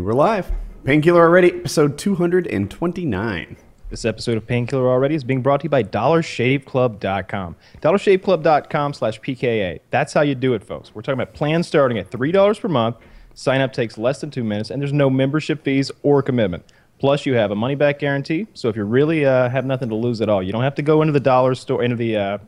And we're live. Painkiller Already, episode 229. This episode of Painkiller Already is being brought to you by DollarShaveClub.com. DollarShaveClub.com slash PKA. That's how you do it, folks. We're talking about plans starting at $3 per month. Sign up takes less than two minutes, and there's no membership fees or commitment. Plus, you have a money back guarantee. So if you really uh, have nothing to lose at all, you don't have to go into the dollar store, into the uh,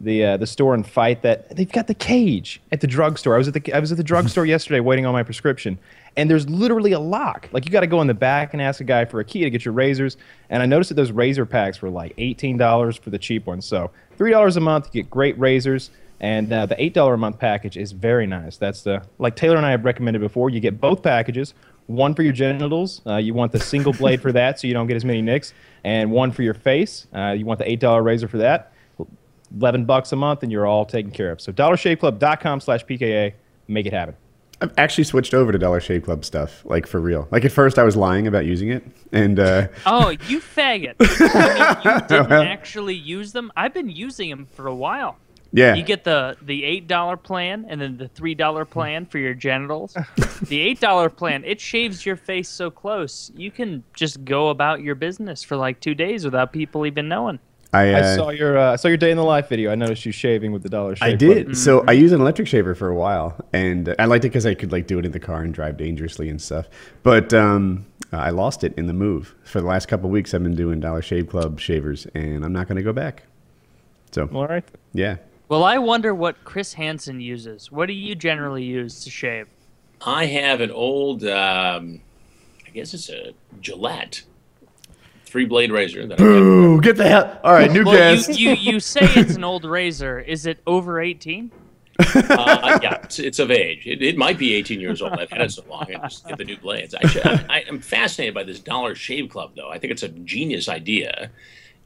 the uh, the store and fight that. They've got the cage at the drugstore. I was at the I was at the drugstore yesterday waiting on my prescription, and there's literally a lock. Like you got to go in the back and ask a guy for a key to get your razors. And I noticed that those razor packs were like eighteen dollars for the cheap ones. So three dollars a month, you get great razors. And uh, the eight dollar a month package is very nice. That's the like Taylor and I have recommended before. You get both packages one for your genitals. Uh, you want the single blade for that, so you don't get as many nicks, and one for your face. Uh, you want the eight dollar razor for that. Eleven bucks a month, and you're all taken care of. So DollarShaveClub.com/pka. Make it happen. I've actually switched over to Dollar Shave Club stuff, like for real. Like at first, I was lying about using it, and uh, oh, you faggot! I mean, you didn't actually use them. I've been using them for a while. Yeah. You get the the eight dollar plan and then the three dollar plan for your genitals. the eight dollar plan it shaves your face so close you can just go about your business for like two days without people even knowing. I, uh, I saw your uh, I saw your day in the life video. I noticed you shaving with the dollar shave. I did. Club. So I used an electric shaver for a while, and I liked it because I could like do it in the car and drive dangerously and stuff. But um, I lost it in the move. For the last couple weeks, I've been doing Dollar Shave Club shavers, and I'm not going to go back. So all right. Yeah. Well, I wonder what Chris Hansen uses. What do you generally use to shave? I have an old, um, I guess it's a Gillette three blade razor. That Boo! Get the hell. All right, new well, guest. You, you, you say it's an old razor. Is it over 18? uh, yeah, it's, it's, of age. It, it, might be 18 years old. I've had it so long. I just get the new blades. I, should, I, am fascinated by this Dollar Shave Club, though. I think it's a genius idea,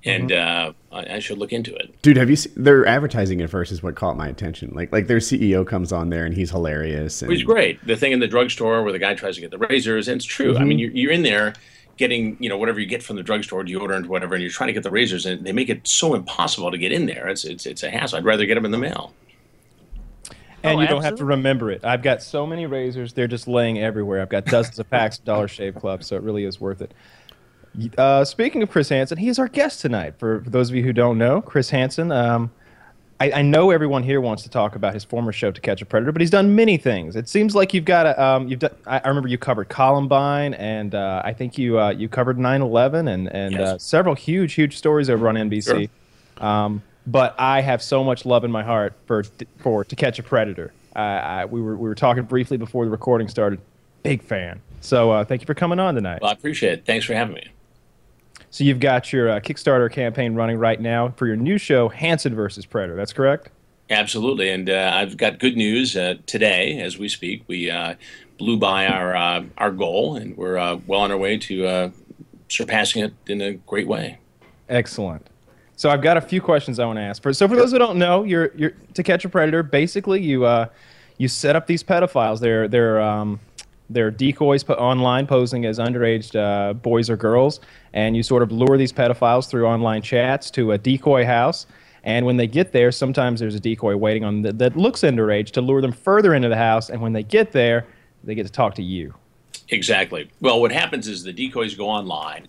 and mm-hmm. uh, I, I, should look into it. Dude, have you? Seen, their advertising at first is what caught my attention. Like, like their CEO comes on there and he's hilarious. And... He's great. The thing in the drugstore where the guy tries to get the razors, and it's true. Mm-hmm. I mean, you're, you're in there getting you know whatever you get from the drugstore, deodorant, whatever, and you're trying to get the razors, and they make it so impossible to get in there. It's it's it's a hassle. I'd rather get them in the mail. And oh, you don't have to remember it. I've got so many razors; they're just laying everywhere. I've got dozens of packs of Dollar Shave Club, so it really is worth it. Uh, speaking of Chris Hansen, he is our guest tonight. For, for those of you who don't know, Chris Hansen, um, I, I, know everyone here wants to talk about his former show, To Catch a Predator, but he's done many things. It seems like you've got a, um, you've done. I, I, remember you covered Columbine, and uh, I think you uh, you covered 9/11 and and yes. uh, several huge huge stories over on NBC. Sure. Um, but I have so much love in my heart for for To Catch a Predator. I, we were we were talking briefly before the recording started. Big fan. So uh, thank you for coming on tonight. Well, I appreciate it. Thanks for having me. So you've got your uh, Kickstarter campaign running right now for your new show, Hansen versus Predator. That's correct. Absolutely, and uh, I've got good news uh, today as we speak. We uh, blew by our uh, our goal, and we're uh, well on our way to surpassing it in a great way. Excellent. So I've got a few questions I want to ask. For, so for those who don't know, you're, you're to catch a predator. Basically, you you set up these pedophiles. They're they're um, they're decoys put online posing as underage uh, boys or girls, and you sort of lure these pedophiles through online chats to a decoy house. And when they get there, sometimes there's a decoy waiting on that looks underage to lure them further into the house. And when they get there, they get to talk to you. Exactly. Well, what happens is the decoys go online.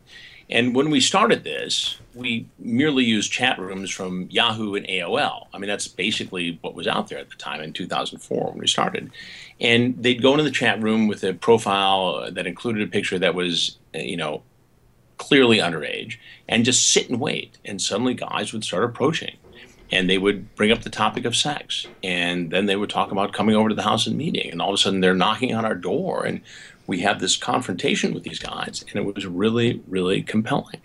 And when we started this, we merely used chat rooms from Yahoo and AOL. I mean, that's basically what was out there at the time in 2004 when we started. And they'd go into the chat room with a profile that included a picture that was, you know, clearly underage and just sit and wait. And suddenly guys would start approaching and they would bring up the topic of sex. And then they would talk about coming over to the house and meeting. And all of a sudden they're knocking on our door. And we have this confrontation with these guys. And it was really, really compelling.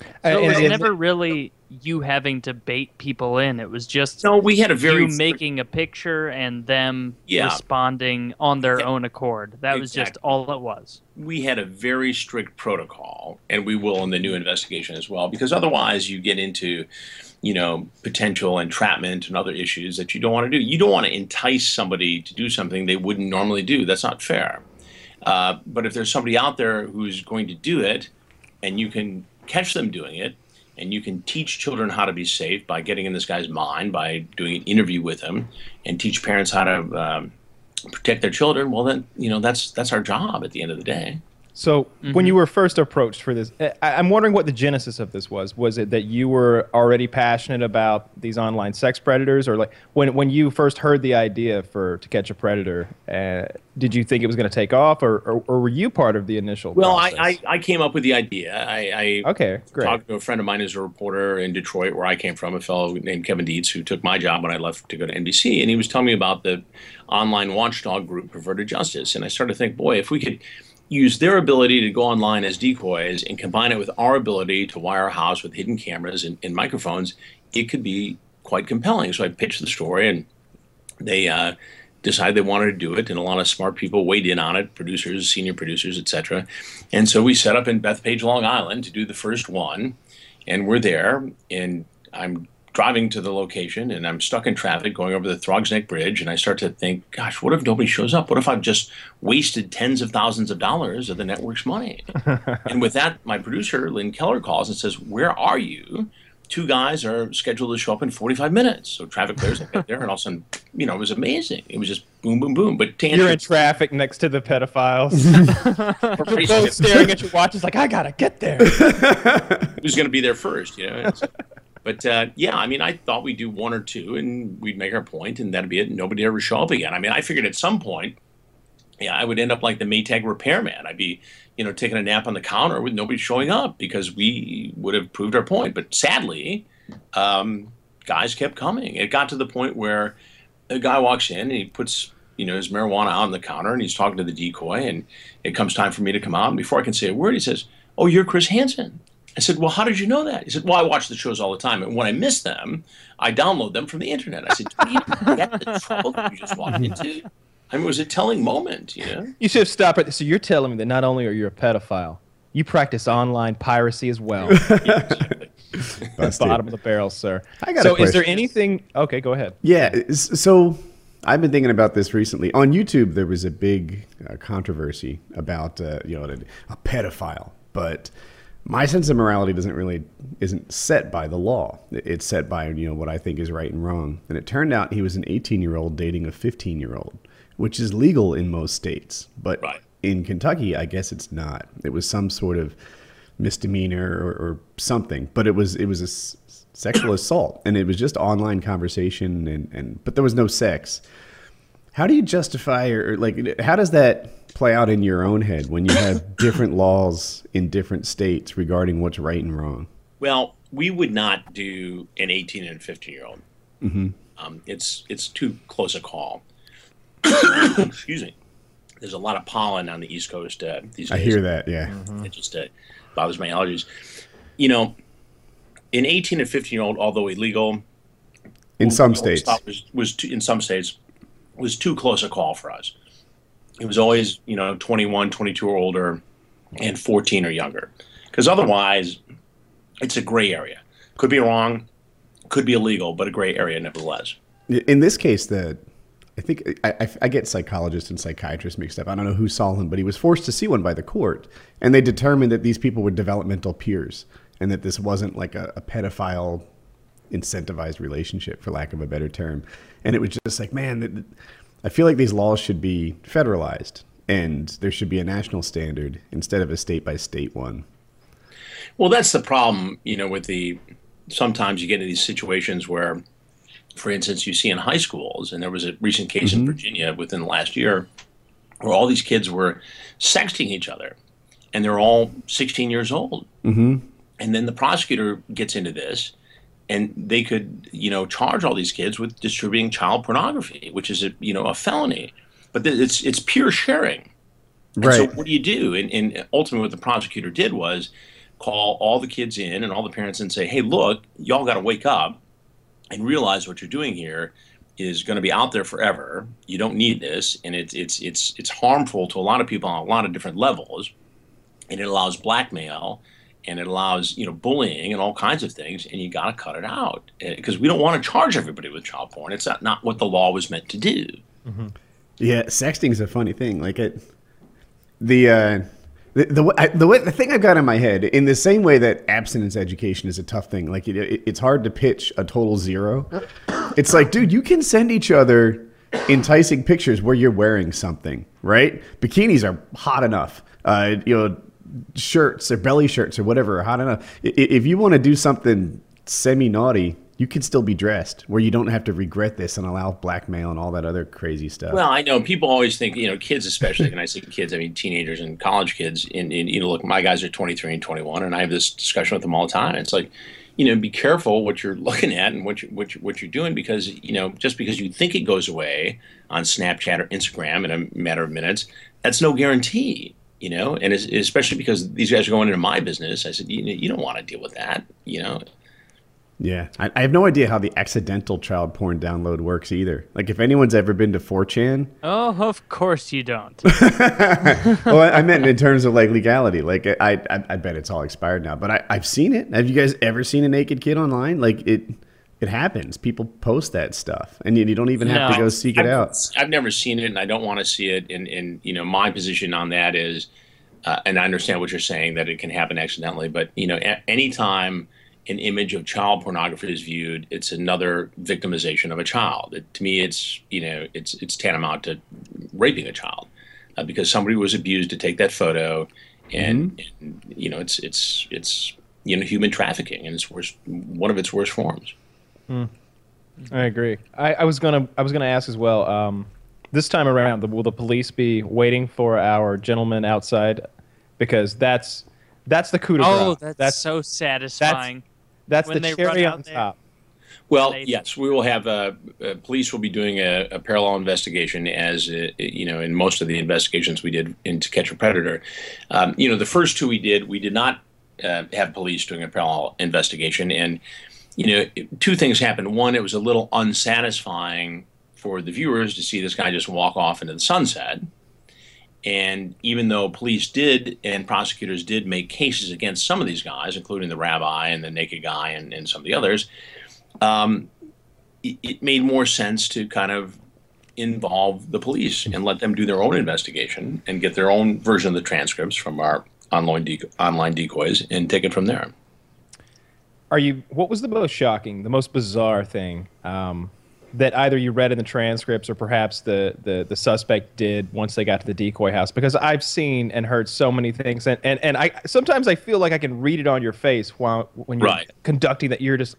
So it was never really you having to bait people in. It was just no. We had a very you making a picture and them yeah. responding on their yeah. own accord. That exactly. was just all it was. We had a very strict protocol, and we will in the new investigation as well, because otherwise you get into, you know, potential entrapment and other issues that you don't want to do. You don't want to entice somebody to do something they wouldn't normally do. That's not fair. Uh, but if there's somebody out there who's going to do it, and you can catch them doing it, and you can teach children how to be safe by getting in this guy's mind by doing an interview with him, and teach parents how to um, protect their children, well then you know that's that's our job at the end of the day. So Mm-hmm. when you were first approached for this, I, I'm wondering what the genesis of this was. Was it that you were already passionate about these online sex predators, or like when when you first heard the idea for to catch a predator, uh, did you think it was going to take off, or, or or were you part of the initial? Well, I. I, I came up with the idea. I, I okay, great. talked to a friend of mine who's a reporter in Detroit, where I came from, a fellow named Kevin Dietz, who took my job when I left to go to NBC, and he was telling me about the online watchdog group Perverted Justice, and I started to think, boy, if we could use their ability to go online as decoys and combine it with our ability to wire a house with hidden cameras and, and microphones, it could be quite compelling. So I pitched the story, and they uh, decided they wanted to do it, and a lot of smart people weighed in on it, producers, senior producers, etc. And so we set up in Bethpage, Long Island, to do the first one, and we're there, and I'm driving to the location, and I'm stuck in traffic going over the Throgs Neck Bridge, and I start to think, gosh, what if nobody shows up? What if I've just wasted tens of thousands of dollars of the network's money? and with that, my producer, Lynn Keller, calls and says, Where are you? Two guys are scheduled to show up in 45 minutes. So traffic clears, I get there, and all of a sudden, you know, it was amazing. It was just boom, boom, boom. But to You're in traffic next to the pedophiles. You're both staring at your watches, like I gotta get there. who's going to be there first, you know? But uh, yeah, I mean, I thought we'd do one or two and we'd make our point and that'd be it. Nobody ever show up again. I mean, I figured at some point, yeah, I would end up like the Maytag repairman. I'd be, you know, taking a nap on the counter with nobody showing up because we would have proved our point. But sadly, um, guys kept coming. It got to the point where a guy walks in and he puts, you know, his marijuana on the counter and he's talking to the decoy and it comes time for me to come out. And before I can say a word, he says, "Oh, you're Chris Hansen." I said, "Well, how did you know that?" He said, "Well, I watch the shows all the time, and when I miss them, I download them from the internet." I said, "Do you get the trouble that you just walked into?" I mean, it was a telling moment, you know. You should stop it. So you're telling me that not only are you a pedophile, you practice online piracy as well. Busted. Bottom of the barrel, sir. I got a so is there anything? Okay, go ahead. Yeah. So I've been thinking about this recently. On YouTube, there was a big uh, controversy about uh, you know a, a pedophile, but my sense of morality doesn't really isn't set by the law. It's set by you know what I think is right and wrong. And it turned out he was an 18 year old dating a 15 year old, which is legal in most states, but Right. in Kentucky, I guess it's not. It was some sort of misdemeanor or, or something, but it was it was a s- sexual assault, and it was just online conversation, and, and but there was no sex. How do you justify or, or like how does that play out in your own head when you have different laws in different states regarding what's right and wrong? Well, we would not do an 18 and 15 year old. Um, it's it's too close a call. Excuse me. There's a lot of pollen on the East Coast uh, these I hear that, yeah. It just uh, bothers my allergies. You know, an 18 and 15 year old, although illegal, In some states, was, was too, in some states was too close a call for us. It was always you know 21, 22 or older, and 14 or younger, because otherwise, it's a gray area. Could be wrong, could be illegal, but a gray area nevertheless. in this case, the I think I, I, get psychologists and psychiatrists mixed up. I don't know who saw him, but he was forced to see one by the court, and they determined that these people were developmental peers, and that this wasn't like a, a pedophile incentivized relationship, for lack of a better term. And it was just like, man, I feel like these laws should be federalized, and there should be a national standard instead of a state by state one. Well, that's the problem, you know, with the sometimes you get into these situations where, for instance, you see in high schools, and there was a recent case in Virginia within the last year where all these kids were sexting each other, and they're all 16 years old. Mm-hmm. And then the prosecutor gets into this, and they could, you know, charge all these kids with distributing child pornography, which is a, you know, a felony. But th- it's it's pure sharing. And so what do you do? And, and ultimately, what the prosecutor did was call all the kids in and all the parents and say, "Hey, look, y'all got to wake up and realize what you're doing here is going to be out there forever. You don't need this, and it's it's it's it's harmful to a lot of people on a lot of different levels, and it allows blackmail." And it allows, you know, bullying and all kinds of things, and you got to cut it out because we don't want to charge everybody with child porn. It's not, not what the law was meant to do. Yeah, sexting is a funny thing. Like it, the uh, the the, I- the the thing I've got in my head, in the same way that abstinence education is a tough thing. Like it, it, it's hard to pitch a total zero. It's like, dude, you can send each other enticing pictures where you're wearing something, right? Bikinis are hot enough. Uh, you know, shirts or belly shirts or whatever are hot enough. I- If you want to do something semi naughty, you can still be dressed where you don't have to regret this and allow blackmail and all that other crazy stuff. Well, I know people always think, you know, kids especially. When I say kids, I mean teenagers and college kids. And, and you know, look, my guys are 23 and 21, and I have this discussion with them all the time. It's like, you know, be careful what you're looking at and what you, what you, what you're doing because you know, just because you think it goes away on Snapchat or Instagram in a matter of minutes, that's no guarantee. You know, and especially because these guys are going into my business. I said, you, you don't want to deal with that. You know, Yeah, I, I have no idea how the accidental child porn download works either. Like, if anyone's ever been to 4chan, Oh, of course you don't. well, I I meant in terms of like legality. Like, I, I, I bet it's all expired now, but I, I've seen it. Have you guys ever seen a naked kid online? Like, it, it happens. People post that stuff, and you, you don't even have to No. go seek it I've, out. I've never seen it, and I don't want to see it. And, and you know, my position on that is, uh, and I understand what you're saying that it can happen accidentally, but you know, a- anytime an image of child pornography is viewed, it's another victimization of a child. It, to me, it's you know, it's it's tantamount to raping a child uh, because somebody was abused to take that photo, and, and you know, it's it's it's you know, human trafficking, and it's worst one of its worst forms. I agree. I, I was gonna I was gonna ask as well. Um, this time around, the, will the police be waiting for our gentleman outside? Because that's that's the coup de Oh, grace. that's, so satisfying. that's when the cherry out on there. top. Well, They- yes, we will have. Uh, uh, police will be doing a, a parallel investigation, as uh, you know, in most of the investigations we did in To Catch a Predator. Um, you know, the first two we did, we did not uh, have police doing a parallel investigation, and you know, two things happened. One, it was a little unsatisfying for the viewers to see this guy just walk off into the sunset. And even though police did and prosecutors did make cases against some of these guys, including the rabbi and the naked guy and, and some of the others, um, it, it made more sense to kind of involve the police and let them do their own investigation and get their own version of the transcripts from our online online decoys and take it from there. Are you? What was the most shocking, the most bizarre thing um, that either you read in the transcripts or perhaps the, the the suspect did once they got to the decoy house? Because I've seen and heard so many things, and and, and I sometimes I feel like I can read it on your face while when you're Right. conducting that. You're just,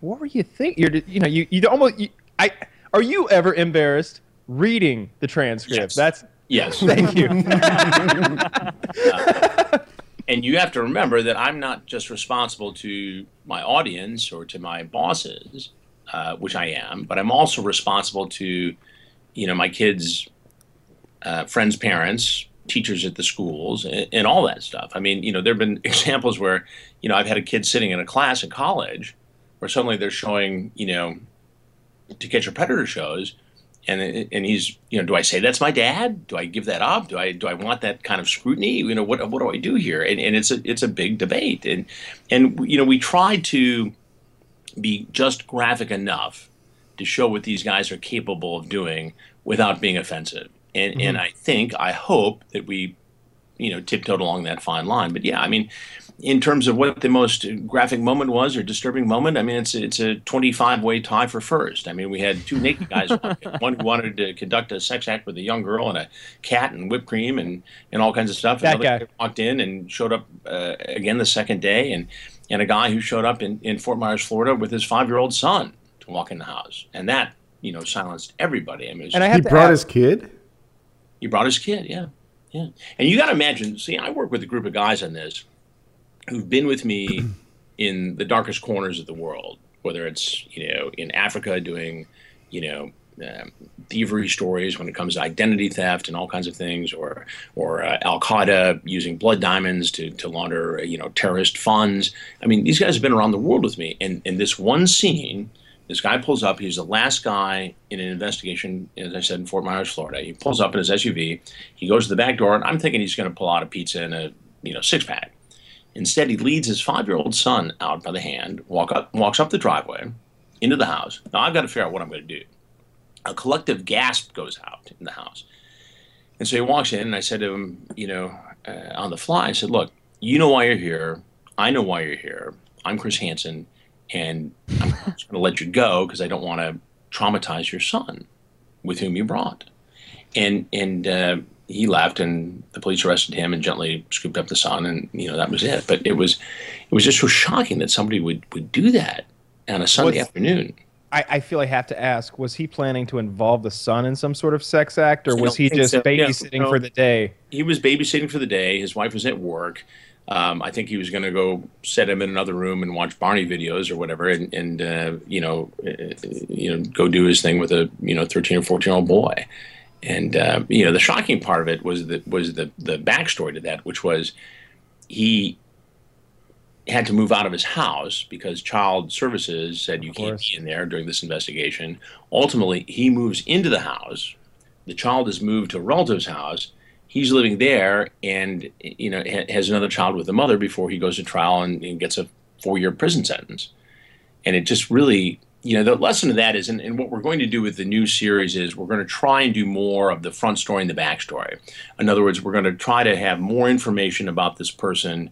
what were you thinking? You're you know you you almost you, I are you ever embarrassed reading the transcripts? Yes. That's Yes. thank you. and you have to remember that I'm not just responsible to my audience or to my bosses, uh, which I am, but I'm also responsible to, you know, my kids' uh, friends' parents, teachers at the schools, and, and all that stuff. I mean, you know, there have been examples where, you know, I've had a kid sitting in a class in college where suddenly they're showing, you know, To Catch a Predator shows, and and he's you know do I say that's my dad? Do I give that up? Do I do I want that kind of scrutiny? You know what what do I do here? And, and it's a it's a big debate, and and you know we tried to be just graphic enough to show what these guys are capable of doing without being offensive. And and mm-hmm. I think I hope that we you know tiptoed along that fine line. But yeah, I mean, in terms of what the most graphic moment was or disturbing moment, I mean, it's it's a 25 way tie for first. I mean, we had two naked guys, one who wanted to conduct a sex act with a young girl and a cat and whipped cream and, and all kinds of stuff. That Another guy. walked in and showed up uh, again the second day, and and a guy who showed up in, in Fort Myers, Florida, with his five year old son to walk in the house, and that you know silenced everybody. I mean, it And I He brought ask, his kid. he brought his kid, yeah, yeah. And you got to imagine. See, I work with a group of guys on this who've been with me in the darkest corners of the world, whether it's you know in Africa doing you know um, thievery stories when it comes to identity theft and all kinds of things, or or uh, Al Qaeda using blood diamonds to to launder you know terrorist funds. I mean, these guys have been around the world with me, and in this one scene. This guy pulls up. He's the last guy in an investigation, as I said, in Fort Myers, Florida. He pulls up in his SUV. He goes to the back door, and I'm thinking he's going to pull out a pizza and a you know six pack. Instead, he leads his five-year-old son out by the hand, walk up, walks up the driveway, into the house. Now I've got to figure out what I'm going to do. A collective gasp goes out in the house, and so he walks in, and I said to him, you know, uh, on the fly, I said, "Look, you know why you're here. I know why you're here. I'm Chris Hansen, and I'm just going to let you go because I don't want to traumatize your son." with whom you brought. And and uh, he left, and the police arrested him and gently scooped up the son, and you know that was it. But it was it was just so shocking that somebody would would do that on a Sunday What's- afternoon. I, I feel I have to ask: Was he planning to involve the son in some sort of sex act, or was he just so. Yeah, babysitting no. for the day? he was babysitting for the day. His wife was at work. Um, I think he was going to go set him in another room and watch Barney videos or whatever, and, and uh, you know, uh, you know, go do his thing with a you know thirteen or fourteen year old boy. And uh, you know, the shocking part of it was the was the the backstory to that, which was he had to move out of his house because child services said you can't be in there during this investigation. Ultimately, he moves into the house. The child is moved to a relative's house. He's living there, and you know ha- has another child with the mother before he goes to trial and, and gets a four-year prison sentence. And it just really, you know, the lesson of that is, and, and what we're going to do with the new series is we're going to try and do more of the front story and the backstory. In other words, we're going to try to have more information about this person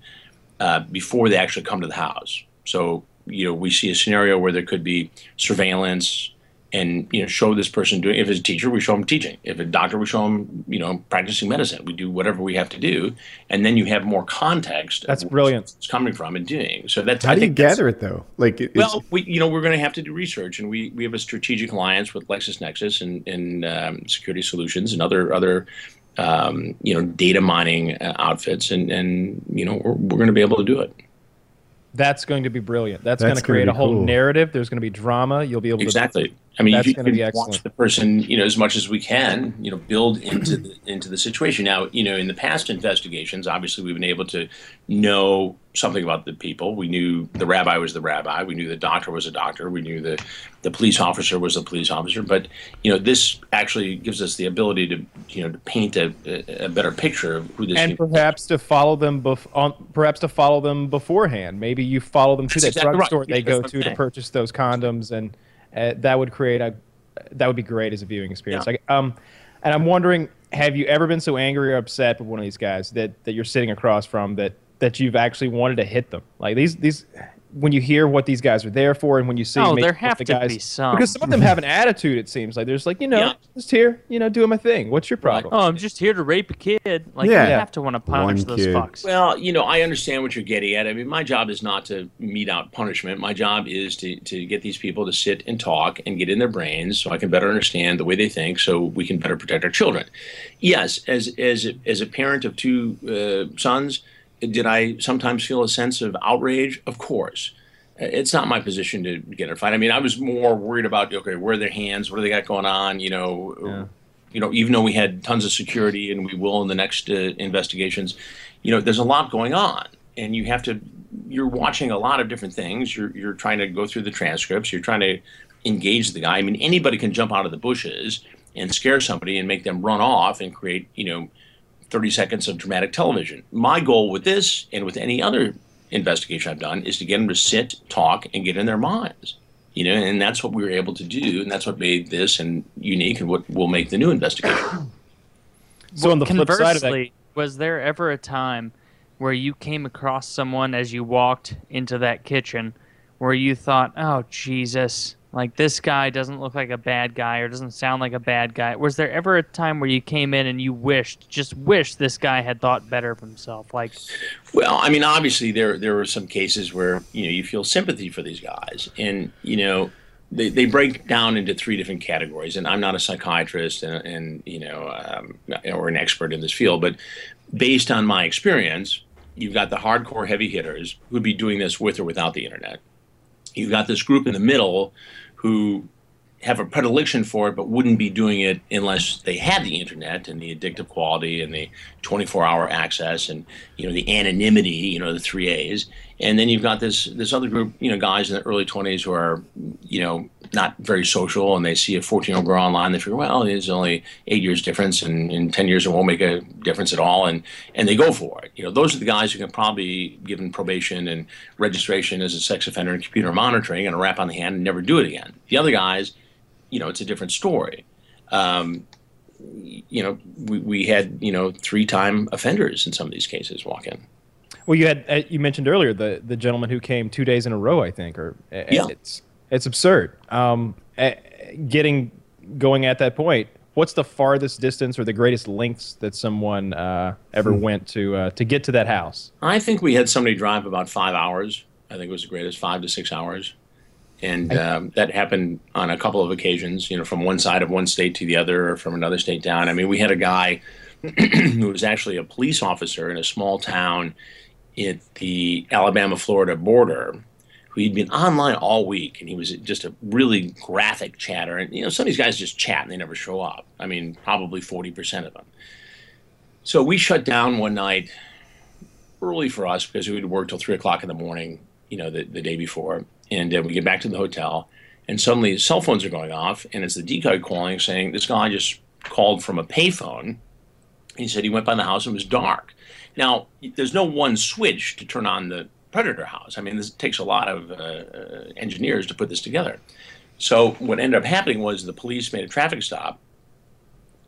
uh, before they actually come to the house. So, you know, we see a scenario where there could be surveillance and, you know, show this person doing, if it's a teacher, we show them teaching. If it's a doctor, we show them, you know, practicing medicine. We do whatever we have to do. And then you have more context. That's brilliant. It's coming from and doing. So that's, How I do you think that's- gather it though? Like, it- well, we you know we're going to have to do research, and we, we have a strategic alliance with LexisNexis and, and um, Security Solutions and other other um, you know data mining uh, outfits, and and you know we're, we're going to be able to do it That's going to be brilliant. That's, That's going to create a whole cool. narrative. There's going to be drama. You'll be able to exactly. I mean, That's you can be watch the person, you know, as much as we can, you know, build into the into the situation. Now, you know, in the past investigations, obviously, we've been able to know something about the people. We knew the rabbi was the rabbi. We knew the doctor was a doctor. We knew the the police officer was a police officer. But you know, this actually gives us the ability to, you know, to paint a, a, better picture of who this. and perhaps to follow them bef- on, perhaps to follow them beforehand. Maybe you follow them to That's that exactly drugstore Yeah, they go that's to I'm to purchase those condoms, and uh, that would create a that would be great as a viewing experience. Yeah. Like, um, and I'm wondering, have you ever been so angry or upset with one of these guys that that you're sitting across from that that you've actually wanted to hit them? Like these these. When you hear what these guys are there for, and when you see Oh, there have the to guys, be some. because some of them have an attitude. It seems like there's like you know Yeah. just here, you know, doing my thing. What's your problem? Oh, I'm just here to rape a kid. Like Yeah. you have to want to punish One those kid. fucks. Well, you know, I understand what you're getting at. I mean, my job is not to mete out punishment. My job is to, to get these people to sit and talk and get in their brains so I can better understand the way they think so we can better protect our children. Yes, as, as, a, as a parent of two uh, sons, did I sometimes feel a sense of outrage? Of course. It's not my position to get in a fight. I mean, I was more worried about, okay, where are their hands? What do they got going on? You know, you know, even though we had tons of security and we will in the next uh, investigations, you know, there's a lot going on, and you have to. You're watching a lot of different things. You're you're trying to go through the transcripts. You're trying to engage the guy. I mean, anybody can jump out of the bushes and scare somebody and make them run off and create, you know, 30 seconds of dramatic television. My goal with this and with any other investigation I've done is to get them to sit, talk, and get in their minds. You know, and that's what we were able to do, and that's what made this and unique, and what will make the new investigation. So on the flip side of that, Conversely, was there ever a time where you came across someone as you walked into that kitchen where you thought, "Oh Jesus, like this guy doesn't look like a bad guy or doesn't sound like a bad guy." Was there ever a time where you came in and you wished, just wished this guy had thought better of himself? Like, Well, I mean, obviously there there were some cases where you know you feel sympathy for these guys, and you know they, they break down into three different categories. And I'm not a psychiatrist, and, and you know, um, or an expert in this field, but based on my experience, you've got the hardcore heavy hitters who'd be doing this with or without the internet. You've got this group in the middle who have a predilection for it, but wouldn't be doing it unless they had the internet and the addictive quality and the 24-hour access and you know the anonymity, you know the three A's. And then you've got this this other group, you know, guys in the early 20s who are, you know, not very social, and they see a 14-year-old girl online, they figure, well, it's only eight years difference, and in 10 years it won't make a difference at all, and and they go for it. You know, those are the guys who can probably given probation and registration as a sex offender and computer monitoring and a rap on the hand and never do it again. The other guys you know, it's a different story. Um, you know, we, we had you know three-time offenders in some of these cases walk in. Well, you had uh, you mentioned earlier the the gentleman who came two days in a row, I think, or uh, Yeah. it's it's absurd. Um, uh, getting going at that point, what's the farthest distance or the greatest lengths that someone uh, ever Hmm. went to uh, to get to that house? I think we had somebody drive about five hours. I think it was the greatest, five to six hours. And um, that happened on a couple of occasions, you know, from one side of one state to the other or from another state down. I mean, we had a guy who was actually a police officer in a small town at the Alabama Florida border who he'd been online all week and he was just a really graphic chatter. And, you know, some of these guys just chat and they never show up. I mean, probably 40% of them. So we shut down one night early for us because we would work till three o'clock in the morning, you know, the, the day before. And uh, we get back to the hotel, and suddenly cell phones are going off, and it's the decoy calling saying this guy just called from a payphone. He said he went by the house and it was dark. Now, there's no one switch to turn on the predator house. I mean, this takes a lot of uh, uh, engineers to put this together. So what ended up happening was the police made a traffic stop.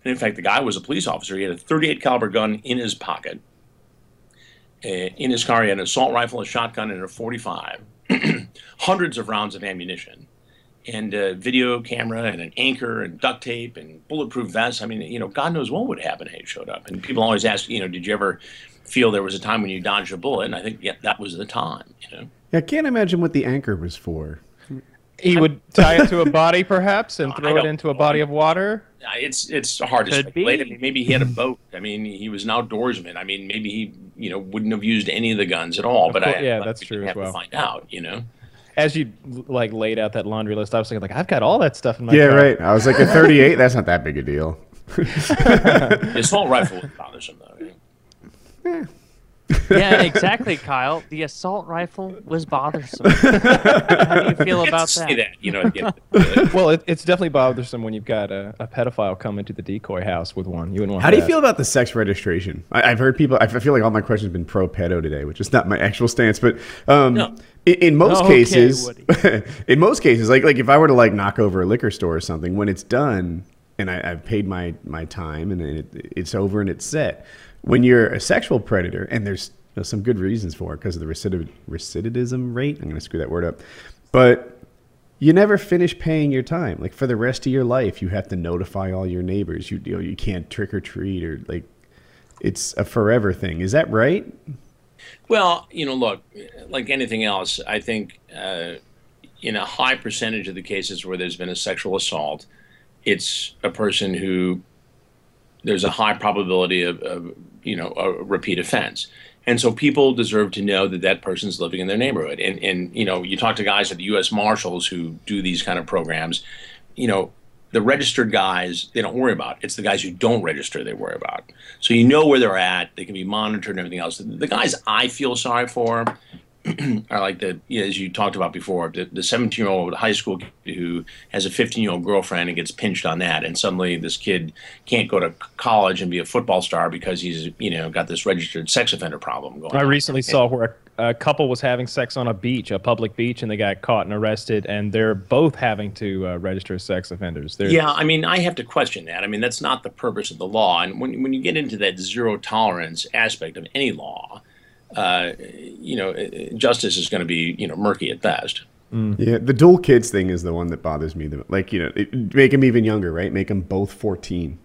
And in fact, the guy was a police officer. He had a 38 caliber gun in his pocket. Uh, in his car, he had an assault rifle, a shotgun, and a 45. Hundreds of rounds of ammunition, and a video camera, and an anchor, and duct tape, and bulletproof vests. I mean, you know, God knows what would happen if he showed up. And people always ask, you know, did you ever feel there was a time when you dodged a bullet? And I think yeah, that was the time. You know. Yeah, I can't imagine what the anchor was for. He would tie it to a body, perhaps, and throw it into a body of water. It's it's hard to Could speculate. I mean, maybe he had a boat. I mean, he was an outdoorsman. I mean, maybe he you know wouldn't have used any of the guns at all. But course- I yeah, but that's true as have well. to find out. You know. As you like laid out that laundry list, I was thinking like, I've got all that stuff in my Yeah, car. right. I was like, a 38, that's not that big a deal. The assault rifle was bothersome though. Yeah. yeah, exactly, Kyle. The assault rifle was bothersome. How do you feel about Say that? that, you know. Again, Well, it, it's definitely bothersome when you've got a, a pedophile come into the decoy house with one. You wouldn't want. How do you that. feel about the sex registration? I, I've heard people. I feel like all my questions have been pro pedo today, which is not my actual stance. But um, No. in, in most Okay, cases, in most cases, like like if I were to like knock over a liquor store or something, when it's done and I, I've paid my my time and it, it's over and it's set. When you're a sexual predator, and there's you know, some good reasons for it because of the recidiv- recidivism rate. I'm going to screw that word up, but you never finish paying your time. Like for the rest of your life, you have to notify all your neighbors. You, you know, you can't trick or treat or like it's a forever thing. Is that right? Well, you know, look, like anything else, I think uh, in a high percentage of the cases where there's been a sexual assault, it's a person who there's a high probability of, of you know a repeat offense. And so people deserve to know that that person's living in their neighborhood. And, and you know, you talk to guys at the U.S. Marshals who do these kind of programs, you know, the registered guys they don't worry about. It's the guys who don't register they worry about. So you know where they're at. They can be monitored and everything else. The guys I feel sorry for are like the you know, as you talked about before the, the 17 year old high school kid who has a 15 year old girlfriend and gets pinched on that and suddenly this kid can't go to college and be a football star because he's you know got this registered sex offender problem going on. I on. recently saw where a, a couple was having sex on a beach, a public beach, and they got caught and arrested, and they're both having to uh, register as sex offenders. They're, Yeah, I mean, I have to question that. I mean, that's not the purpose of the law. And when, when you get into that zero tolerance aspect of any law, uh, you know, justice is going to be, you know, murky at best. Yeah, the dual kids thing is the one that bothers me. The, like you know, it, make them even younger, right? Make them both 14.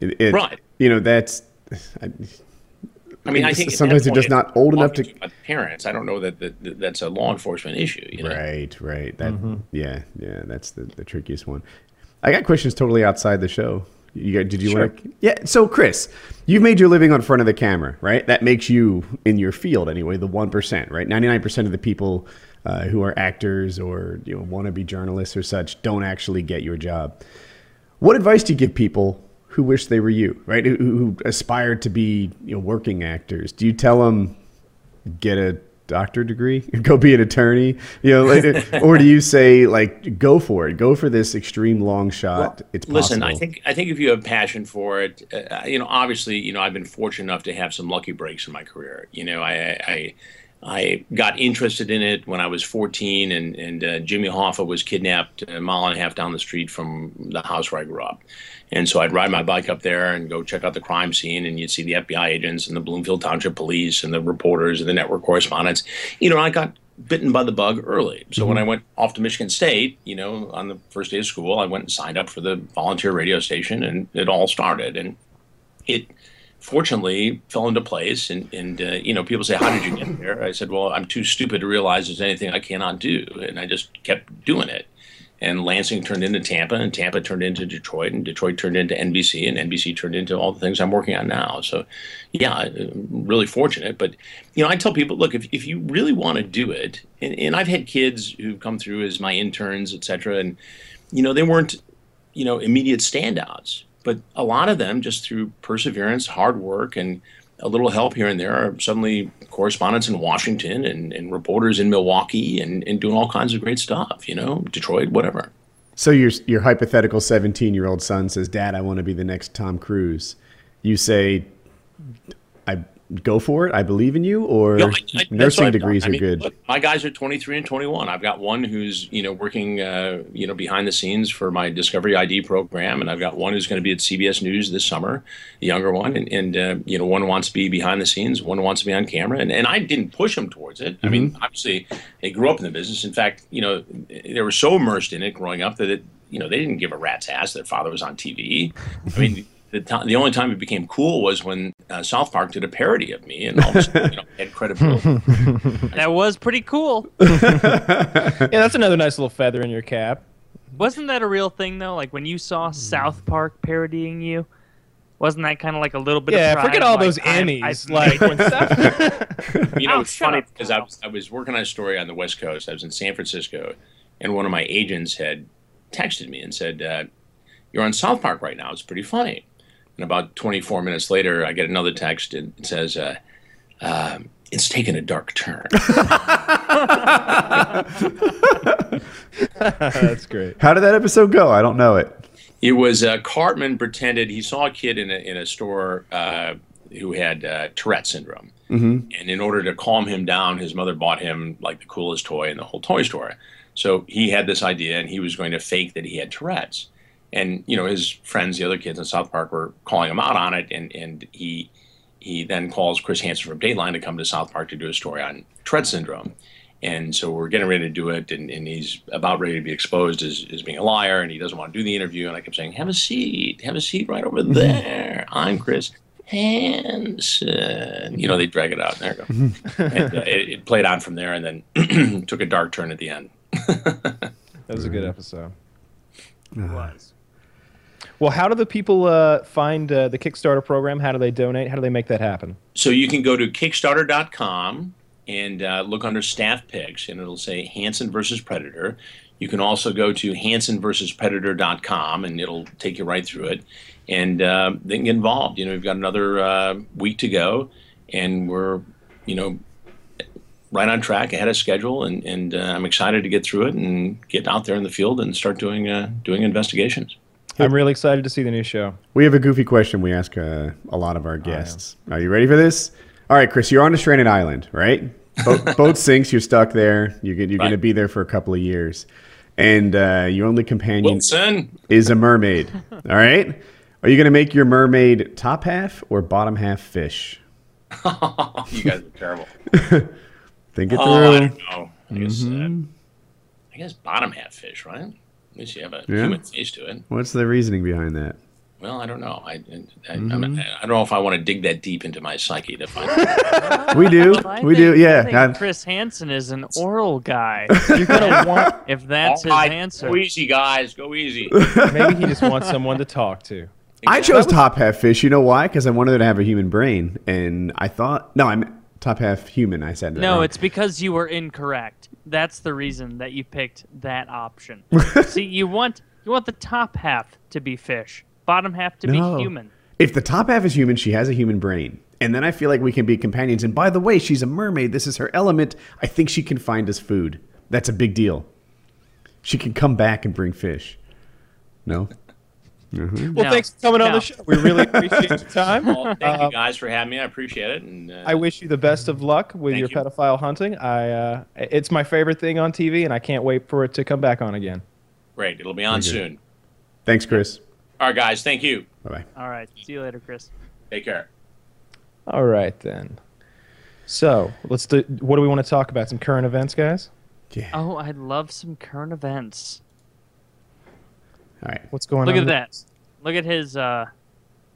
It, it- Right. You know, that's. I, I mean, I think sometimes they're just not old enough to- parents. I don't know that, that, that that's a law enforcement issue. You know? Right, right. That yeah, yeah. That's the, the trickiest one. I got questions totally outside the show. You got, did you Sure. want to? Yeah. So, Chris, you've made your living on front of the camera, right? That makes you in your field anyway, the one percent, right? Ninety nine percent of the people uh, who are actors or you know want to be journalists or such don't actually get your job. What advice do you give people who wish they were you, right? Who, who aspire to be you know working actors? Do you tell them get a doctor degree, go be an attorney, you know, like, or do you say like go for it, go for this extreme long shot? it's possible. Listen, I think I think if you have passion for it, uh, you know, obviously, you know, I've been fortunate enough to have some lucky breaks in my career. You know, I I, I got interested in it when I was 14, and and uh, Jimmy Hoffa was kidnapped a mile and a half down the street from the house where I grew up. And so I'd ride my bike up there and go check out the crime scene, and you'd see the FBI agents and the Bloomfield Township Police and the reporters and the network correspondents. You know, I got bitten by the bug early. So when I went off to Michigan State, you know, on the first day of school, I went and signed up for the volunteer radio station, and it all started. And it fortunately fell into place. And, and uh, you know, people say, "How did you get there?" I said, "Well, I'm too stupid to realize there's anything I cannot do," and I just kept doing it. And Lansing turned into Tampa, and Tampa turned into Detroit, and Detroit turned into NBC, and NBC turned into all the things I'm working on now. So, yeah, uh, really fortunate. But, you know, I tell people, look, if, if you really want to do it, and, and I've had kids who've come through as my interns, et cetera, and, you know, they weren't, you know, immediate standouts. But a lot of them, just through perseverance, hard work, and a little help here and there, are suddenly correspondents in Washington and, and reporters in Milwaukee and, and doing all kinds of great stuff, you know, Detroit, whatever. So your your hypothetical 17 year old son says, "Dad, I want to be the next Tom Cruise." You say, "I go for it. I believe in you." Or No, I- I- nursing what I've degrees are good. look, my guys are 23 and 21. I've got one who's you know working uh, you know behind the scenes for my Discovery ID program, and I've got one who's going to be at CBS News this summer, the younger one, and, and uh, you know one wants to be behind the scenes, one wants to be on camera, and, and I didn't push them towards it. I Mm-hmm. mean, obviously they grew up in the business. In fact, you know they were so immersed in it growing up that it, you know they didn't give a rat's ass Their father was on TV. I mean. The, time, the only time it became cool was when uh, South Park did a parody of me, and all of a sudden, you know, had credibility. That was pretty cool. Yeah, that's another nice little feather in your cap. Wasn't that a real thing though? Like when you saw South Park parodying you, wasn't that kind of like a little bit? Yeah, of pride? forget all like, those I'm- Emmys. Like when Seth, You know, Oh, it's funny up, because I was I was working on a story on the West Coast. I was in San Francisco, and one of my agents had texted me and said, uh, "You're on South Park right now. It's pretty funny." And about 24 minutes later, I get another text and it says, uh, um, "It's taken a dark turn." that's great. How did that episode go? I don't know it. It was uh, Cartman pretended he saw a kid in a, in a store uh, who had uh, Tourette syndrome. Mm-hmm. And in order to calm him down, his mother bought him like the coolest toy in the whole toy store. So he had this idea and he was going to fake that he had Tourette's. And, you know, his friends, the other kids in South Park, were calling him out on it. And, and he, he then calls Chris Hansen from Dateline to come to South Park to do a story on Tourette syndrome. And so we're getting ready to do it, and, and he's about ready to be exposed as, as being a liar, and he doesn't want to do the interview. And I kept saying, Have a seat, have a seat right over mm-hmm. there. I'm Chris Hansen. You know, they drag it out. There you go. Mm-hmm. and, uh, it, it played on from there, and then took a dark turn at the end. That was a good mm-hmm. episode. It was. Well, how do the people uh, find uh, the Kickstarter program? How do they donate? How do they make that happen? So you can go to Kickstarter.com and uh, look under staff picks, and it'll say Hansen versus Predator. You can also go to HansenversusPredator.com, and it'll take you right through it. And uh, they can get involved. You know, we've got another uh, week to go, and we're, you know, right on track, ahead of schedule, and, and uh, I'm excited to get through it and get out there in the field and start doing doing investigations. I'm really excited to see the new show. We have a goofy question we ask uh, a lot of our guests. Are you ready for this? All right, Chris, you're on a stranded island, right? Boat, boat sinks, you're stuck there. You're, you're going to be there for a couple of years. And uh, your only companion Wilson, is a mermaid. All right? Are you going to make your mermaid top half or bottom half fish? you guys are terrible. Think it Oh, I through. don't know. I guess, uh, I guess bottom half fish, right? At least you have a Yeah. human face to it. What's the reasoning behind that? Well, I don't know. I, I, I'm, mm-hmm. I don't know if I want to dig that deep into my psyche to find. We do. Well, we think- do. Yeah. I think Chris Hansen is an oral guy. You're gonna want. if that's his All right, answer. Go easy, guys. Go easy. Maybe he just wants someone to talk to. I chose top half fish. You know why? Because I wanted her to have a human brain. And I thought, no, I'm top half human. I said that No, wrong. it's because you were incorrect. That's the reason that you picked that option. See, you want you want the top half to be fish, bottom half to No. be human. If the top half is human, she has a human brain. And then I feel like we can be companions. And by the way, she's a mermaid. This is her element. I think she can find us food. That's a big deal. She can come back and bring fish. No? Well, No. thanks for coming on the show. We really appreciate your time. Well, thank Uh, you guys for having me. I appreciate it. And uh, I wish you the best of luck with your you. pedophile hunting. I uh, it's my favorite thing on TV, and I can't wait for it to come back on again. great. It'll be on soon. Thanks, Chris. All right, guys. Thank you. Bye bye. All right. See you later, Chris. Take care. All right then. So let's do. What do we want to talk about? Some current events, guys. Yeah. Oh, I love some current events. All right. What's going Look on? Look at that. Look at his uh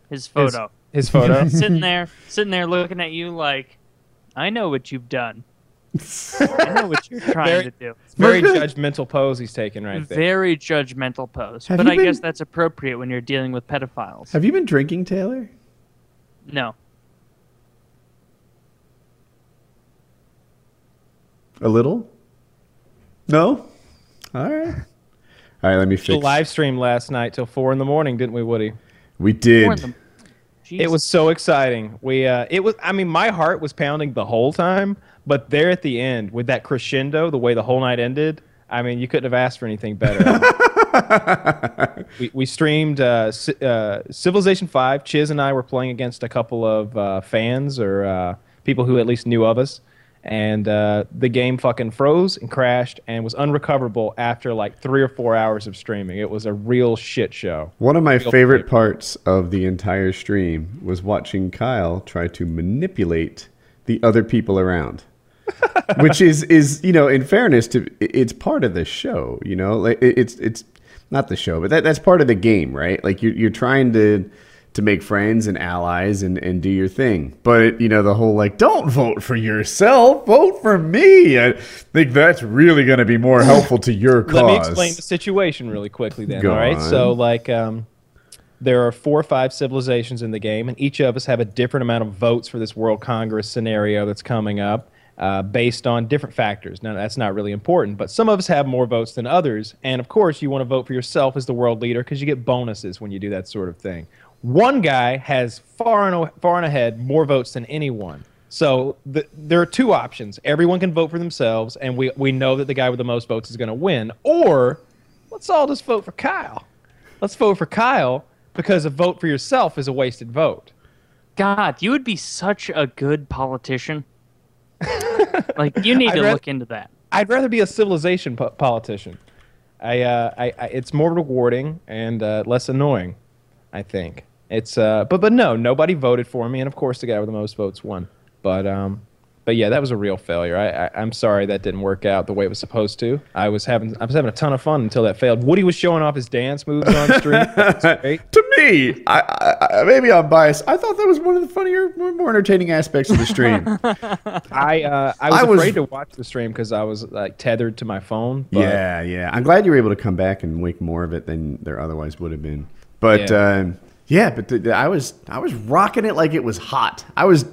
his photo. His photo. sitting there, sitting there looking at you like, I know what you've done. I know what you're trying Very- to do. Very judgmental pose he's taking right there. Very judgmental pose. Have but you I guess that's appropriate when you're dealing with pedophiles. Have you been drinking, Taylor? No. A little? No? All right. All right, let me The fix. live stream last night till four in the morning, didn't we, Woody? We did. than- It was so exciting. We uh it was I mean my heart was pounding the whole time, but there at the end with that crescendo, the way the whole night ended, I mean you couldn't have asked for anything better. we we streamed uh, Ci- uh Civilization 5. Chiz and I were playing against a couple of uh, fans or uh, people who at least knew of us. And uh, the game fucking froze and crashed and was unrecoverable after like three or four hours of streaming. It was a real shit show. One of my favorite free. parts of the entire stream was watching Kyle try to manipulate the other people around. Which is is you know, in fairness to it's part of the show, you know, like it's it's not the show, but that, that's part of the game, right? Like you're you're trying to to make friends and allies and, and do your thing. But you know, the whole like, don't vote for yourself, vote for me. I think that's really gonna be more helpful to your cause. Let me explain the situation really quickly then. Go all right. on. So like um there are four or five civilizations in the game, and each of us have a different amount of votes for this World Congress scenario that's coming up, uh, based on different factors. Now that's not really important, but some of us have more votes than others, and of course you want to vote for yourself as the world leader because you get bonuses when you do that sort of thing. One guy has far and far and ahead more votes than anyone. So the, there are two options. Everyone can vote for themselves, and we, we know that the guy with the most votes is going to win. Or let's all just vote for Kyle. Let's vote for Kyle because a vote for yourself is a wasted vote. God, you would be such a good politician. like you need to rather- look into that. I'd rather be a civilization po- politician. I, uh, I, I, it's more rewarding and uh, less annoying. I think it's, uh, but but no, nobody voted for me, and of course the guy with the most votes won. But um, but yeah, that was a real failure. I, I I'm sorry that didn't work out the way it was supposed to. I was having I was having a ton of fun until that failed. Woody was showing off his dance moves on stream. To me, I, I, maybe I'm biased. I thought that was one of the funnier, more, entertaining aspects of the stream. I uh, I was I was- afraid to watch the stream because I was like tethered to my phone. But yeah, yeah. I'm glad you were able to come back and make more of it than there otherwise would have been. But Yeah. um, yeah, but the, the- I was I was rocking it like it was hot. I was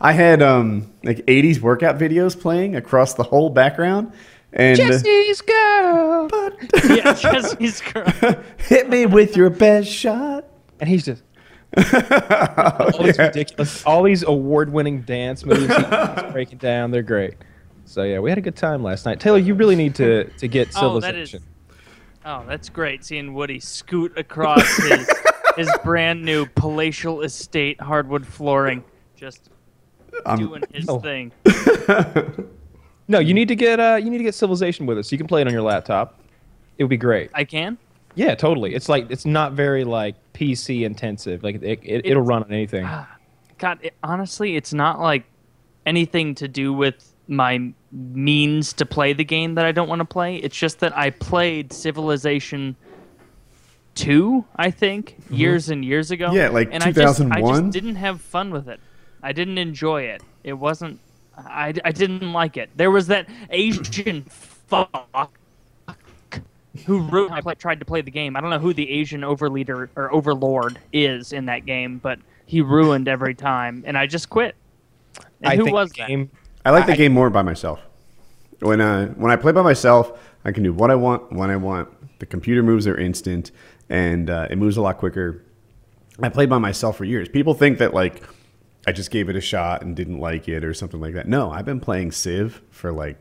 I had um like 80s workout videos playing across the whole background. And uh, Jesse's girl. yeah, Jesse's girl. hit me with your best shot. And he's just all these ridiculous, all these award-winning dance moves breaking down. They're great. So yeah, we had a good time last night. Taylor, you really need to to get Oh, that is. Oh, that's great seeing Woody scoot across his his brand new palatial estate hardwood flooring, just I'm, doing his Oh. thing. No, you need to get uh, you need to get civilization with us. You can play it on your laptop. It would be great. I can. Yeah, totally. It's like it's not very like PC intensive. Like it, it, it'll run on anything. God, it, honestly, it's not like anything to do with my means to play the game that I don't want to play. It's just that I played Civilization 2, I think, years and years ago. Yeah, like and I just, I just didn't have fun with it. I didn't enjoy it. It wasn't. I, I didn't like it. There was that Asian fuck who ru- I play, tried to play the game. I don't know who the Asian overleader or overlord is in that game, but he ruined every time, and I just quit. And I who think was the that? game. I like the I- game more by myself. When uh, when I play by myself, I can do what I want when I want. The computer moves are instant, and uh, it moves a lot quicker. I played by myself for years. People think that like I just gave it a shot and didn't like it or something like that. No, I've been playing Civ for like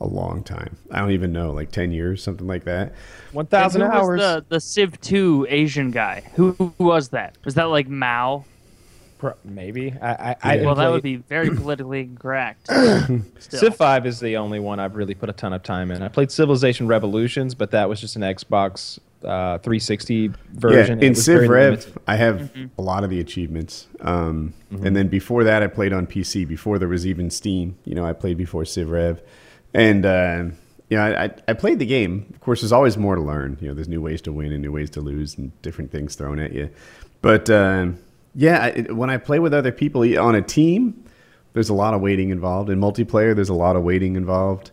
a long time. I don't even know, like ten years, something like that. Thousand who was hours. the the Civ 2 Asian guy? Who, who was that? Was that like Mao? Pro- maybe. I. I, I Yeah. Well, that would be very politically incorrect. Civ 5 is the only one I've really put a ton of time in. I played Civilization Revolutions, but that was just an Xbox uh, 360 version. Yeah, in It was very Civ Rev, limited. I have a lot of the achievements. Um, And then before that, I played on PC. Before there was even Steam, you know, I played before Civ Rev, and uh, you know, I, I, I played the game. Of course, there's always more to learn. You know, there's new ways to win and new ways to lose, and different things thrown at you. But um yeah, I, when I play with other people on a team, there's a lot of waiting involved. In multiplayer, there's a lot of waiting involved.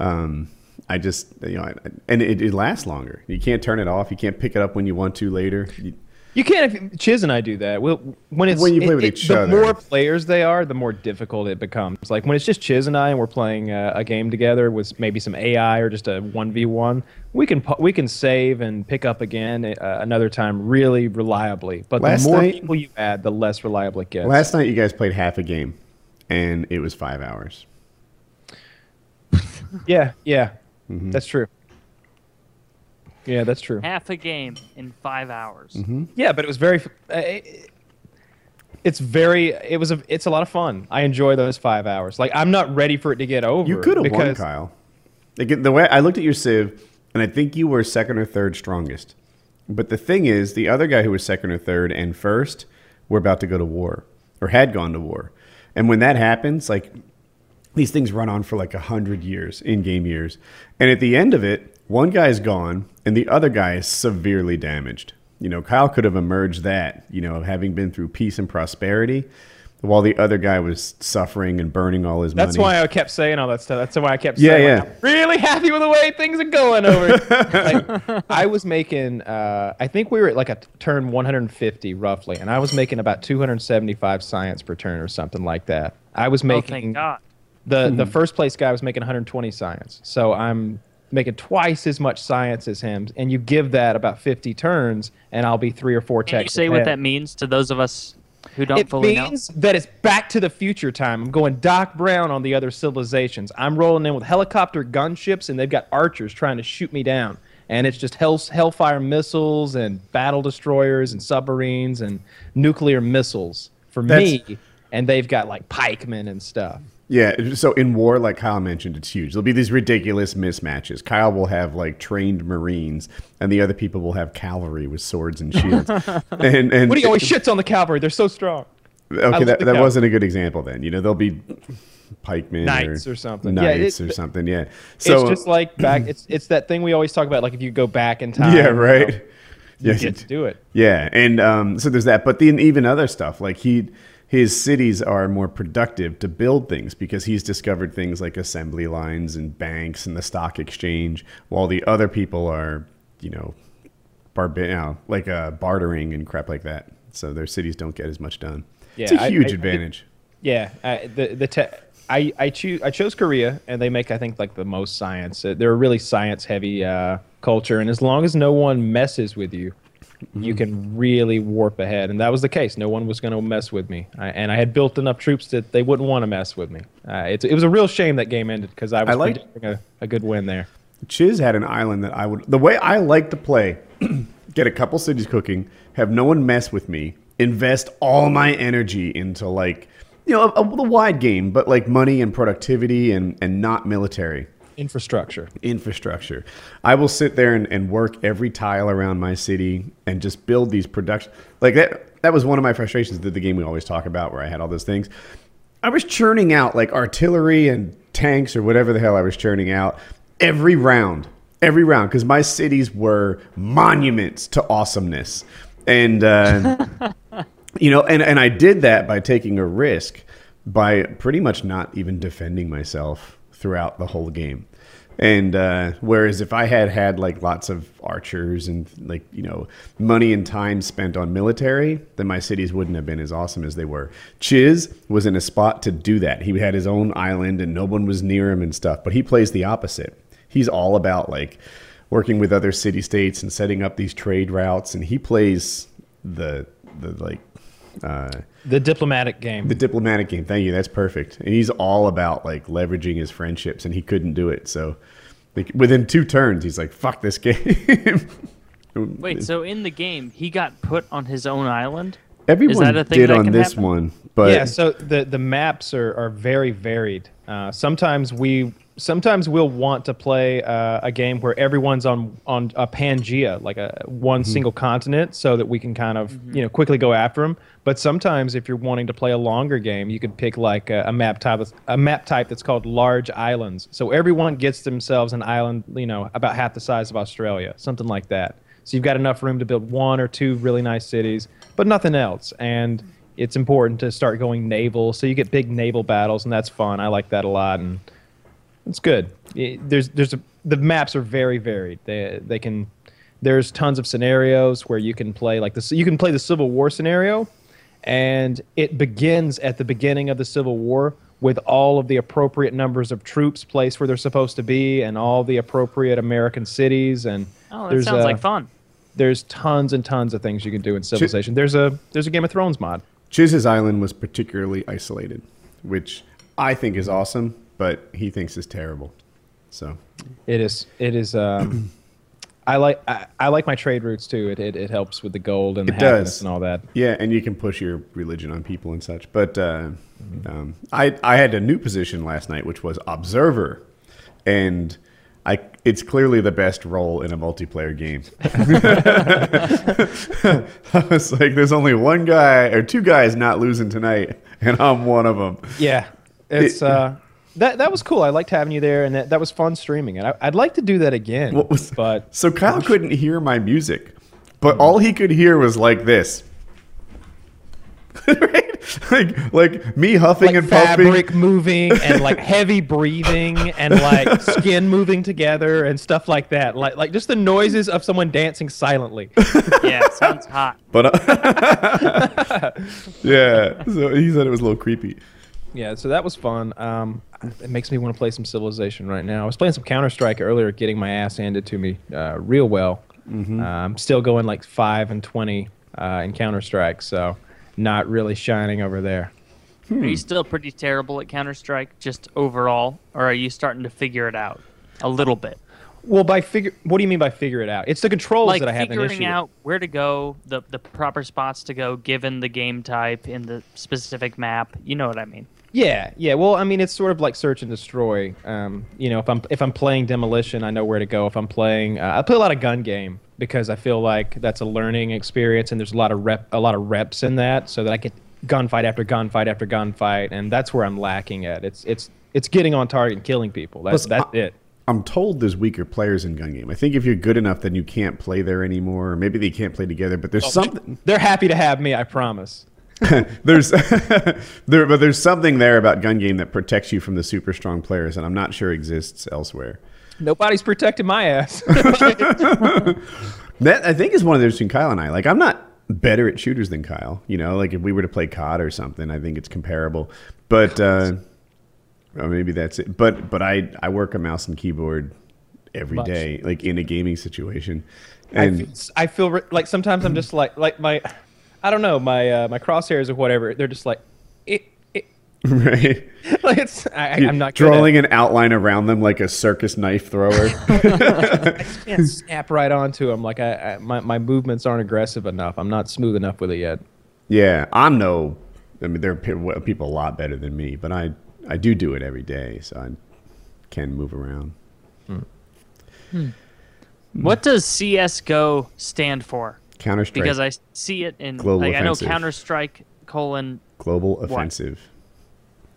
Um, I just, you know, I, and it, it lasts longer. You can't turn it off. You can't pick it up when you want to later. You, You can if Chiz and I do that. We'll, when it's When you play it- with it- each the other. more players they are, the more difficult it becomes. Like when it's just Chiz and I and we're playing uh, a game together with maybe some AI or just a one v one, we can we can save and pick up again uh, another time really reliably. But Last the more night- people you add, the less reliable it gets. Last night, you guys played half a game, and it was five hours. yeah, yeah, Mm-hmm. that's true. Yeah, that's true. Half a game in five hours. Mm-hmm. Yeah, but it was very. Uh, it- it's very. It was a. It's a lot of fun. I enjoy those five hours. Like I'm not ready for it to get over. You could have won, Kyle. Like, the way I looked at your Civ, and I think you were second or third strongest. But the thing is, the other guy who was second or third and first were about to go to war or had gone to war. And when that happens, like these things run on for like a hundred years, in-game years, and at the end of it, one guy is gone and the other guy is severely damaged. You know, Kyle could have emerged that, you know, having been through peace and prosperity, while the other guy was suffering and burning all his That's money. That's why I kept saying all that stuff. That's why I kept Yeah, saying, yeah. like, I'm really happy with the way things are going over. like, I was making, uh, I think we were at like a turn 150 roughly, and I was making about 275 science per turn or something like that. I was Oh, making thank God. the the hmm. first place guy was making 120 science, so I'm making twice as much science as him. And you give that about 50 turns, and I'll be three or four Can you checks. say what that means to those of us who don't believe? it fully means that it's back to the future time. I'm going Doc Brown on the other civilizations. I'm rolling in with helicopter gunships, and they've got archers trying to shoot me down. And it's just hell, Hellfire missiles and battle destroyers and submarines and nuclear missiles for That's- me. And they've got like pikemen and stuff. Yeah, so in war, like Kyle mentioned, it's huge. There'll be these ridiculous mismatches. Kyle will have like trained Marines, and the other people will have cavalry with swords and shields. and, and What do you always shits on the cavalry? They're so strong. Okay, that, that wasn't a good example. Then you know there'll be pikemen, Knights or something. Yeah, knights it- or something. Yeah, so it's just like back. It's it's that thing we always talk about. Like if you go back in time. yeah, you know, right. You Yes, get to do it. Yeah, and um, so there's that. But then even other stuff like he, his cities are more productive to build things because he's discovered things like assembly lines and banks and the stock exchange, while the other people are, you know, barba- you know, like uh, bartering and crap like that. So their cities don't get as much done. it's a huge I- I- advantage. Yeah, I, the the te- I I choose I chose Korea, and they make I think like the most science. They're a really science heavy uh, culture, and as long as no one messes with you, you Mm-hmm. can really warp ahead. And that was the case. No one was going to mess with me, I, and I had built enough troops that they wouldn't want to mess with me. Uh, it's, it was a real shame that game ended because I was I like- predicting a, a good win there. Chiz had an island that I would. The way I like to play, get a couple cities cooking, have no one mess with me, invest all my energy into like, you know, a, a, wide game, but like money and productivity and and not military Infrastructure. infrastructure. I will sit there and, and work every tile around my city and just build these production. Like that. That was one of my frustrations with the game we always talk about, where I had all those things. I was churning out like artillery and tanks or whatever the hell I was churning out every round, every round, because my cities were monuments to awesomeness, and uh, you know, and and I did that by taking a risk by pretty much not even defending myself throughout the whole game. And uh, whereas if I had had like lots of archers and like you know money and time spent on military, then my cities wouldn't have been as awesome as they were. Chiz was in a spot to do that. He had his own island and no one was near him and stuff. But he plays the opposite. He's all about like working with other city states and setting up these trade routes, and he plays the the like uh, The diplomatic game. the diplomatic game. Thank you. That's perfect. And he's all about like leveraging his friendships, and he couldn't do it. So, like within two turns, he's like, "Fuck this game." Wait, so in the game, he got put on his own island? everyone that a thing did that on this happen? one, but yeah, so the the maps are, are very varied. Uh, sometimes we sometimes we'll want to play uh, a game where everyone's on on a Pangea, like a one single continent, so that we can kind of you know quickly go after them. But sometimes, if you're wanting to play a longer game, you could pick like a, a map type a map type that's called large islands. So everyone gets themselves an island, you know, about half the size of Australia, something like that. So you've got enough room to build one or two really nice cities, but nothing else. And it's important to start going naval, so you get big naval battles, and that's fun. I like that a lot, and it's good. It- there's there's a, the maps are very varied. They they can there's tons of scenarios where you can play like this. You can play the Civil War scenario, and it begins at the beginning of the Civil War with all of the appropriate numbers of troops placed where they're supposed to be, and all the appropriate American cities. And Oh, that sounds uh, like fun. there's tons and tons of things you can do in Civilization. There's a there's a Game of Thrones mod. Chiz's island was particularly isolated, which I think is awesome, but he thinks is terrible. So It is. It is. Um, I like. I, I like my trade routes too. It, it it helps with the gold and the It happiness does. and all that. yeah, and you can push your religion on people and such. But uh, um, I I had a new position last night, which was observer, and it's clearly the best role in a multiplayer game. I was like, there's only one guy or two guys not losing tonight, and I'm one of them. Yeah, it's It- uh, that that was cool. I liked having you there, and that, that was fun streaming. And I, I'd like to do that again. What was- but So Kyle couldn't hear my music, but all he could hear was like this. right? Like like me huffing like and puffing. fabric moving and like heavy breathing and like skin moving together and stuff like that. Like like just the noises of someone dancing silently. Yeah, it sounds hot. But uh, yeah, so he said it was a little creepy. Yeah, so that was fun. Um, it makes me want to play some Civilization right now. I was playing some Counter Strike earlier, getting my ass handed to me uh, real well. Uh, I'm still going like five and twenty uh, in Counter Strike, so not really shining over there. Are you still pretty terrible at Counter Strike, just overall, or are you starting to figure it out a little bit? Well, by figure, what do you mean by figure it out? It's the controls Like that I have an figuring issue. with. out where to go, the the proper spots to go, given the game type in the specific map. You know what I mean? Yeah, yeah. Well, I mean, it's sort of like search and destroy. Um, you know, if I'm if I'm playing demolition, I know where to go. If I'm playing, uh, I play a lot of gun game because I feel like that's a learning experience, and there's a lot of rep, a lot of reps in that, so that I get gunfight after gunfight after gunfight, and that's where I'm lacking at. It's it's it's getting on target and killing people. That's Plus, that's I- it. I'm told there's weaker players in gun game. I think if you're good enough, then you can't play there anymore, or maybe they can't play together. But Oh, there's something. They're happy to have me. I promise. there's there, but there's something there about gun game that protects you from the super strong players, and I'm not sure exists elsewhere. Nobody's protecting my ass. That I think is one of the between Kyle and I. Like I'm not better at shooters than Kyle. You know, like if we were to play COD or something, I think it's comparable. But uh, or maybe that's it. But but I I work a mouse and keyboard every Much. day, like in a gaming situation. I And feel, I feel re- like sometimes I'm just like like my, I don't know my uh, my crosshairs or whatever. They're just like, right, like it's I, I- I'm not good at- drawing an outline around them like a circus knife thrower. I can't snap right onto them. Like I, I my my movements aren't aggressive enough. I'm not smooth enough with it yet. yeah, I'm no. I mean, there are people a lot better than me, but I I do do it every day, so I can move around. Hmm. Hmm. Hmm. What does CS:GO stand for? Counter Strike. Because I see it in Global like I know. Counter Strike colon Global offensive.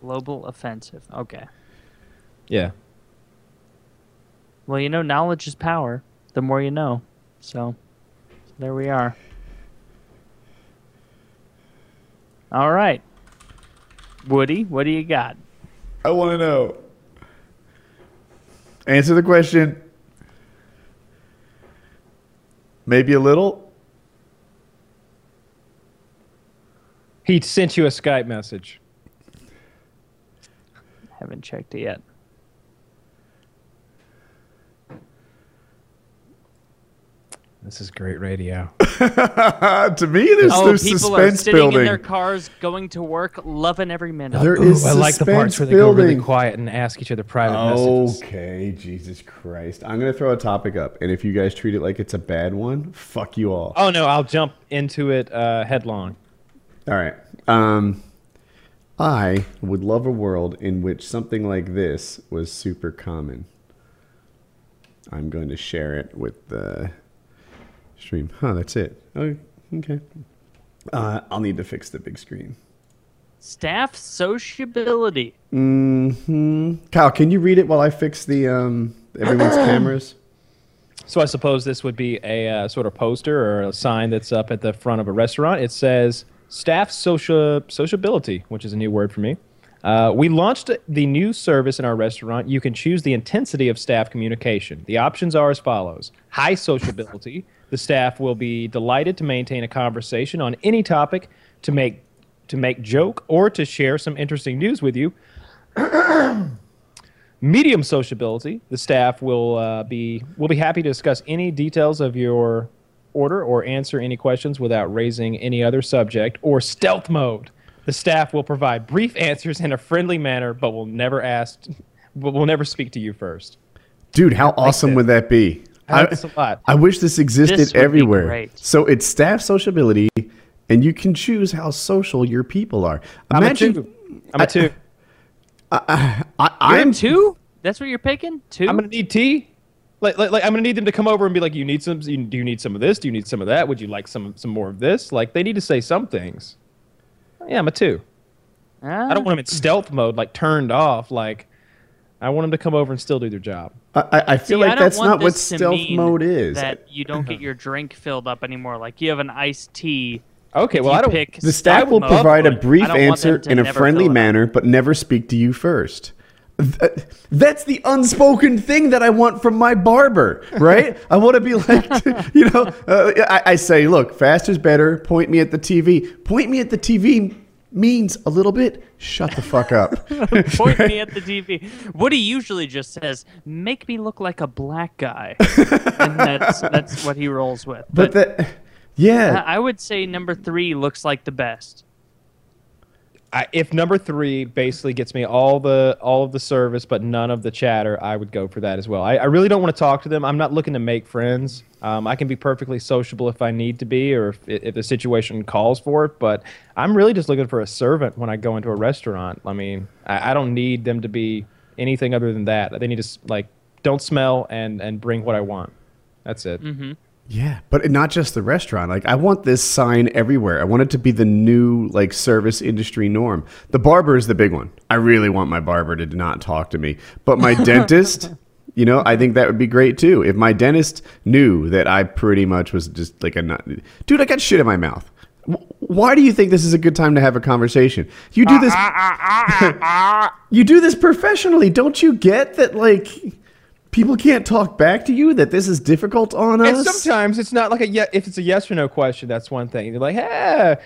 Global offensive. Okay. Yeah. Well, you know, knowledge is power. The more you know. So, there we are. All right. Woody, what do you got? I want to know. Answer the question. Maybe a little. He sent you a Skype message. Haven't checked it yet. This is great radio. to me, there's, Oh, there's people are sitting building. in their cars, going to work, loving every minute. There Ooh, is I like the parts where they go really quiet and ask each other private messages. Okay, Jesus Christ. I'm going to throw a topic up, and if you guys treat it like it's a bad one, fuck you all. Oh no, I'll jump into it uh, headlong. All right. Um, I would love a world in which something like this was super common. I'm going to share it with the stream. Huh, that's it. Oh, okay. Uh, I'll need to fix the big screen. Staff sociability. Mm hmm Kyle, can you read it while I fix the um, everyone's cameras? So I suppose this would be a uh, sort of poster or a sign that's up at the front of a restaurant. It says staff social sociability, which is a new word for me. Uh, we launched the new service in our restaurant. You can choose the intensity of staff communication. The options are as follows: high sociability. The staff will be delighted to maintain a conversation on any topic, to make to make joke or to share some interesting news with you. Medium sociability. The staff will uh, be will be happy to discuss any details of your order or answer any questions without raising any other subject. Or stealth mode. The staff will provide brief answers in a friendly manner, but will never ask, but will never speak to you first. Dude, how awesome that. would that be? I a lot. I wish this existed This everywhere. So it's staff sociability, and you can choose how social your people are. I'm a two. I'm a two. I, You're I'm two? That's what you're picking? Two? I'm gonna need tea. Like, like, like, I'm gonna need them to come over and be like, "You need some? Do you need some of this? Do you need some of that? Would you like some, some more of this?" Like, they need to say some things. Oh, yeah, I'm a two. I don't want them in ah. stealth mode, like turned off. Like, I want them to come over and still do their job. I, I- I feel See, like don't that's not what stealth mode is. That you don't get your drink filled up anymore. Like you have an iced tea. Okay, well, I don't. pick The staff will mode, provide a brief don't want them answer in a friendly fill up. manner, but never speak to you first. Th- That's the unspoken thing that I want from my barber, right? I want to be like, you know, uh, I, I say, look, fast is better. Point me at the TV. Point me at the TV means a little bit. Shut the fuck up. Point me at the TV. Woody usually just says, "Make me look like a black guy," and that's that's what he rolls with. But that, yeah, I I would say number three looks like the best. I, if number three basically gets me all the all of the service but none of the chatter, I would go for that as well. I, I really don't want to talk to them. I'm not looking to make friends. Um, I can be perfectly sociable if I need to be or if, if the situation calls for it. But I'm really just looking for a servant when I go into a restaurant. I mean, I, I don't need them to be anything other than that. They need to like don't smell and and bring what I want. That's it. Yeah, but not just the restaurant. Like I want this sign everywhere. I want it to be the new like service industry norm. The barber is the big one. I really want my barber to not talk to me. But my dentist, you know, I think that would be great too. If my dentist knew that I pretty much was just like a nut- dude, I got shit in my mouth. Why do you think this is a good time to have a conversation? You do uh, this uh, uh, You do this professionally. Don't you get that like people can't talk back to you that this is difficult on And us? sometimes it's not like a ye- if it's a yes or no question, that's one thing. You're like, hey,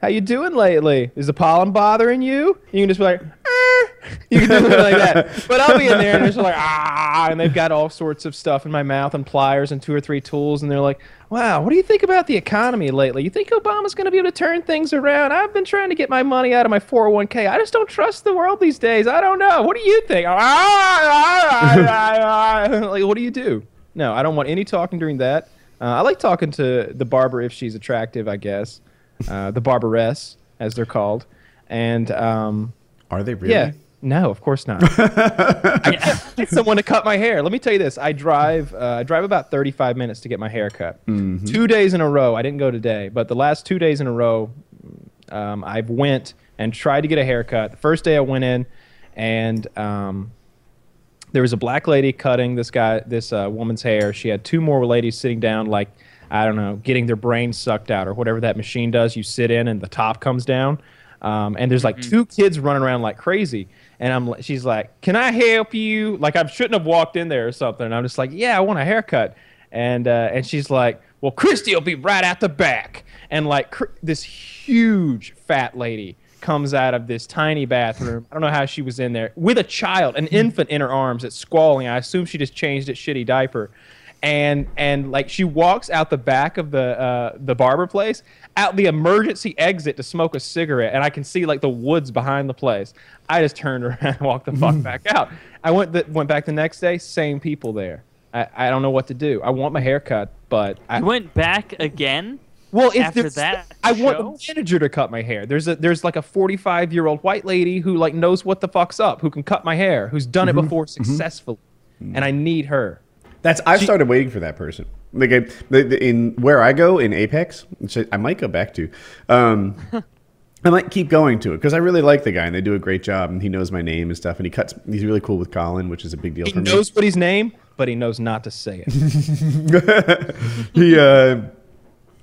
how you doing lately? Is the pollen bothering you? You can just be like, eh. you can do something like that. But I'll be in there and they're just like, ah, and they've got all sorts of stuff in my mouth and pliers and two or three tools, and they're like, wow, what do you think about the economy lately? You think Obama's going to be able to turn things around? I've been trying to get my money out of my 401k. I just don't trust the world these days. I don't know. What do you think? like, what do you do? No, I don't want any talking during that. Uh, I like talking to the barber if she's attractive, I guess. Uh, the barberess, as they're called. And um, Are they really? yeah, no, of course not. I need someone to cut my hair. Let me tell you this: I drive, uh, I drive about 35 minutes to get my hair cut. Two days in a row. I didn't go today, but the last two days in a row, um, I've went and tried to get a haircut. The first day I went in, and um, there was a black lady cutting this guy, this uh, woman's hair. She had two more ladies sitting down, like I don't know, getting their brains sucked out or whatever that machine does. You sit in and the top comes down. Um, and there's like two kids running around like crazy. And I'm, she's like, "Can I help you?" Like I shouldn't have walked in there or something. And I'm just like, "Yeah, I want a haircut." And uh, and she's like, "Well, Christy will be right out the back." And like cr- this huge fat lady comes out of this tiny bathroom. I don't know how she was in there with a child, an infant in her arms that's squalling. I assume she just changed its shitty diaper. And and like she walks out the back of the uh, the barber place, out the emergency exit to smoke a cigarette, and I can see like the woods behind the place. I just turned around and walked the fuck back out. I went the, went back the next day, same people there. I, I don't know what to do. I want my hair cut, but I You went back again. Well, if after that I want show? the manager to cut my hair. There's a there's like a 45 year old white lady who like knows what the fuck's up, who can cut my hair, who's done Mm-hmm. it before successfully, and I need her. That's I've started waiting for that person. Like I, the, the, in where I go in Apex, which I, I might go back to. Um, I might keep going to it because I really like the guy and they do a great job and he knows my name and stuff and he cuts. He's really cool with Colin, which is a big deal He for knows what his name, but he knows not to say it. me. he, uh,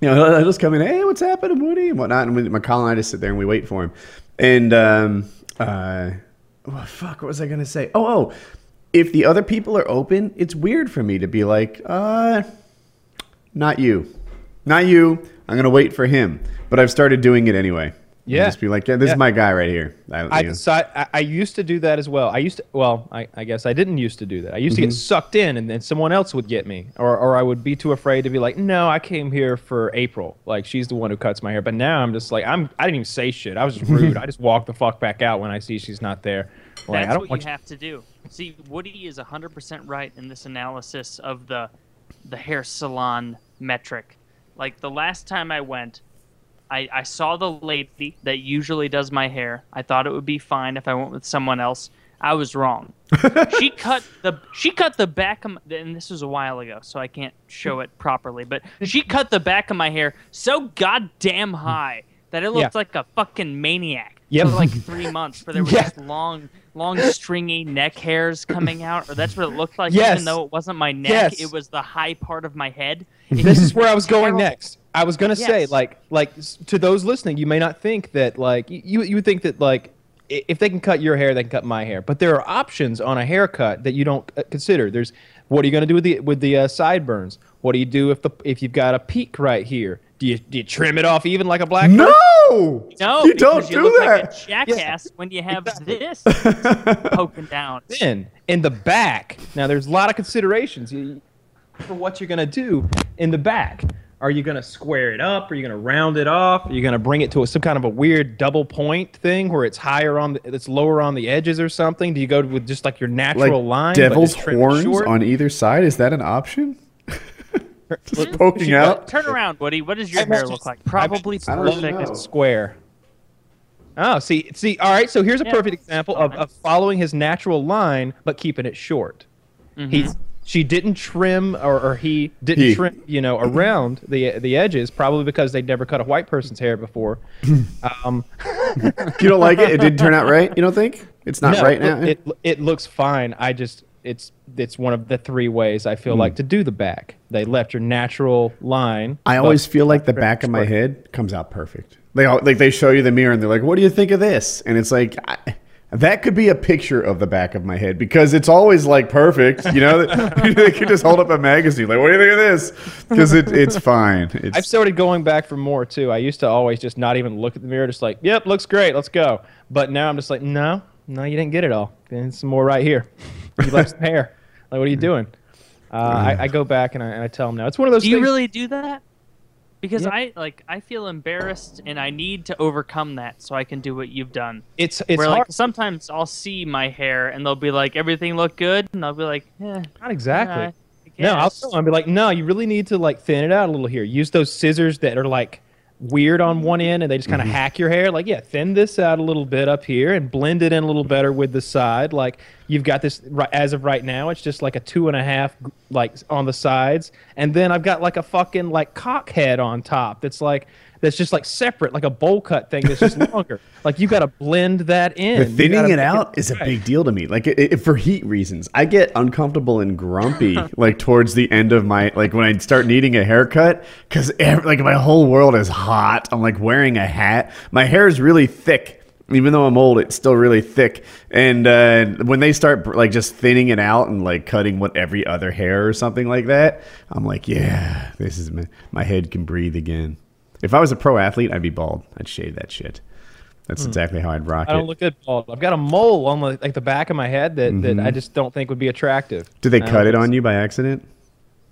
you know, he'll- he'll just come in. Hey, what's happening, Woody, and whatnot. And we, my Colin and I just sit there and we wait for him. And um, uh, oh, fuck, what was I gonna say? Oh, oh, if the other people are open, it's weird for me to be like, uh, not you, not you. I'm gonna wait for him. But I've started doing it anyway. Yeah. just be like, yeah, this Yeah. is my guy right here. I, I you know. decide. I, I used to do that as well. I used to. Well, I, I guess I didn't used to do that. I used to Mm-hmm. get sucked in, and then someone else would get me, or or I would be too afraid to be like, no, I came here for April. Like she's the one who cuts my hair. But now I'm just like, I'm. I didn't even say shit. I was just rude. I just walk the fuck back out when I see she's not there. Like, I That's don't what want you have to do. See, Woody is 100% right in this analysis of the the hair salon metric. Like the last time I went, I, I saw the lady that usually does my hair. I thought it would be fine if I went with someone else. I was wrong. she cut the she cut the back of my, and this was a while ago, so I can't show it properly. But she cut the back of my hair so goddamn high that it looked Yeah. like a fucking maniac Yep. for like three months, where there were Yeah. just long, long stringy neck hairs coming out, or that's what it looked like. Yes. Even though it wasn't my neck, Yes. it was the high part of my head. It this is where I was going next. I was gonna say like like to those listening, you may not think that like you you would think that like if they can cut your hair, they can cut my hair. But there are options on a haircut that you don't uh, consider. There's what are you gonna do with the with the uh, sideburns? What do you do if the if you've got a peak right here? Do you do you trim it off even like a black? person? No, No, you don't you do look that. like a jackass when you have Exactly. this poking down. in in the back. Now there's a lot of considerations for what you're gonna do in the back. Are you gonna square it up? Are you gonna round it off? Are you gonna bring it to a, some kind of a weird double point thing where it's higher on the, it's lower on the edges or something? Do you go with just like your Like natural line, but devil's just trim it horns short? on either side. Is that an option? Just poking you out. Turn around, Woody. What does your I hair bet- look like? Probably perfect. know. square. Oh, see, see. All right, so here's a Yeah, perfect example of, of following his natural line but keeping it short. Mm-hmm. He's she didn't trim or, or he didn't He. trim, you know, around the the edges, probably because they'd never cut a white person's hair before. Um, You don't like it? It didn't turn out right. You don't think it's not no, right it, now? It, it looks fine. I just it's it's one of the three ways I feel Hmm. like to do the back. They left your natural line. I always feel like the back of my short. head comes out perfect. They all, like they show you the mirror and they're like, "What do you think of this?" And it's like I, that could be a picture of the back of my head because it's always like perfect. You know, they could just hold up a magazine like, "What do you think of this?" Because it, it's fine. It's, I've started going back for more too. I used to always just not even look at the mirror, just like, "Yep, looks great, let's go." But now I'm just like, "No, no, you didn't get it all. There's some more right here. You left some hair. Like, what are you doing?" Uh, I, I go back and I, and I tell them now. It's one of those. Do you really do that? Because Yeah. I like I feel embarrassed and I need to overcome that so I can do what you've done. It's it's Where hard. like sometimes I'll see my hair and they'll be like everything look good and I'll be like, eh, not exactly. I No, I'll guess." tell them. I'll be like, no, you really need to like thin it out a little here. Use those scissors that are like weird on one mm-hmm. end and they just kind of mm-hmm. hack your hair. Like, yeah, thin this out a little bit up here and blend it in a little better with the side. Like, you've got this as of right now. It's just like a two and a half, like on the sides, and then I've got like a fucking like cock head on top. That's like that's just like separate, like a bowl cut thing that's just longer. Like you got to blend that in. the thinning it out is a big deal to me. Like it, it, for heat reasons, I get uncomfortable and grumpy like towards the end of my like when I start needing a haircut because like my whole world is hot. I'm like wearing a hat. My hair is really thick. Even though I'm old, it's still really thick. And uh, when they start like just thinning it out and like cutting what every other hair or something like that, I'm like, yeah, this is my, my head can breathe again. If I was a pro athlete, I'd be bald. I'd shave that shit. That's exactly how I'd rock Hmm. I it. don't look good bald. I've got a mole on the, like the back of my head that, that I just don't think would be attractive. Did they cut it on you by accident?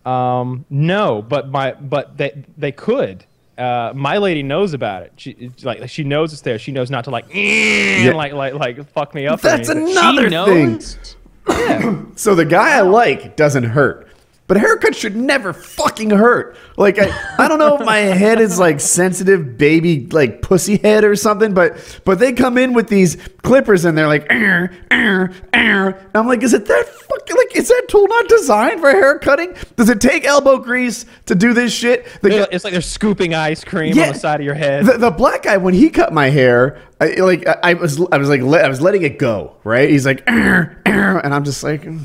Um, no, but my but they they could. Uh, my lady knows about it. She like she knows it's there. She knows not to like like like like fuck me up. That's anything. another she thing. knows. So the guy I like doesn't hurt. But a haircut should never fucking hurt. Like I, I don't know if my head is like sensitive baby like pussy head or something, but but they come in with these clippers and they're like. And I'm like, is it that fucking like is that tool not designed for hair cutting? Does it take elbow grease to do this shit? The It's like they're scooping ice cream Yeah. on the side of your head. the, the black guy when he cut my hair, I, like I, I was, I was like, I was letting it go, right? He's like, and I'm just like, eh,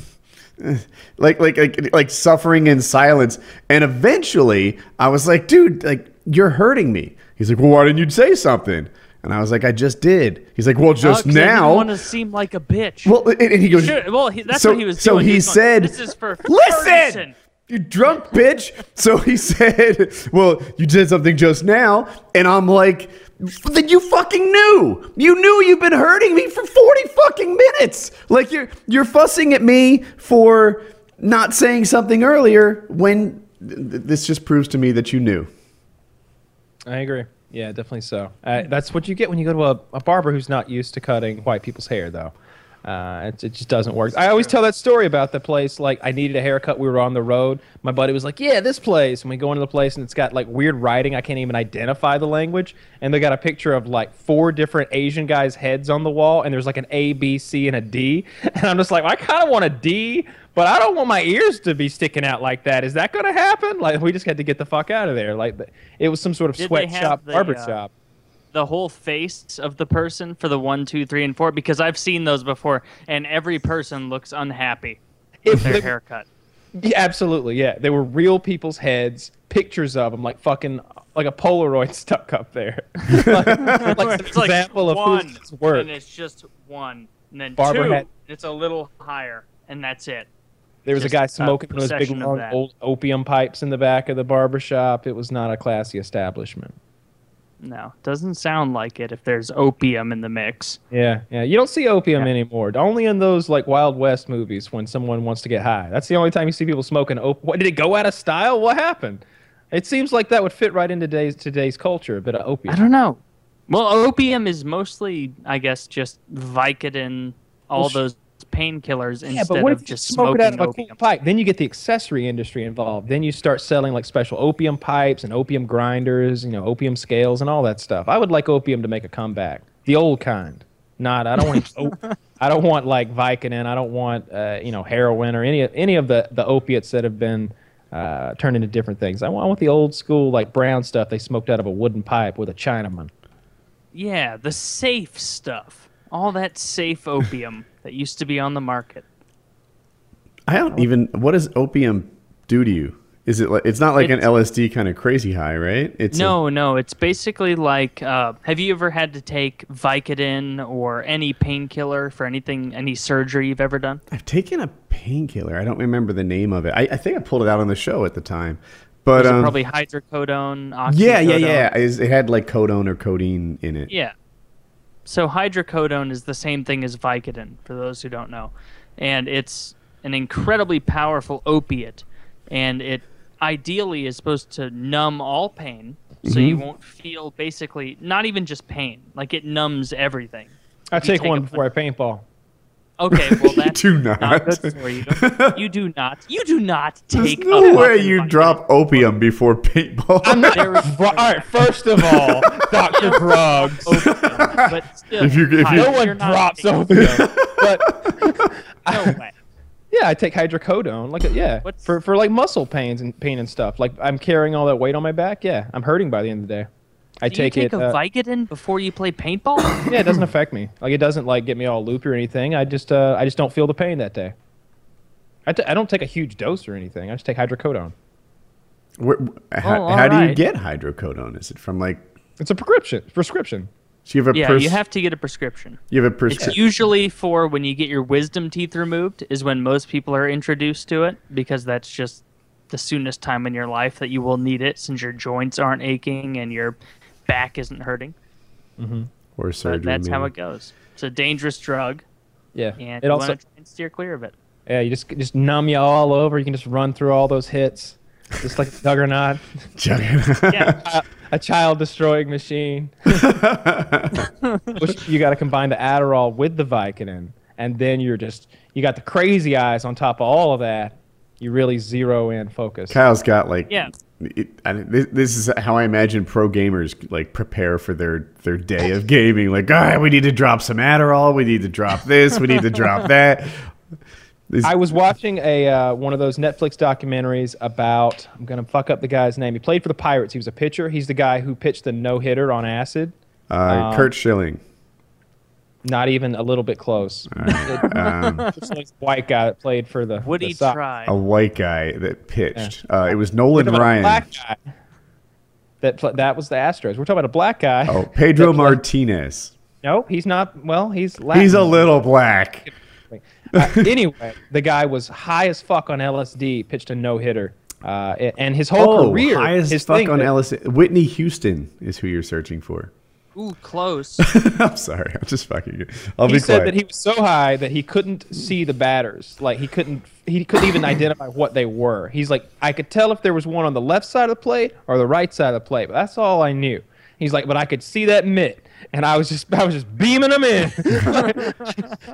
like, like, like, like suffering in silence. And eventually, I was like, dude, like you're hurting me. He's like, well, why didn't you say something? And I was like, I just did. He's like, well, just oh, I now. want to seem like a bitch. well, and, and he goes, Sure, well, he, that's so, what he was so doing. he was going, said, "This is for listen, Ferguson." You drunk bitch. So he said, well, you did something just now. And I'm like, then you fucking knew. You knew you've been hurting me for 40 fucking minutes. Like you're, you're fussing at me for not saying something earlier when th- this just proves to me that you knew. I agree. Yeah, definitely so. Uh, that's what you get when you go to a, a barber who's not used to cutting white people's hair, though. Uh, it, it just doesn't work. I always tell that story about the place. Like, I needed a haircut. We were on the road. My buddy was like, "Yeah, this place." And we go into the place, and it's got like weird writing. I can't even identify the language. And they got a picture of like four different Asian guys' heads on the wall, and there's like an A, B, C, and a D. And I'm just like, I kind of want a D, but I don't want my ears to be sticking out like that. Is that going to happen? Like, we just had to get the fuck out of there. Like, it was some sort of Did they have sweatshop, barber uh, shop. The whole face of the person for the one, two, three, and four because I've seen those before, and every person looks unhappy with their they- haircut. Yeah, absolutely. Yeah, they were real people's heads, pictures of them, like fucking like a Polaroid stuck up there. like, like an It's like of one, whose work. and it's just one, and then Barber two, hat. it's a little higher, and that's it. There was a guy smoking those big long old opium pipes in the back of the barber shop. It was not a classy establishment. No, doesn't sound like it if there's opium in the mix. Yeah, yeah. You don't see opium Yeah. anymore. Only in those like Wild West movies when someone wants to get high. That's the only time you see people smoking. Op- what did it go out of style? What happened? It seems like that would fit right into today's today's culture. A bit of opium. I don't know. Well, opium is mostly, I guess, just Vicodin, all Well, sh- those painkillers Yeah, instead but what of if you just smoke it smoking out of a cool opium. pipe? Then you get the accessory industry involved. Then you start selling like special opium pipes and opium grinders, you know, opium scales and all that stuff. I would like opium to make a comeback, the old kind. Not, I don't want, op- I don't want like Vicodin. I don't want, uh, you know, heroin or any any of the the opiates that have been uh, turned into different things. I want, I want the old school like brown stuff they smoked out of a wooden pipe with a Chinaman. Yeah, the safe stuff. All that safe opium that used to be on the market. I don't even. What does opium do to you? Is it like it's not like an LSD kind of crazy high, right? It's a- No, no, it's basically like uh, have you ever had to take Vicodin or any painkiller for anything, any surgery you've ever done? I've taken a painkiller. I don't remember the name of it. I, I think I pulled it out on the show at the time. But um, probably hydrocodone, oxycodone? yeah, yeah, yeah. It it had like codone or codeine in it. Yeah. So hydrocodone is the same thing as Vicodin, for those who don't know, and it's an incredibly powerful opiate, and it ideally is supposed to numb all pain, so mm-hmm. you won't feel basically not even just pain, like it numbs everything. I If take take one a- before I paintball. Okay, well You that's do not. good for you. You do not. You do not There's take. no a way you Vicodin. drop opium before paintball. There is All right, first of all, Dr. Drugs. opium, but still, If you- if you- No one drops taking- opium. But No way. yeah, I take hydrocodone. Like yeah, What's- for for like muscle pains and pain and stuff. Like I'm carrying all that weight on my back. Yeah, I'm hurting by the end of the day. I Do take, you take it. a uh, Vicodin before you play paintball? yeah, it doesn't affect me. Like it doesn't like get me all loopy or anything. I just uh, I just don't feel the pain that day. I t- I don't take a huge dose or anything. I just take hydrocodone. Where, how Oh, how do you get hydrocodone? Is it from like? It's a prescription. Prescription. So you have a yeah, pers- you have to get a prescription. you have a prescription. It's usually for when you get your wisdom teeth removed is when most people are introduced to it because that's just the soonest time in your life that you will need it since your joints aren't aching and your back isn't hurting. Mm-hmm. or surgery. But that's how it goes. It's a dangerous drug, Yeah. and it you also want to try and steer clear of it. yeah you just just numb you all over. You can just run through all those hits, just like Juggernaut. Juggernaut. Yeah, a child destroying machine. Which you got to combine the Adderall with the Vicodin, and then you're just you got the crazy eyes on top of all of that. You really zero in focus. Kyle's got like Yeah. It, I, this, this is how I imagine pro gamers like prepare for their their day of gaming. Like, right, we need to drop some Adderall. We need to drop this. We need to drop that. This- I was watching a uh, one of those Netflix documentaries about I'm gonna fuck up the guy's name. He played for the Pirates. He was a pitcher. He's the guy who pitched the no hitter on acid. uh, um, Curt Schilling. Not even a little bit close. Um, Just like a white guy that played for the. Would the he Sox. try? a white guy that pitched. Uh, it was Nolan Talking a Ryan. Black guy. That pl- that was the Astros. We're talking about a black guy. Oh, Pedro Martinez. No, he's not. Well, he's Latin. He's a little black. Uh, anyway, the guy was high as fuck on LSD. Pitched a no hitter, uh, and his whole Oh, career. high as his fuck on that- Ellis. Whitney Houston is who you're searching for. Ooh, close. I'm sorry. I'm just fucking you. I'll He be said quiet. that he was so high that he couldn't see the batters. Like he couldn't, he couldn't even identify what they were. He's like, I could tell if there was one on the left side of the plate or the right side of the plate, but that's all I knew. He's like, but I could see that mitt, and I was just, I was just beaming them in.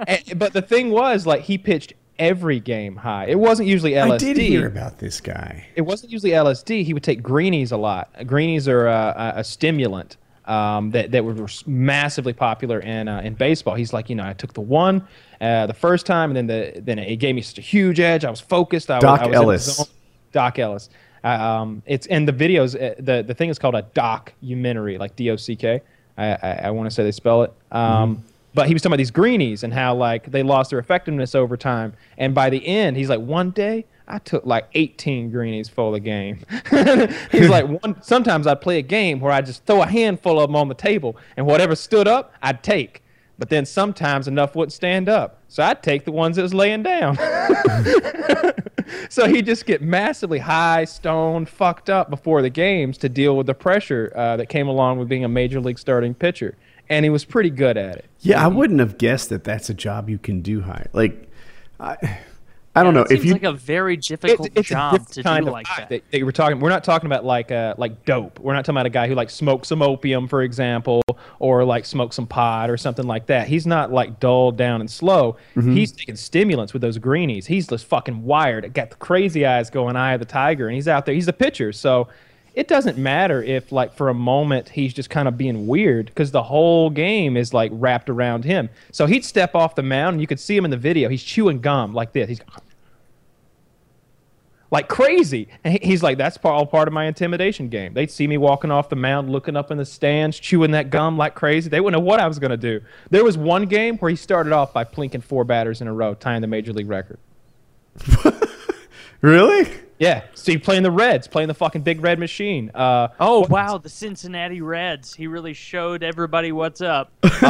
And- but the thing was, like, he pitched every game high. It wasn't usually LSD. I did hear about this guy. it wasn't usually LSD. He would take greenies a lot. Greenies are uh, a, a stimulant um, that that were massively popular in uh, in baseball. He's like, you know, I took the one uh, the first time, and then the then it gave me such a huge edge. I was focused. I, Doc I was Ellis. Doc Ellis. Uh, um, it's and the videos. Uh, the the thing is called a documentary, like D O C K. I I, I want to say they spell it. Um, But he was talking about these greenies and how like they lost their effectiveness over time. And by the end, he's like, one day I took like 18 greenies for the game. he's like, one. Sometimes I'd play a game where I just throw a handful of them on the table, and whatever stood up, I'd take. But then sometimes enough wouldn't stand up, so I'd take the ones that was laying down. so he'd just get massively high, stoned, fucked up before the games to deal with the pressure uh, that came along with being a major league starting pitcher. And he was pretty good at it. Yeah, I wouldn't have guessed that that's a job you can do high. Like, I, I don't know It if seems you. like a very difficult It's- it's job different to kind do of like that. that. that we're talking. We're not talking about like uh, like dope. We're not talking about a guy who like smokes some opium, for example, or like smokes some pot or something like that. He's not like dulled down and slow. Mm-hmm. He's taking stimulants with those greenies. He's just fucking wired. Got the crazy eyes going, eye of the tiger, and he's out there. He's a pitcher, so it doesn't matter if like for a moment he's just kind of being weird because the whole game is like wrapped around him. So he'd step off the mound, and you could see him in the video. He's chewing gum like this. He's like crazy. And he's like, that's all part of my intimidation game. They'd see me walking off the mound, looking up in the stands, chewing that gum like crazy. They wouldn't know what I was going to do. There was one game where he started off by plinking four batters in a row, tying the major league record. really? Yeah, see, playing the Reds, playing the fucking big red machine. Uh, Oh wow, the Cincinnati Reds. He really showed everybody what's up.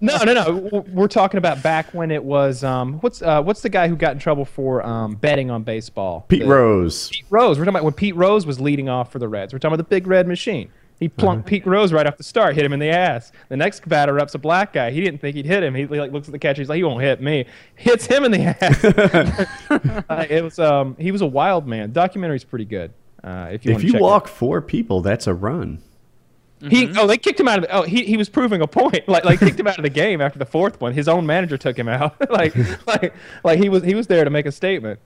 no, no, no. W- We're talking about back when it was um, what's uh, what's the guy who got in trouble for um, betting on baseball? Pete The- Rose. Pete Rose. We're talking about when Pete Rose was leading off for the Reds. We're talking about the big red machine. He plunked Pete Rose right off the start, hit him in the ass. The next batter up's a black guy. He didn't think he'd hit him. He like looks at the catcher. He's like, he won't hit me. Hits him in the ass. Uh, it was um, he was a wild man. Documentary's pretty good. Uh, if you If you check it walk four people, that's a run. he oh they kicked him out of the, oh he, he was proving a point like like kicked him out of the game after the fourth one his own manager took him out like like like he was he was there to make a statement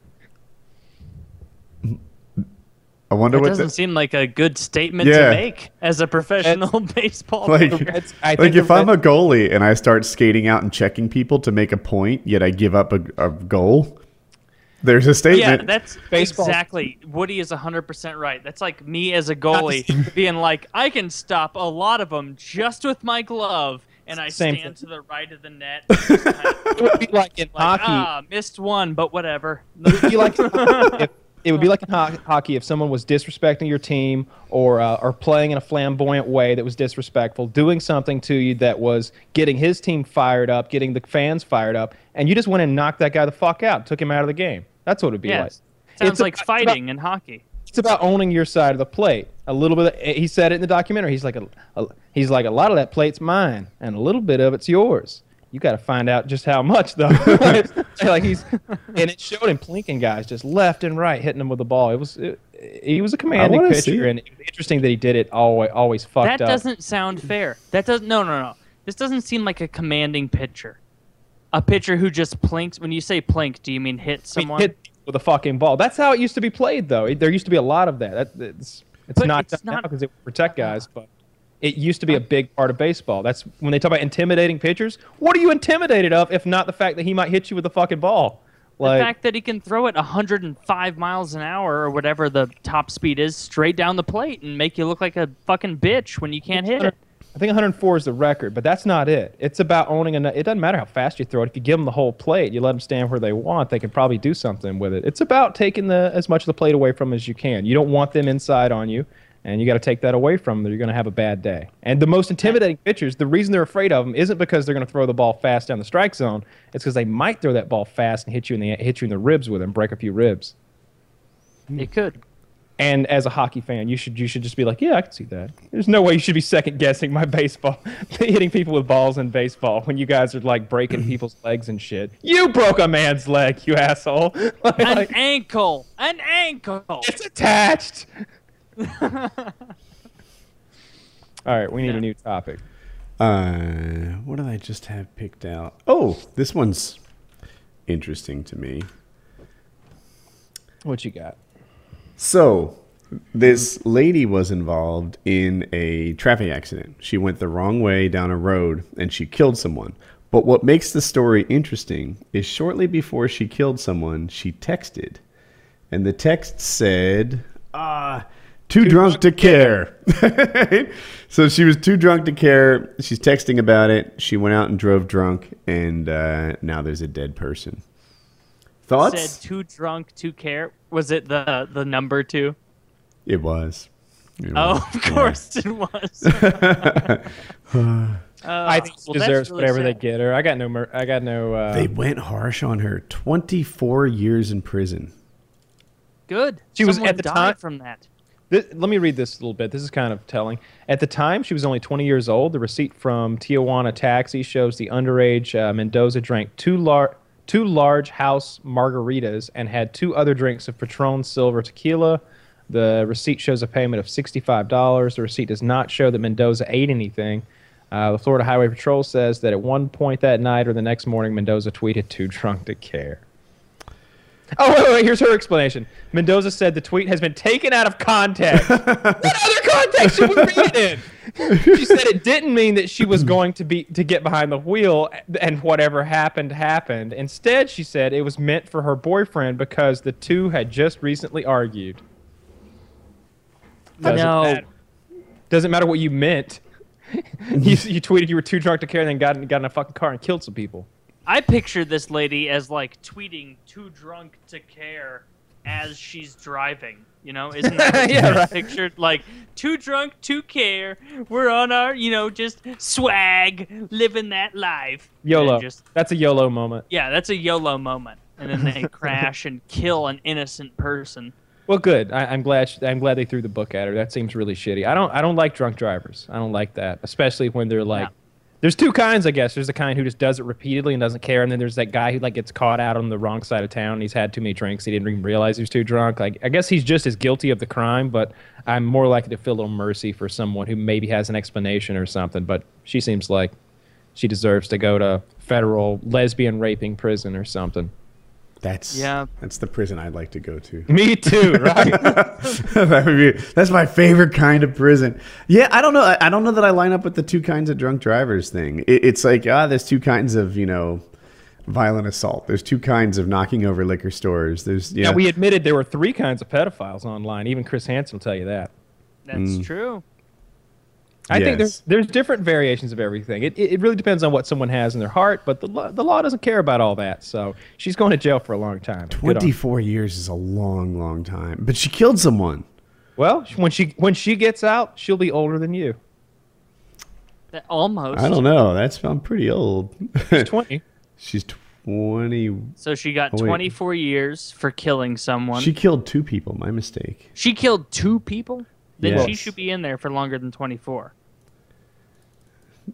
I wonder It what. doesn't The, seem like a good statement Yeah. to make as a professional baseball like, player. I like think if I'm a goalie and I start skating out and checking people to make a point, yet I give up a, a goal, there's a statement. Yeah, that's Baseball- exactly. Woody is 100% right. That's like me as a goalie being like, I can stop a lot of them just with my glove, and I Same stand thing. to the right of the net. just kind of it would be like in like, hockey ah, missed one, but whatever. it would be like if, it would be like in ho- hockey if someone was disrespecting your team or uh, or playing in a flamboyant way that was disrespectful, doing something to you that was getting his team fired up, getting the fans fired up, and you just went and knocked that guy the fuck out, took him out of the game. That's what it'd be yes. like. Sounds It's like about- it's about- fighting in hockey. it's about owning your side of the plate. A little bit. Of, he said it in the documentary. He's like a, a he's like a lot of that plate's mine, and a little bit of it's yours. You got to find out just how much though. like he's and it showed him plinking guys just left and right, hitting them with the ball. It was it, he was a commanding pitcher, it. and it was interesting that he did it always always fucked That up. doesn't sound fair. That doesn't. No, no, no. This doesn't seem like a commanding pitcher. A pitcher who just plinks. When you say plink, do you mean hit I mean, someone? hit, with a fucking ball. That's how it used to be played, though. There used to be a lot of that. that it's it's But not it's done now not- because they protect guys, but it used to be a big part of baseball. That's when they talk about intimidating pitchers. What are you intimidated of if not the fact that he might hit you with a fucking ball? Like, the fact that he can throw it 105 miles an hour or whatever the top speed is straight down the plate and make you look like a fucking bitch when you can't hit it. I think 104 is the record, but that's not it. It's about owning a. It doesn't matter how fast you throw it. If you give them the whole plate, you let them stand where they want, they can probably do something with it. It's about taking the as much of the plate away from as you can. You don't want them inside on you, and you got to take that away from them. You're going to have a bad day. And the most intimidating pitchers, the reason they're afraid of them isn't because they're going to throw the ball fast down the strike zone. It's because they might throw that ball fast and hit you in the hit you in the ribs with them, break a few ribs. It could. And as a hockey fan, you should you should just be like, yeah, I can see that. There's no way you should be second guessing my baseball, hitting people with balls in baseball when you guys are like breaking people's legs and shit. You broke a man's leg, you asshole. Like, An like, ankle. An ankle. it's attached. All right, we need Yeah. a new topic. Uh, what did I just have picked out? Oh, this one's interesting to me. What you got? So, this lady was involved in a traffic accident. She went the wrong way down a road and she killed someone. But what makes the story interesting is shortly before she killed someone, she texted. And the text said, ah, too, drunk, to care. so she was too drunk to care. She's texting about it. She went out and drove drunk, and uh, now there's a dead person. Thoughts? Said too drunk to care. Was it the the number two? It was. It Oh, was. of course it was. I think she well, deserves really whatever they get her. I got no. Mer- I got no. Uh, They went harsh on her. 24 years in prison. Good. She was at the died time- from that. This, let me read this a little bit. This is kind of telling. At the time, she was only 20 years old. The receipt from Tijuana Taxi shows the underage uh, Mendoza drank two, lar- two large house margaritas and had two other drinks of Patron Silver tequila. The receipt shows a payment of $65. The receipt does not show that Mendoza ate anything. Uh, the Florida Highway Patrol says that at one point that night or the next morning, Mendoza tweeted, too drunk to care. Oh, wait, wait, here's her explanation. Mendoza said the tweet has been taken out of context. what other context should we read it in? She said it didn't mean that she was going to be to get behind the wheel and whatever happened happened. Instead, she said it was meant for her boyfriend because the two had just recently argued. Doesn't No. matter. Doesn't matter what you meant. you, you tweeted you were too drunk to care, and then got, in- got in a fucking car and killed some people. I pictured this lady as like tweeting too drunk to care as she's driving. You know, isn't that Yeah, right. pictured? Like too drunk to care. We're on our, you know, just swag, living that life. YOLO. Just That's a YOLO moment. yeah, that's a YOLO moment. And then they crash and kill an innocent person. Well, good. I, I'm glad. sh- I'm glad they threw the book at her. That seems really shitty. I don't. I don't like drunk drivers. I don't like that, especially when they're like. Yeah. There's two kinds, I guess. There's the kind who just does it repeatedly and doesn't care, and then there's that guy who like gets caught out on the wrong side of town. He's had too many drinks. He didn't even realize he was too drunk. Like I guess he's just as guilty of the crime, but I'm more likely to feel a little mercy for someone who maybe has an explanation or something. But she seems like she deserves to go to federal lesbian raping prison or something. That's Yeah. That's the prison I'd like to go to. Me too, right? that would be, that's my favorite kind of prison. Yeah, I don't know. I, I don't know that I line up with the two kinds of drunk drivers thing. It, it's like ah, there's two kinds of you know violent assault. There's two kinds of knocking over liquor stores. There's yeah. Now, we admitted there were three kinds of pedophiles online. Even Chris Hansen will tell you that. That's Mm. true. I think there's there's different variations of everything. It, it it really depends on what someone has in their heart, but the law, the law doesn't care about all that. So she's going to jail for a long time. Good on her. 24 years is a long, long time. But she killed someone. Well, when she when she gets out, she'll be older than you. That almost. I don't know. That's I'm pretty old. She's twenty. She's 20. So she got Oh, wait. 24 years for killing someone. She She, killed two people. My mistake. She killed two people? Then she should be in there for longer than 24.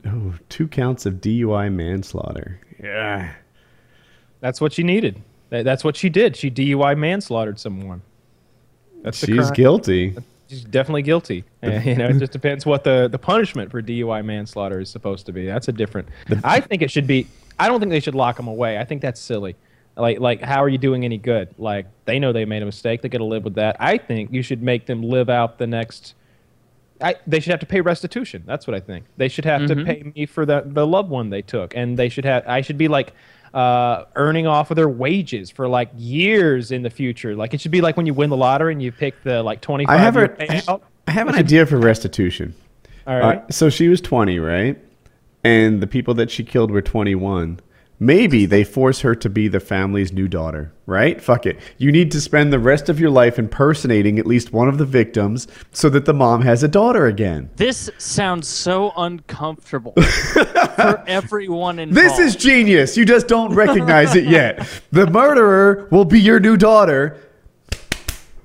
Oh, two counts of DUI manslaughter. Yeah. That's what she needed. That's what she did. She DUI manslaughtered someone. That's She's crime. guilty. She's definitely guilty. And, you know, it just depends what the, the punishment for DUI manslaughter is supposed to be. That's a different. I think it should be. I don't think they should lock them away. I think that's silly. Like, like, how are you doing any good? Like, they know they made a mistake. They got to live with that. I think you should make them live out the next. I, they should have to pay restitution. That's what I think. They should have to pay me for the the loved one they took, and they should have. I should be like uh, earning off of their wages for like years in the future. Like it should be like when you win the lottery and you pick the like twenty I have year a, payout. I have an idea for restitution. All right. Uh, so she was 20, right? And the people that she killed were 21. Maybe they force her to be the family's new daughter, right? Fuck it. You need to spend the rest of your life impersonating at least one of the victims so that the mom has a daughter again. This sounds so uncomfortable for everyone involved. This is genius. You just don't recognize it yet. The murderer will be your new daughter.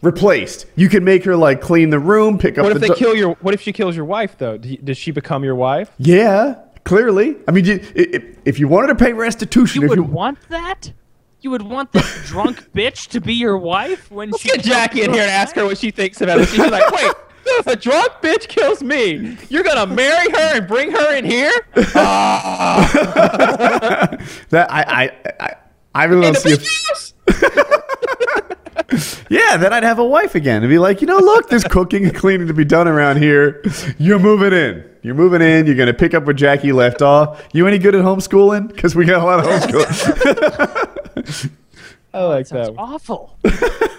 Replaced. You can make her like clean the room, pick up What the if they do- kill your? What if she kills your wife though? Does she become your wife? Yeah, clearly. I mean, you, if, if you wanted to pay restitution, You if would you want that? You would want this drunk bitch to be your wife when she Get Jackie in here and ask her what she thinks about it. She's like, wait. If a drunk bitch kills me, you're gonna marry her and bring her in here? that I I I, I really don't see. A, Yes! yeah, then I'd have a wife again and be like, you know, look, there's cooking and cleaning to be done around here. You're moving in. You're moving in. You're gonna pick up where Jackie left off. You any good at homeschooling? Because we got a lot of homeschooling. I like Sounds that. one. awful.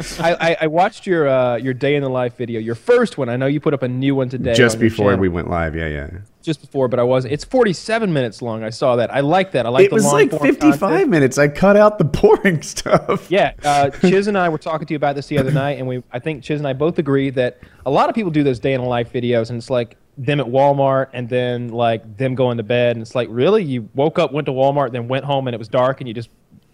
I, I, I watched your uh, your day in the life video, your first one. I know you put up a new one today. Just on before we went live. Yeah, yeah. just before, but I was. It's 47 minutes long. I saw that. I like that. I like It the was like 55 content. minutes. I cut out the boring stuff. Yeah, uh, Chiz and I were talking to you about this the other night, and we I think Chiz and I both agree that a lot of people do those day in the life videos, and it's like them at Walmart, and then like them going to bed, and it's like really you woke up, went to Walmart, then went home, and it was dark, and you just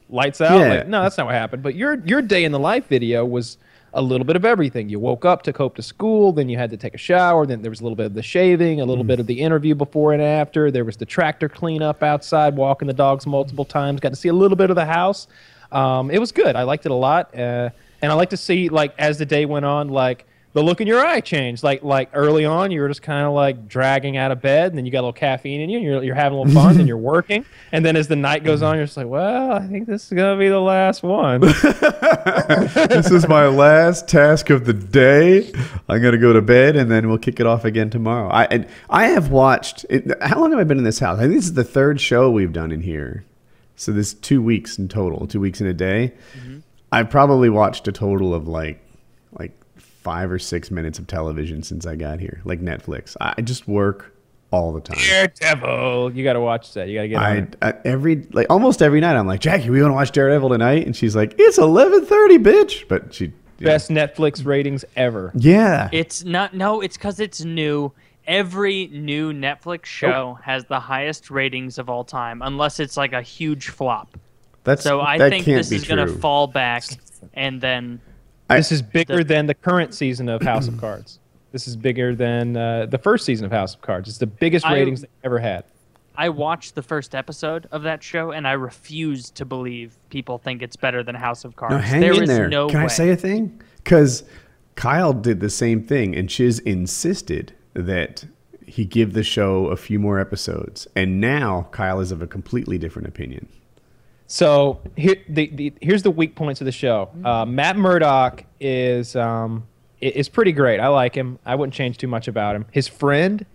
lights out. Yeah. Like, no, that's not what happened. But your your day in the life video was a little bit of everything. You woke up, took Hope to school, then you had to take a shower, then there was a little bit of the shaving, a little bit of the interview before and after. There was the tractor cleanup outside, walking the dogs multiple times. Got to see a little bit of the house. Um, it was good. I liked it a lot, uh, and I like to see like as the day went on, like the look in your eye changed. Like like early on, you were just kind of like dragging out of bed, and then you got a little caffeine in you, and you're, you're having a little fun, and you're working. And then as the night goes on, you're just like, well, I think this is gonna be the last one. this is my last task of the day. I'm gonna go to bed and then we'll kick it off again tomorrow. I and I have watched. It, how long have I been in this house? I think this is the third show we've done in here. So this two weeks in total, two weeks in a day. Mm-hmm. I've probably watched a total of like like five or six minutes of television since I got here, like Netflix. I just work all the time. Daredevil. You got to watch that. You got to get I, it. I every like almost every night I'm like Jackie, we want to watch Daredevil tonight, and she's like, it's 11:30, bitch. But she, yeah. Best Netflix ratings ever. yeah, It's not. No, it's because it's new. Every new Netflix show has the highest ratings of all time, unless it's like a huge flop. that's So I that think this is going to fall back, and then I- This is bigger The- than the current season of House of Cards. This is bigger than uh, the first season of House of Cards. It's the biggest I- ratings they've ever had. I watched the first episode of that show, and I refuse to believe people think it's better than House of Cards. No, hang There in is there. no Can way. I say a thing? Because Kyle did the same thing, and Chiz insisted that he give the show a few more episodes, and now Kyle is of a completely different opinion. So here, the, the here's the weak points of the show. Uh, Matt Murdock is um, is pretty great. I like him. I wouldn't change too much about him. His friend,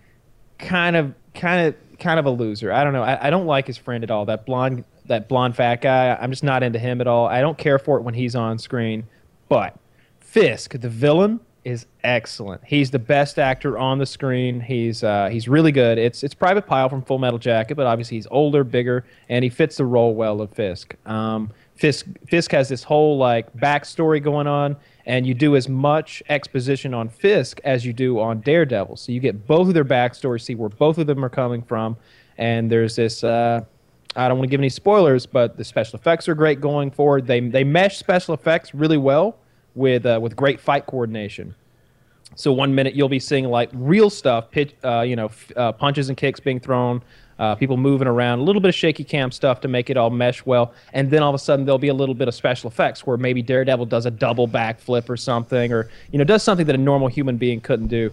kind of, kind of, kind of a loser. I don't know. I, I don't like his friend at all. That blonde, that blonde fat guy. I'm just not into him at all. I don't care for it when he's on screen. But Fisk, the villain, is excellent. He's the best actor on the screen. He's uh, he's really good. It's it's Private Pile from Full Metal Jacket, but obviously he's older, bigger, and he fits the role well of Fisk. Um, Fisk Fisk has this whole like backstory going on, and you do as much exposition on Fisk as you do on Daredevil. So you get both of their backstories, see where both of them are coming from, and there's this. Uh, I don't want to give any spoilers, but the special effects are great going forward. They they mesh special effects really well with uh, with great fight coordination. So one minute you'll be seeing like real stuff, pitch, uh, you know, f- uh, punches and kicks being thrown, uh, people moving around, a little bit of shaky cam stuff to make it all mesh well, and then all of a sudden there'll be a little bit of special effects where maybe Daredevil does a double backflip or something, or you know does something that a normal human being couldn't do.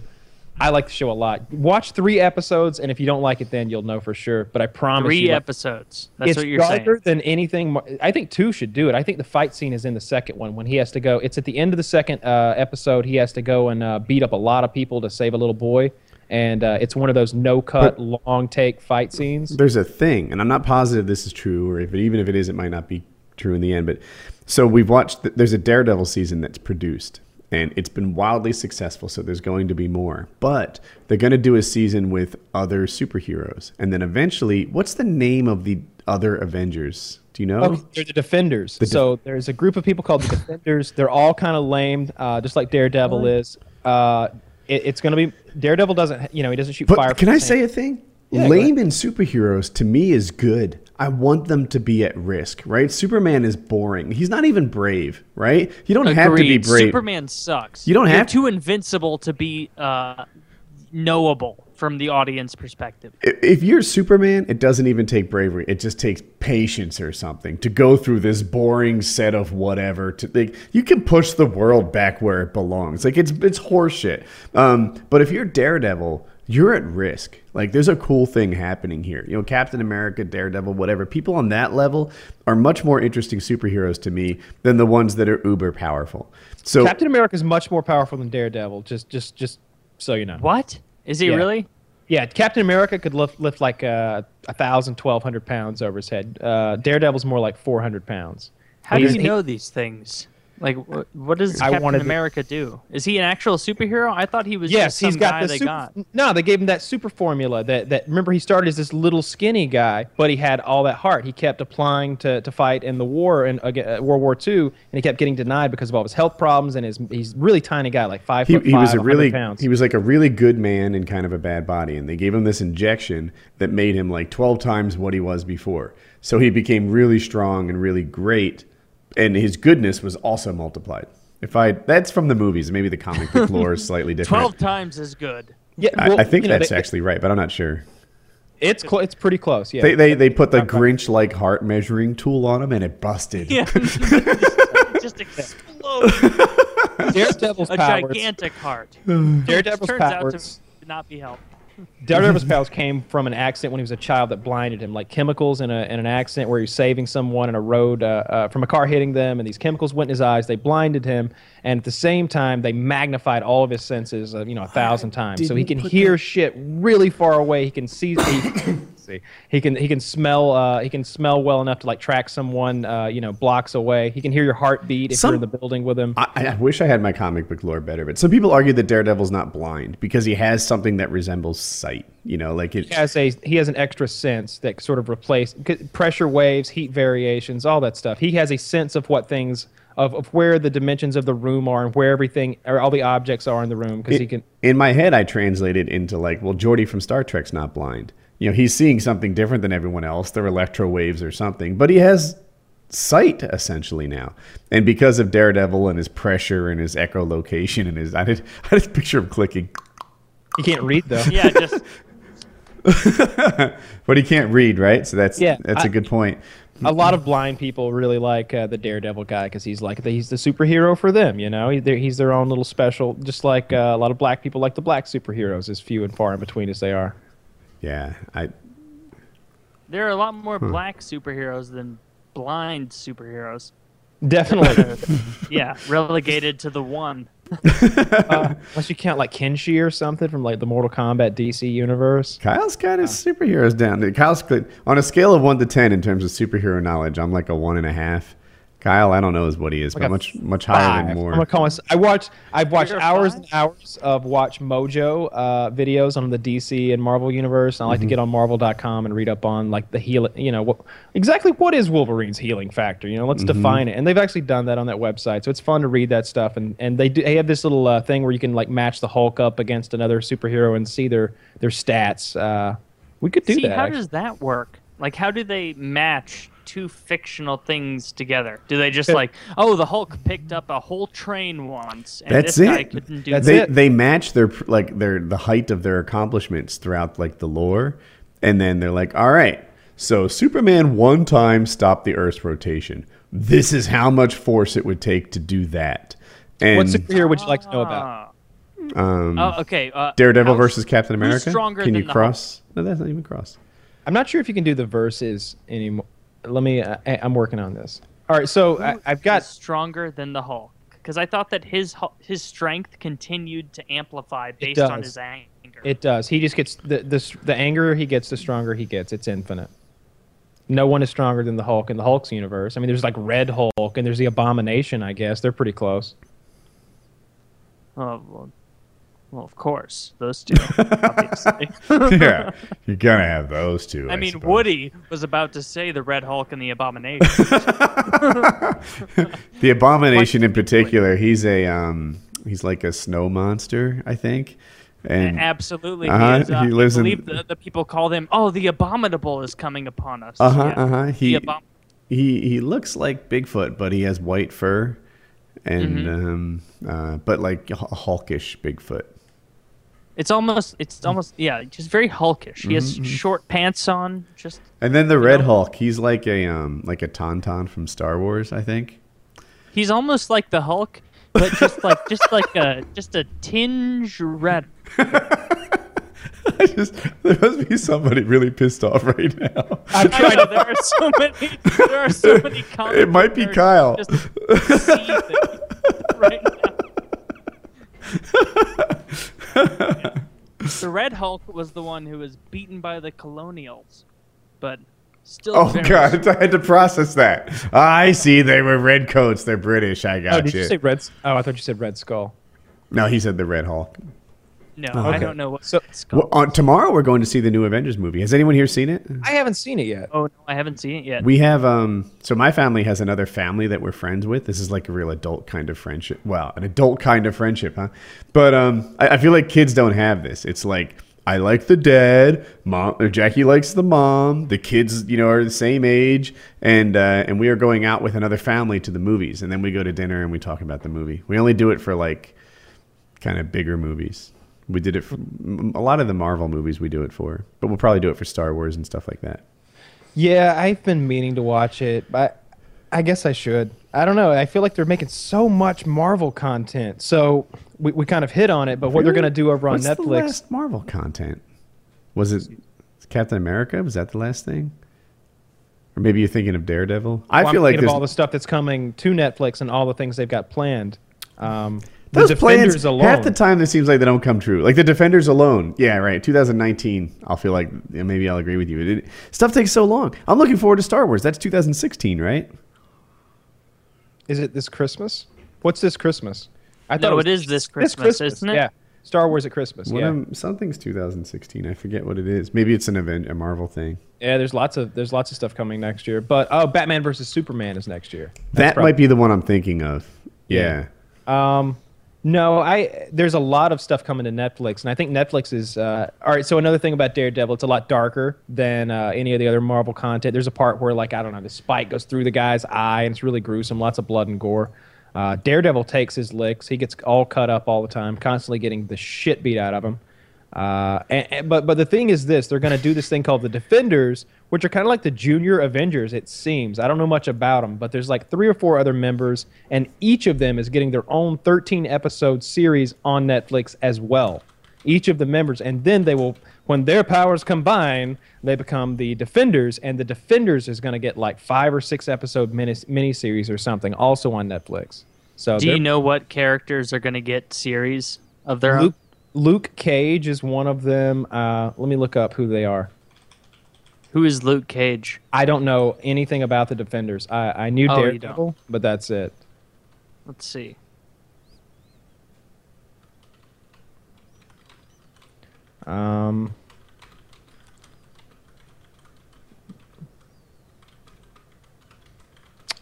I like the show a lot. Watch three episodes, and if you don't like it, then you'll know for sure. But I promise Three you, like, episodes. That's it's what you're darker saying. than anything. I think two should do it. I think the fight scene is in the second one when he has to go. It's at the end of the second uh, episode. He has to go and uh, beat up a lot of people to save a little boy, and uh, it's one of those no cut, long take fight scenes. There's a thing, and I'm not positive this is true, or if it, even if it is, it might not be true in the end. But so we've watched. th- There's a Daredevil season that's produced, and it's been wildly successful. So there's going to be more, but they're going to do a season with other superheroes, and then eventually, what's the name of the other Avengers? Do you know? Okay, they're the Defenders. so there's a group of people called the Defenders. They're all kind of lame, uh, just like Daredevil is. Uh, it, it's going to be Daredevil doesn't, you know, he doesn't shoot fire. But can I say a thing? Yeah, Lame in superheroes to me is good. I want them to be at risk, right? Superman is boring. He's not even brave, right? You don't have to be brave. Superman sucks. You don't have to You're have- too invincible to be uh, knowable from the audience perspective. If you're Superman, it doesn't even take bravery. It just takes patience or something to go through this boring set of whatever. To like, you can push the world back where it belongs. Like it's it's horseshit. Um, but if you're Daredevil, you're at risk. Like there's a cool thing happening here. You know, Captain America, Daredevil, whatever. People on that level are much more interesting superheroes to me than the ones that are uber powerful. So Captain America is much more powerful than Daredevil. Just, just, just so you know. What? Is he Yeah. really? Yeah, Captain America could lift lift like uh, a thousand, twelve hundred pounds over his head. Uh, Daredevil's more like four hundred pounds. How do you know these things? Like, what, what does I Captain wanted to- America do? Is he an actual superhero? I thought he was Yes, just some he's got guy the they super, got. No, they gave him that super formula. That that remember he started as this little skinny guy, but he had all that heart. He kept applying to, to fight in the war and uh, World War II, and he kept getting denied because of all his health problems and his he's really tiny guy, like five he, foot he was a really pounds. he was like a really good man in kind of a bad body and they gave him this injection that made him like 12 times what he was before so he became really strong and really great and his goodness was also multiplied if i that's from the movies maybe the comic book lore is slightly different Twelve times as good. yeah, I, well, I think you know, that's they- actually right but i'm not sure it's clo- it's pretty close. Yeah, they, they, they put the grinch like heart measuring tool on him and it busted Yeah, just exploded. Daredevil's a powers. gigantic heart. Daredevil's Turns out powers. to not be helped. Daredevil's powers came from an accident when he was a child that blinded him, like chemicals in, a, in an accident where he was saving someone in a road uh, uh, from a car hitting them, and these chemicals went in his eyes. They blinded him, and at the same time, they magnified all of his senses, uh, you know, a thousand times, so he can hear shit really far away. He can see. He, see, he can he can smell. Uh, he can smell well enough to like track someone, uh, you know, blocks away. He can hear your heartbeat if Some- you're in the building with him. I, I wish I had my comic book lore better, but some people argue that Daredevil's not blind because he has something that resembles sight. You know, like it. He has a he has an extra sense that sort of replace pressure waves, heat variations, all that stuff. He has a sense of what things of, of where the dimensions of the room are and where everything or all the objects are in the room because he can. in my head, I translated into like, well, Geordi from Star Trek's not blind. You know, he's seeing something different than everyone else. They're electro waves or something, but he has sight essentially now. And because of Daredevil and his pressure and his echolocation and his, I did, I just picture him clicking, He can't read though. Yeah, just but he can't read, right? So that's Yeah, that's a I- good point. a lot of blind people really like uh, the Daredevil guy because he's like the, he's the superhero for them. You know, He- he's their own little special. Just like uh, a lot of black people like the black superheroes, as few and far in between as they are. Yeah, I there are a lot more Hmm. black superheroes than blind superheroes. Definitely, Yeah, relegated to the one. uh, unless you count like Kenshi or something from like the Mortal Kombat DC universe. Kyle's got his superheroes down. Kyle's good on a scale of one to ten in terms of superhero knowledge. I'm like a one and a half. Kyle, I don't know is what he is, Like but much much higher Five. than more. I'm gonna call myself, I watch. I've watched hours five? and hours of Watch Mojo uh, videos on the DC and Marvel universe. And I like Mm-hmm. to get on Marvel.com and read up on like the healing. You know, what, exactly what is Wolverine's healing factor? You know, let's Mm-hmm. define it. And they've actually done that on that website, so it's fun to read that stuff. And and they do. They have this little uh, thing where you can like match the Hulk up against another superhero and see their their stats. Uh, we could do See, that. how actually. does that work? Like, how do they match two fictional things together? Do they just like, oh, the Hulk picked up a whole train once, and That's this guy it. couldn't do That's that? they it. they match their like their the height of their accomplishments throughout like the lore, and then they're like, all right, so Superman one time stopped the Earth's rotation. This is how much force it would take to do that. And what superhero would you like to know about? Ah. Um, Oh, okay. Uh, Daredevil how- versus Captain America. who's America. stronger Can than you the cross? No, that's not even cross. I'm not sure if you can do the verses anymore. Let me. Uh, I'm working on this. All right, so I, I've got. stronger than the Hulk because I thought that his his strength continued to amplify based on his anger. It does. He just gets the the the angrier he gets, the stronger he gets. It's infinite. No one is stronger than the Hulk in the Hulk's universe. I mean, there's like Red Hulk and there's the Abomination. I guess they're pretty close. oh, well, well, of course, those two. obviously. yeah, you're gonna have those two. I mean, suppose. Woody was about to say the Red Hulk and the Abomination. The Abomination in particular, he's a um, he's like a snow monster, I think. And Absolutely, Uh-huh, he, is, uh, he lives I in- believe the, the people call him. Oh, the Abominable is coming upon us. uh huh, Yeah. uh huh. He Abom- he he looks like Bigfoot, but he has white fur, and Mm-hmm. um, uh, but like a hawkish Bigfoot. It's almost, it's almost, yeah, just very hulkish. He Mm-hmm, has short pants on. Just And then the Red know? Hulk, he's like a um like a tauntaun from Star Wars, I think. he's almost like the Hulk, but just like just like a just a tinge red. I just there must be somebody really pissed off right now. I know there are so many. There are so many. It might be Kyle. Right now. the Red Hulk was the one who was beaten by the Colonials, but still. Oh god, I had to process that. I see they were red coats. They're British. I got Oh, did you say Red? Oh, I thought you said Red Skull. No, he said the Red Hulk. No, Oh, I don't know what. So- it's. Well, on, tomorrow we're going to see the new Avengers movie. Has anyone here seen it? I haven't seen it yet. oh no, I haven't seen it yet. We have um so my family has another family that we're friends with. This is like a real adult kind of friendship. Well, an adult kind of friendship, huh? But um I, I feel like kids don't have this. It's like I like the dad, mom or Jackie likes the mom, the kids, you know, are the same age, and uh, and we are going out with another family to the movies, and then we go to dinner and we talk about the movie. We only do it for like kind of bigger movies. We did it for a lot of the Marvel movies we do it for, but we'll probably do it for Star Wars and stuff like that. Yeah, I've been meaning to watch it, but I guess I should. I don't know. I feel like they're making so much Marvel content. So we, we kind of hit on it, but what they're going to do over on What's the Netflix. last Marvel content? Was it Captain America? Was that the last thing? Or maybe you're thinking of Daredevil? I Well, I'm feel like of all the stuff that's coming to Netflix and all the things they've got planned. Um, those the plans. Alone. Half the time, it seems like they don't come true. Like the Defenders alone. Yeah, right. 2019. I'll feel like yeah, maybe I'll agree with you. It, stuff takes so long. I'm looking forward to Star Wars. That's 2016, right? Is it this Christmas? What's this Christmas? I No, was it is this this Christmas, isn't it? Yeah, Star Wars at Christmas. What yeah, am- something's 2016. I forget what it is. Maybe it's an event, a Marvel thing. yeah. There's lots of there's lots of stuff coming next year. But oh, Batman versus Superman is next year. that might be the one I'm thinking of. Yeah. yeah. Um, no, I there's a lot of stuff coming to Netflix, and I think Netflix is uh, all right. So another thing about Daredevil, it's a lot darker than uh, any of the other Marvel content. There's a part where like I don't know, the spike goes through the guy's eye, and it's really gruesome. Lots of blood and gore. Uh, Daredevil takes his licks. He gets all cut up all the time, constantly getting the shit beat out of him. Uh, and, and- but but the thing is this: they're going to do this thing called the Defenders, which are kind of like the junior Avengers. It seems I don't know much about them, but there's like three or four other members, and each of them is getting their own 13 episode series on Netflix as well. Each of the members, and then they will, when their powers combine, they become the Defenders, and the Defenders is going to get like five or six episode mini miniseries or something, also on Netflix. So Do you know what characters are going to get series of their Luke, own? Luke Cage is one of them. Uh, let me look up who they are. Who is Luke Cage? I don't know anything about the Defenders. I, I knew Oh, Daredevil, but that's it. Let's see. Um,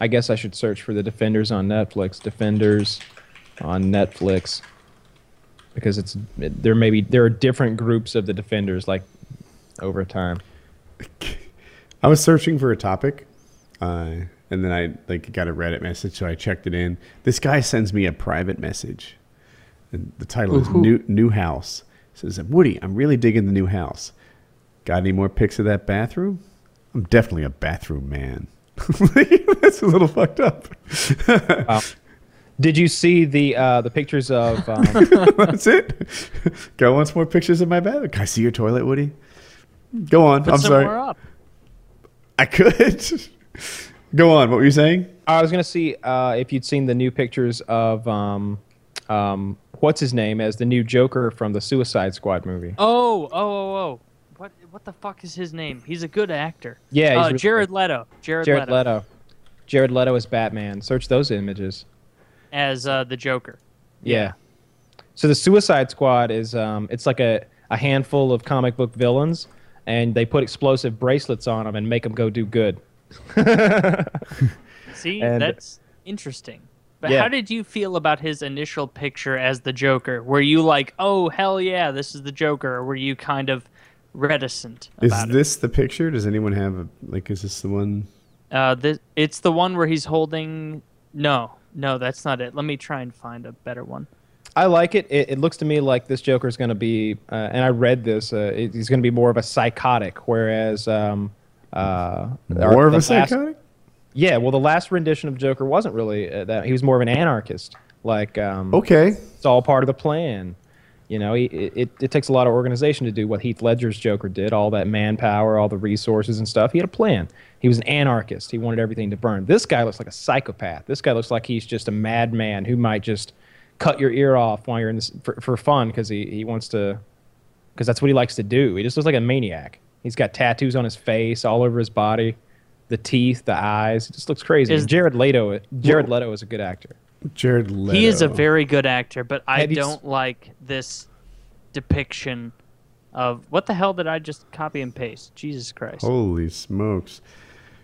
I guess I should search for the Defenders on Netflix. Defenders on Netflix because it's there may be there are different groups of the Defenders like over time. I was searching for a topic, uh, and then I like got a Reddit message, so I checked it in. This guy sends me a private message. And the title is Ooh. "New New House." It says, "Woody, I'm really digging the new house. Got any more pics of that bathroom? I'm definitely a bathroom man." That's a little fucked up. Did you see the uh, the pictures of? Um, That's it. Go on, some more pictures of my bathroom. Can I see your toilet, Woody? Go on. Put I'm sorry. up. I could. Go on. What were you saying? I was gonna see uh, if you'd seen the new pictures of um, um, what's his name as the new Joker from the Suicide Squad movie. Oh, oh, oh, oh. What what the fuck is his name? He's a good actor. Yeah, he's uh, really Jared. Leto. Jared, Jared Leto, Leto. Jared Leto as Batman. Search those images. as uh, the Joker. Yeah. So the Suicide Squad is um, it's like a, a handful of comic book villains, and they put explosive bracelets on them and make them go do good. See, And- that's interesting. But Yeah. how did you feel about his initial picture as the Joker? Were you like, "Oh hell yeah, this is the Joker," or were you kind of reticent Is about this the picture? Does anyone have a like? Is this the one? Uh, this, it's the one where he's holding. No, no, that's not it. Let me try and find a better one. I like it. It, it looks to me like this Joker is going to be, uh, and I read this. Uh, it- he's going to be more of a psychotic, whereas um, uh, More of a last- psychotic? Yeah, well, the last rendition of Joker wasn't really uh, that. He was more of an anarchist. Like, um, Okay. it's all part of the plan. You know, he, it, it takes a lot of organization to do what Heath Ledger's Joker did, all that manpower, all the resources and stuff. He had a plan. He was an anarchist. He wanted everything to burn. This guy looks like a psychopath. This guy looks like he's just a madman who might just cut your ear off while you're in this for, for fun because he, he wants to, because that's what he likes to do. He just looks like a maniac. He's got tattoos on his face, all over his body, the teeth, the eyes. It just looks crazy. Is- Jared Leto, Jared Leto is a good actor. Jared Leto. He is a very good actor, but I Have don't like this depiction of what the hell did I just copy and paste? Jesus Christ. Holy smokes.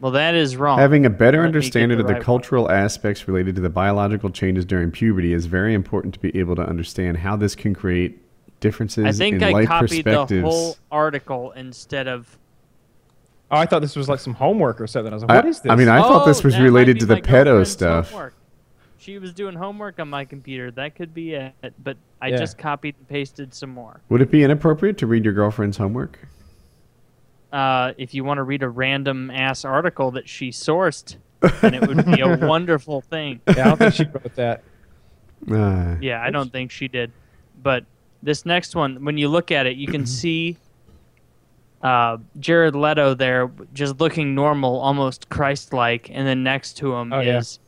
Well, that is wrong. Having a better Let understanding the of the right one. cultural aspects related to the biological changes during puberty is very important to be able to understand how this can create differences in the world. I think in I life copied the whole article instead of. Oh, I thought this was like some homework or something. I was like, I- what is this? I mean, I thought this Oh, was related to the pedo stuff. homework. She was doing homework on my computer. That could be it, but I Yeah. just copied and pasted some more. Would it be inappropriate to read your girlfriend's homework? Uh, if you want to read a random ass article that she sourced, then it would be a wonderful thing. yeah, I don't think she wrote that. Uh, Yeah, I don't think she did. But this next one, when you look at it, you can see uh, Jared Leto there just looking normal, almost Christ-like, and then next to him Oh, yeah. is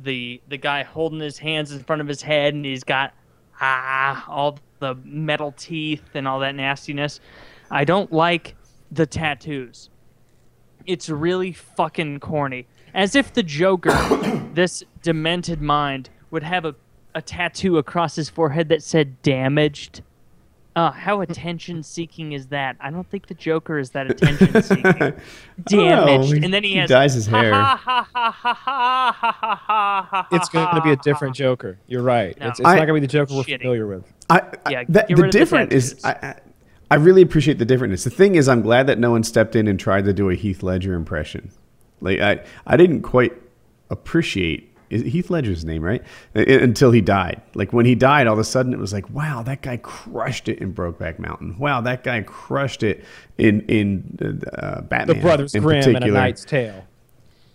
the the guy holding his hands in front of his head, and he's got ah all the metal teeth and all that nastiness. I don't like the tattoos. It's really fucking corny. As if the Joker, this demented mind, would have a, a tattoo across his forehead that said damaged. Uh, how attention seeking is that? I don't think the Joker is that attention seeking. Damaged. Oh, and then he, has, he dyes his hair. it's going to be a different Joker. You're right. No. It's, it's I, not going to be the Joker we're familiar with. I, I, yeah, the, the different the is I, I really appreciate the differentness. The thing is, I'm glad that no one stepped in and tried to do a Heath Ledger impression. Like I I didn't quite appreciate is it Heath Ledger's name right I- until he died. Like when he died, all of a sudden it was like, wow, that guy crushed it in Brokeback Mountain. Wow, that guy crushed it in in uh, uh The Brothers in Grimm and A. Knight's Tale.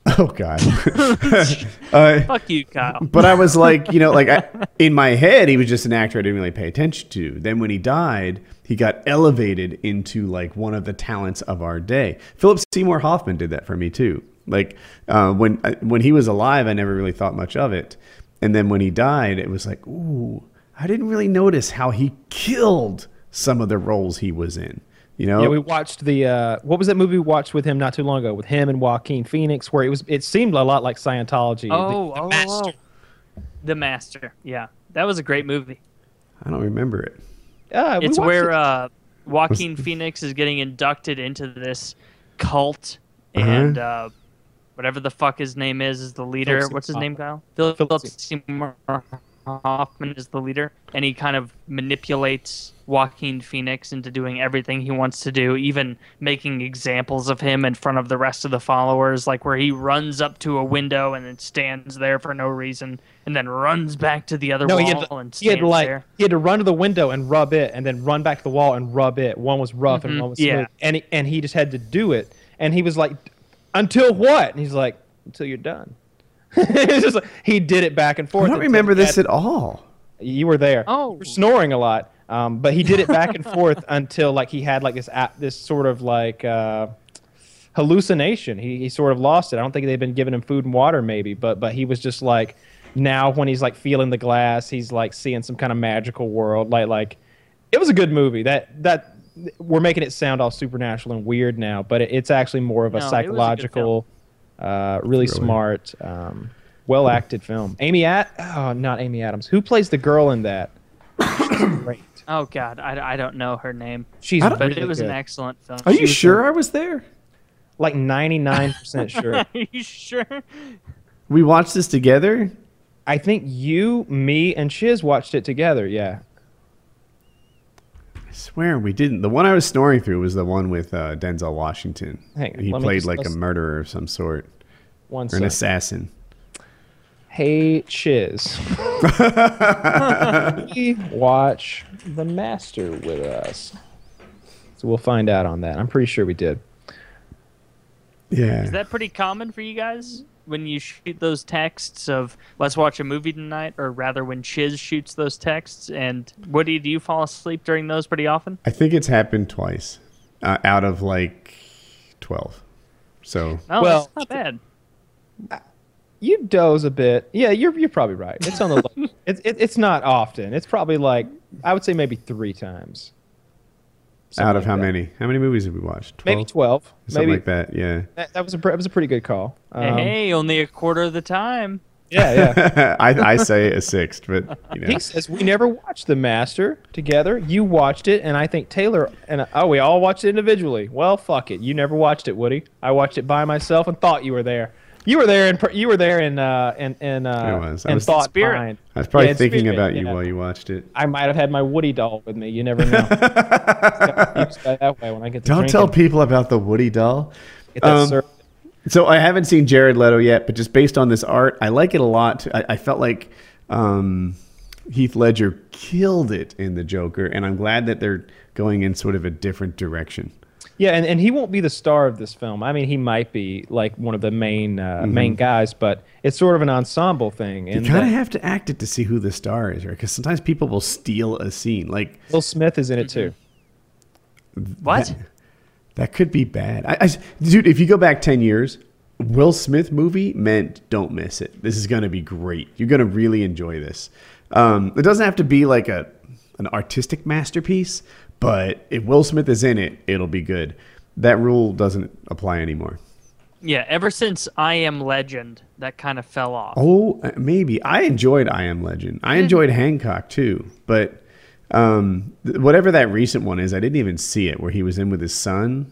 Oh God. uh, Fuck you, Kyle. but I was like, you know, like I, in my head, he was just an actor I didn't really pay attention to. Then when he died, he got elevated into like one of the talents of our day. Philip Seymour Hoffman did that for me too. Like uh, when I- when he was alive, I never really thought much of it, and then when he died, it was like, ooh, I didn't really notice how he killed some of the roles he was in. You know, Yeah, we watched the uh, what was that movie we watched with him not too long ago with him and Joaquin Phoenix where it was it seemed a lot like Scientology. Oh, The- oh, oh. The Master. Yeah. That was a great movie. I don't remember it. Yeah, it's where it. uh, Joaquin Phoenix is getting inducted into this cult, Uh-huh. and uh, whatever the fuck his name is is the leader. Philip What's his Seymour name, Kyle? Philip, Philip Philip Seymour Hoffman is the leader, and he kind of manipulates Joaquin Phoenix into doing everything he wants to do, even making examples of him in front of the rest of the followers, like where he runs up to a window and then stands there for no reason, and then runs back to the other no, wall he had, to, and he had to like there. he had to run to the window and rub it, and then run back to the wall and rub it. One was rough and Mhm, one was smooth, yeah. and he, and he just had to do it. And he was like, "Until what?" And he's like, "Until you're done." it's just like, he did it back and forth. I don't remember this at all. You were there. Oh. You were snoring a lot. Um, but he did it back and forth until like he had like this app, this sort of like uh, hallucination. He he sort of lost it. I don't think they'd been giving him food and water maybe, but but he was just like now when he's like feeling the glass, he's like seeing some kind of magical world. Like like it was a good movie. That that we're making it sound all supernatural and weird now, but it, it's actually more of a No, it was a good psychological, uh, really smart, um, well acted film. Amy At oh not Amy Adams. Who plays the girl in that? Great. Oh God, I, I don't know her name, She's but really it was good. an excellent film. Are you was sure I was there? like ninety nine percent sure. Are you sure? We watched this together. I think you, me, and Chiz watched it together. Yeah. I swear we didn't. The one I was snoring through was the one with uh, Denzel Washington. Hang on, he played just- like a murderer of some sort One or an assassin. Hey Chiz. watch The Master with us. So we'll find out on that. I'm pretty sure we did. Yeah. Is that pretty common for you guys when you shoot those texts of "Let's watch a movie tonight," or rather, when Chiz shoots those texts? And Woody, do you fall asleep during those pretty often? I think it's happened twice uh, out of like 12. So No, Well- that's not bad. You doze a bit. Yeah, you're you're probably right. It's on the it's it, it's not often. It's probably like I would say maybe three times. Something out of like how that. many? How many movies have we watched? 12? Maybe twelve. Something maybe like that. Yeah. That, that was a that was a pretty good call. Um, hey, only a quarter of the time. Yeah, yeah. I, I say a sixth, but you know. He says we never watched The Master together. You watched it, and I think Taylor and oh, we all watched it individually. Well, fuck it. You never watched it, Woody. I watched it by myself and thought you were there. You were there, and you were there in uh, in in I uh, was. I in was- thought Spirit. mind. I was probably Yeah, thinking spirit, about you yeah. while you watched it. I might have had my Woody doll with me. You never know. That that way when I get to Don't tell people about the Woody doll. Um. So I haven't seen Jared Leto yet, but just based on this art, I like it a lot. I, I felt like um, Heath Ledger killed it in the Joker, and I'm glad that they're going in sort of a different direction. Yeah, and, and he won't be the star of this film. I mean, he might be like one of the main uh, main guys, but it's sort of an ensemble thing. You And kind of have to act it to see who the star is, right? Because sometimes people will steal a scene. Like Will Smith is in it too. What? That, that could be bad. I, I- dude, if you go back 10 years, Will Smith movie meant don't miss it. This is going to be great. You're going to really enjoy this. Um, it doesn't have to be like a an artistic masterpiece, but if Will Smith is in it, it'll be good. That rule doesn't apply anymore. Yeah, ever since I Am Legend, that kind of fell off. Oh, uh, maybe. I enjoyed I Am Legend. I enjoyed Hancock too, but um, th- whatever that recent one is, I didn't even see it where he was in with his son.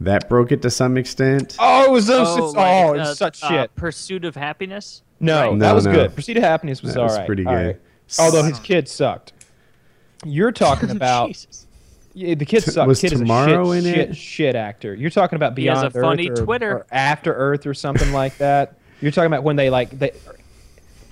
That broke it to some extent. Oh, it was those. Oh, Oh, like, oh it's uh, such uh, shit. Pursuit of Happiness. No, No, that was no. good. Pursuit of Happiness was That was all right. pretty good. right. Although his kid sucked. You're talking about Jesus. Yeah, the kid sucked. was kid is a shit, in shit, it? shit actor. You're talking about He has Beyond a funny Earth or, Twitter. or After Earth or something like that. You're talking about when they like they.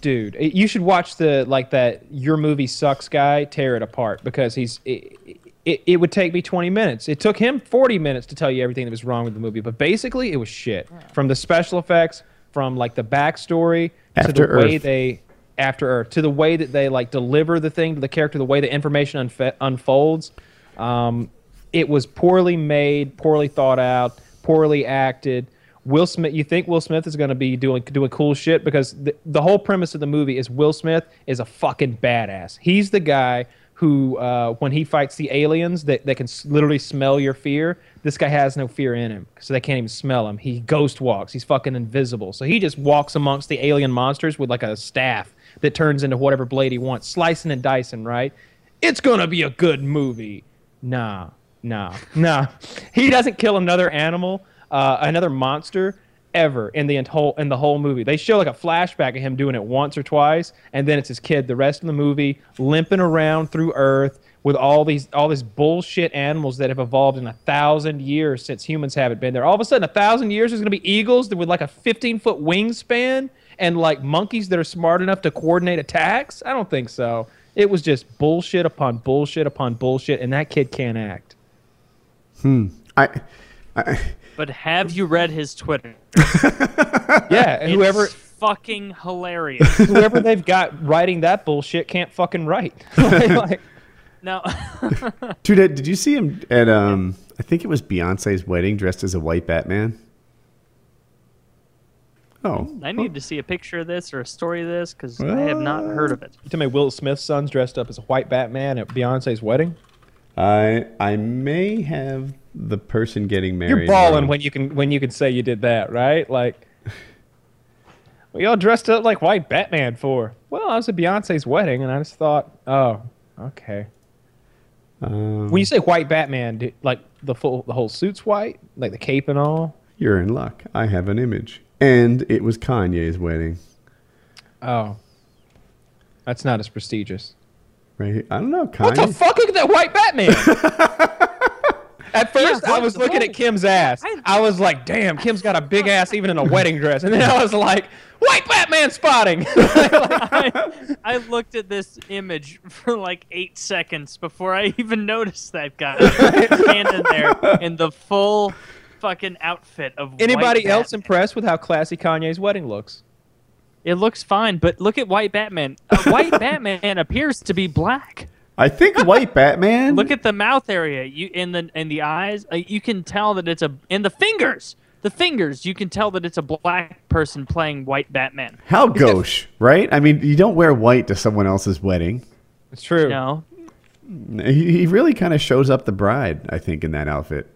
Dude, you should watch the like that your movie sucks guy tear it apart because he's it, it, it would take me 20 minutes. It took him 40 minutes to tell you everything that was wrong with the movie, but basically it was shit. From the special effects, from like the backstory to After the way they after Earth to the way that they like deliver the thing to the character, the way the information unfe- unfolds. Um, it was poorly made, poorly thought out, poorly acted. Will Smith, you think Will Smith is going to be doing doing cool shit because the, the whole premise of the movie is Will Smith is a fucking badass. He's the guy who, uh, when he fights the aliens that, that can s- literally smell your fear, this guy has no fear in him, so they can't even smell him. He ghost walks. He's fucking invisible. So he just walks amongst the alien monsters with like a staff that turns into whatever blade he wants, slicing and dicing. Right? It's gonna be a good movie. Nah, nah, nah. He doesn't kill another animal, uh, another monster ever in the whole in the whole movie. They show like a flashback of him doing it once or twice, and then it's his kid the rest of the movie limping around through Earth with all these all these bullshit animals that have evolved in a thousand years since humans haven't been there. All of a sudden, a thousand years there's gonna be eagles with like a 15 foot wingspan and like monkeys that are smart enough to coordinate attacks. I don't think so. It was just bullshit upon bullshit upon bullshit, and that kid can't act. I, I But have you read his Twitter? Yeah, and whoever It's fucking hilarious. Whoever they've got writing that bullshit can't fucking write. Like- like- no, Dude, did you see him at um? I think it was Beyonce's wedding, dressed as a white Batman. Oh, I need to see a picture of this or a story of this because I have not heard of it. you tell me Will Smith's son's dressed up as a white Batman at Beyonce's wedding? I I may have the person getting married. You're balling wrong. when you can when you can say you did that, right? Like, we all dressed up like white Batman for. Well, I was at Beyonce's wedding, and I just thought, oh, okay. Um, When you say white Batman, do, like the full the whole suit's white, like the cape and all. you're in luck. I have an image, and it was Kanye's wedding. Oh, that's not as prestigious. Right? I don't know. Kanye. What the fuck? Look at that white Batman. At first, I was looking fuck? at Kim's ass. I- I was like, "Damn, Kim's got a big ass even in a wedding dress." And then I was like, "White Batman spotting." I, I looked at this image for like eight seconds before I even noticed that guy standing there in the full fucking outfit of. white Anybody else Batman. impressed with how classy Kanye's wedding looks? It looks fine, but look at White Batman. Uh, White Batman appears to be black. I think white Batman. Look at the mouth area. You in the in the eyes. Uh, you can tell that it's a in the fingers. The fingers. You can tell that it's a black person playing White Batman. how gauche, right? I mean, you don't wear white to someone else's wedding. It's true. No. He, he really kind of shows up the bride, I think, in that outfit.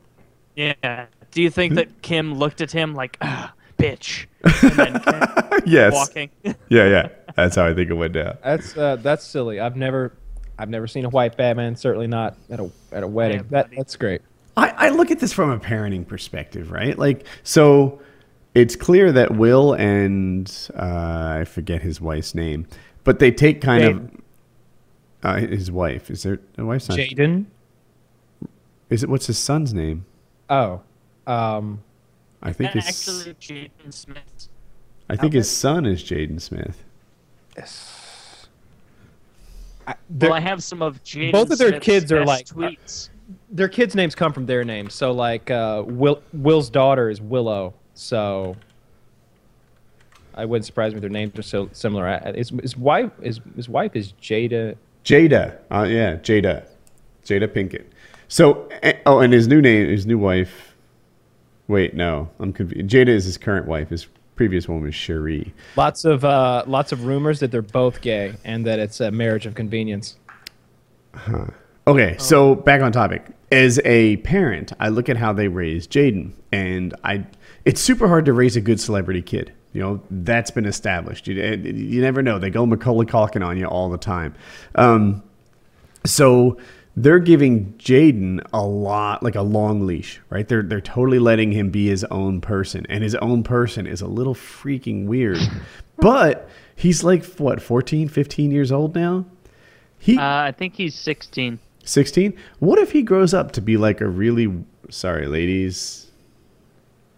Yeah. Do you think that Kim looked at him like, ah, bitch, and then yes. walking? Yeah, yeah. That's how I think it went down. That's uh, that's silly. I've never, I've never seen a white Batman. Certainly not at a at a wedding. Yeah, that buddy. that's great. I, I look at this from a parenting perspective, right? Like, so it's clear that Will and uh, I forget his wife's name, but they take kind of uh, his wife. Is there a wife's not? Jaden. Is it what's his son's name? Oh, um, I think his Actually, Jaden Smith. I think his son is Jaden Smith. I, Well, I have some of Jaden Both of their Smith's kids are like- tweets. their kids' names come from their names. So like, uh, Will Will's daughter is Willow. So I wouldn't surprise me if their names are so similar. I- His, his wife is his wife is Jada. Jada. Uh, yeah, Jada. Jada Pinkett. So, eh, oh, and his new name, his new wife. Wait, no, I'm confused. Jada is his current wife. His previous one was Sheree. Lots of uh, lots of rumors that they're both gay and that it's a marriage of convenience. Huh. Okay, so back on topic. As a parent, I look at how they raise Jaden, and I, it's super hard to raise a good celebrity kid. You know, that's been established. You, you never know. They go Macaulay Culkin on you all the time. Um, so they're giving Jaden a lot, like a long leash, right? They're they're totally letting him be his own person, and his own person is a little freaking weird. but he's like what, 14, 15 years old now? He Uh, I think he's 16. 16 what if he grows up to be like a really sorry ladies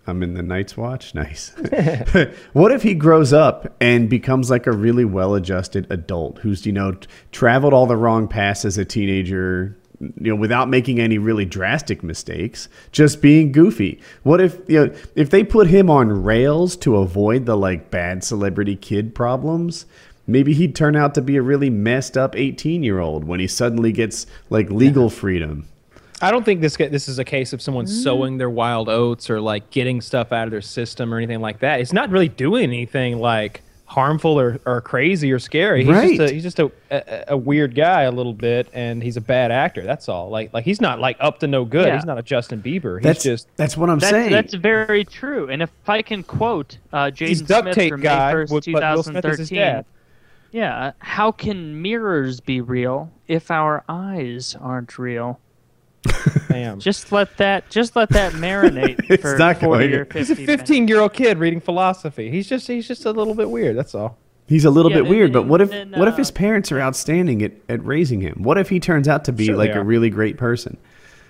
i'm in the night's watch? Nice. What if he grows up and becomes like a really well-adjusted adult who's you know t- traveled all the wrong paths as a teenager you know without making any really drastic mistakes just being goofy? What if you know if they put him on rails to avoid the like bad celebrity kid problems maybe he'd turn out to be a really messed up 18 year old when he suddenly gets like legal freedom I don't think this this is a case of someone sowing their wild oats or like getting stuff out of their system or anything like that. It's not really doing anything like harmful or, or crazy or scary. He's Right. just, a, he's just a, a, a weird guy a little bit, and he's a bad actor. That's all. Like like he's not like up to no good. Yeah. He's not a Justin Bieber. He's that's just that's what i'm That's, saying that's very true. And if I can quote uh, Jaden he's duct Smith from guy. May 1st, with- but Will Smith is his 2013. Yeah. How can mirrors be real if our eyes aren't real? Damn. Just let that just let that marinate It's for not 40 going or 50 He's a 15 year old kid reading philosophy. He's just he's just a little bit weird. That's all. he's a little Yeah, bit weird and- but what if and, what if uh, his parents are outstanding at, at raising him what if he turns out to be Sure like a really great person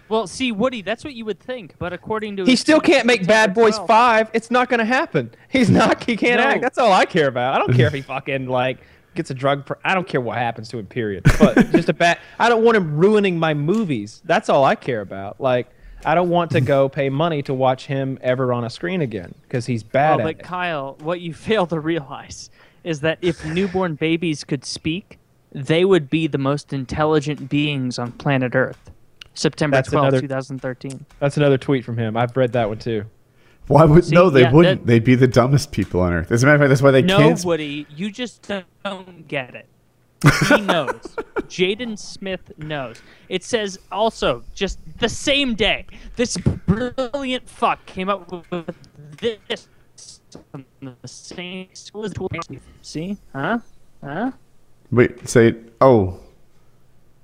Well, see, Woody, that's what you would think, but according to He his still tweet, can't make Bad Boys 12th, Five. It's not gonna happen. He's not. He can't No. act. That's all I care about. I don't care if he fucking like gets a drug. Pr- I don't care what happens to him. Period. But just a bad. I don't want him ruining my movies. That's all I care about. Like I don't want to go pay money to watch him ever on a screen again because he's bad at but it. Kyle, what you fail to realize is that if newborn babies could speak, they would be the most intelligent beings on planet Earth. September twelfth, another- 2013. That's another tweet from him. I've read that one too. Why would See, no? They yeah, wouldn't. that- They'd be the dumbest people on earth. As a matter of fact, that's why they No, can't. Woody, you just don't get it. He knows. Jaden Smith knows. It says also just the same day. This brilliant fuck came up with this. on The same. See? Huh? Huh? Wait, say it. Oh,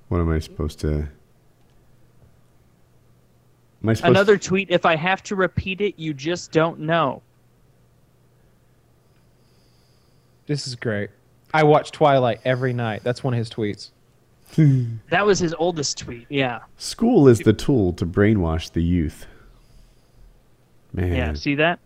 what am I supposed to? Am I supposed Another tweet. If I have to repeat it, you just don't know. This is great. I watch Twilight every night. That's one of his tweets. That was his oldest tweet. Yeah. School is the tool to brainwash the youth. Man, Yeah. See that?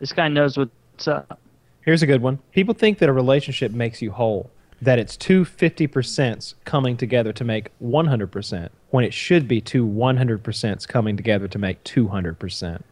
This guy knows what's up. Here's a good one. People think that a relationship makes you whole, that it's two 50% coming together to make 100%, when it should be two 100% coming together to make 200%.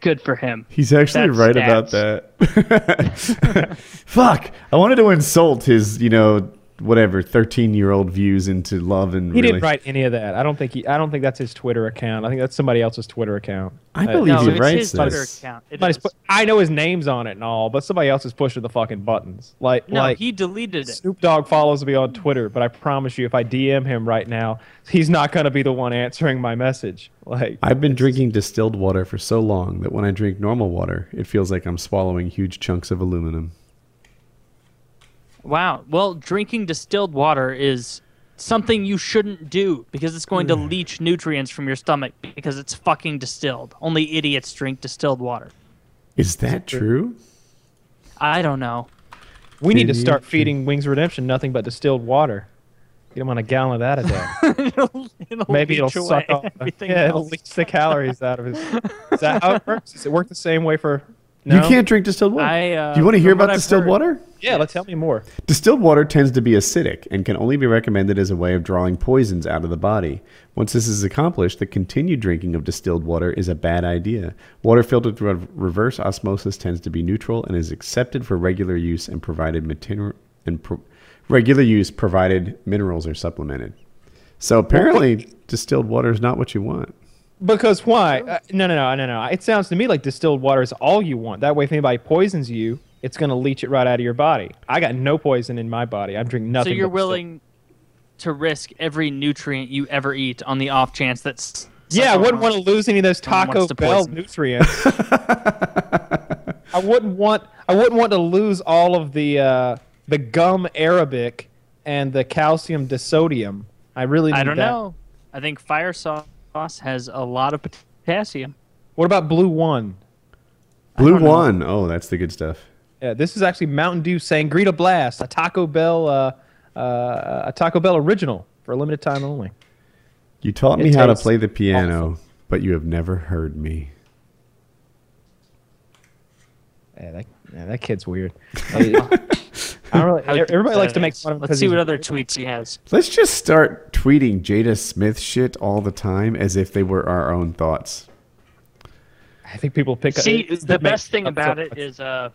Good for him. he's actually That's right about that. Fuck! I wanted to insult his, you know, whatever, thirteen-year-old views into love and. He didn't write any of that. I don't think he. I don't think that's his Twitter account. I think that's somebody else's Twitter account. I Uh, believe No, he it's writes his Twitter account. It pu- I know his name's on it and all, but somebody else is pushing the fucking buttons. Like, No, like he deleted it. Snoop Dogg follows me on Twitter, but I promise you, if I DM him right now, he's not going to be the one answering my message. Like, I've been drinking distilled water for so long that when I drink normal water, it feels like I'm swallowing huge chunks of aluminum. Wow. Well, drinking distilled water is something you shouldn't do because it's going to mm. leach nutrients from your stomach because it's fucking distilled. Only idiots drink distilled water. Is that true? I don't know. we need to start feeding Wings of Redemption nothing but distilled water. Get them on a gallon of that a day. it'll, it'll Maybe it'll suck off. The, everything yeah, it'll leach the calories out of his. Is that how it works? Does it work the same way for? No? You can't drink distilled water. I, uh, Do you want to hear about distilled heard- water? Yeah, let's tell me more. Distilled water tends to be acidic and can only be recommended as a way of drawing poisons out of the body. Once this is accomplished, the continued drinking of distilled water is a bad idea. Water filtered through reverse osmosis tends to be neutral and is accepted for regular use and provided mater- and pro- regular use provided minerals are supplemented. So apparently, distilled water is not what you want. Because why? Uh, no, no, no, no, no. It sounds to me like distilled water is all you want. That way, if anybody poisons you, it's going to leach it right out of your body. I got no poison in my body. I'm drinking nothing. So you're willing to risk every nutrient you ever eat on the off chance that's. Yeah, I wouldn't want to lose any of those Taco Bell nutrients. I wouldn't want. I wouldn't want to lose all of the uh, the gum Arabic and the calcium disodium. I really. Need I don't that. know. I think fire sauce has a lot of potassium. What about Blue One? Blue don't know. One. Oh, that's the good stuff. Yeah, this is actually Mountain Dew Sangrita Blast, a Taco Bell, uh, uh, a Taco Bell original for a limited time only. You taught It me how to play the piano, but you have never heard me. Yeah, that, yeah, that kid's weird. I, I don't really, How everybody likes to make fun of him. Let's see what other tweets he has. Let's just start tweeting Jada Smith shit all the time as if they were our own thoughts. I think people pick up. See, the best thing up so about it much. is, uh,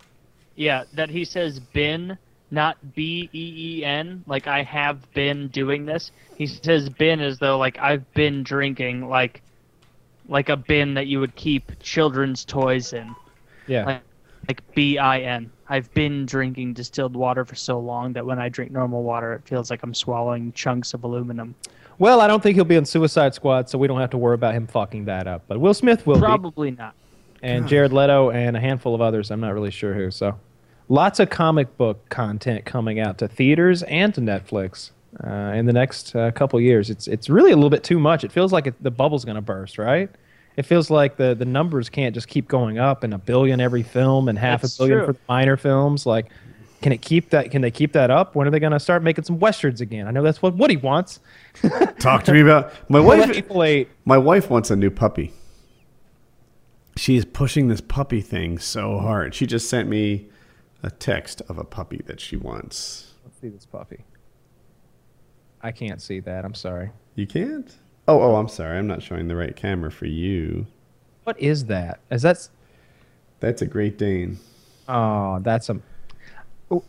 yeah, that he says bin, not B E E N. Like I have been doing this. He says bin as though like I've been drinking, like, like a bin that you would keep children's toys in, yeah. like, like B I N. I've been drinking distilled water for so long that when I drink normal water, it feels like I'm swallowing chunks of aluminum. Well, I don't think he'll be in Suicide Squad, so we don't have to worry about him fucking that up. But Will Smith will be, Probably not. and Jared Leto, and a handful of others. I'm not really sure who. So, lots of comic book content coming out to theaters and to Netflix uh, in the next uh, couple years. It's it's really a little bit too much. It feels like it, the bubble's going to burst, right? It feels like the the numbers can't just keep going up, and a billion every film, and half That's a billion true. for the minor films. Like, can it keep that? Can they keep that up? When are they going to start making some westerns again? I know that's what Woody wants. Talk to me about my wife. My wife wants a new puppy. She is pushing this puppy thing so hard. She just sent me a text of a puppy that she wants. Let's see this puppy. I can't see that. I'm sorry. You can't. Oh, oh, I'm sorry. I'm not showing the right camera for you. What is that? Is that? That's a Great Dane. Oh, that's a. Oh.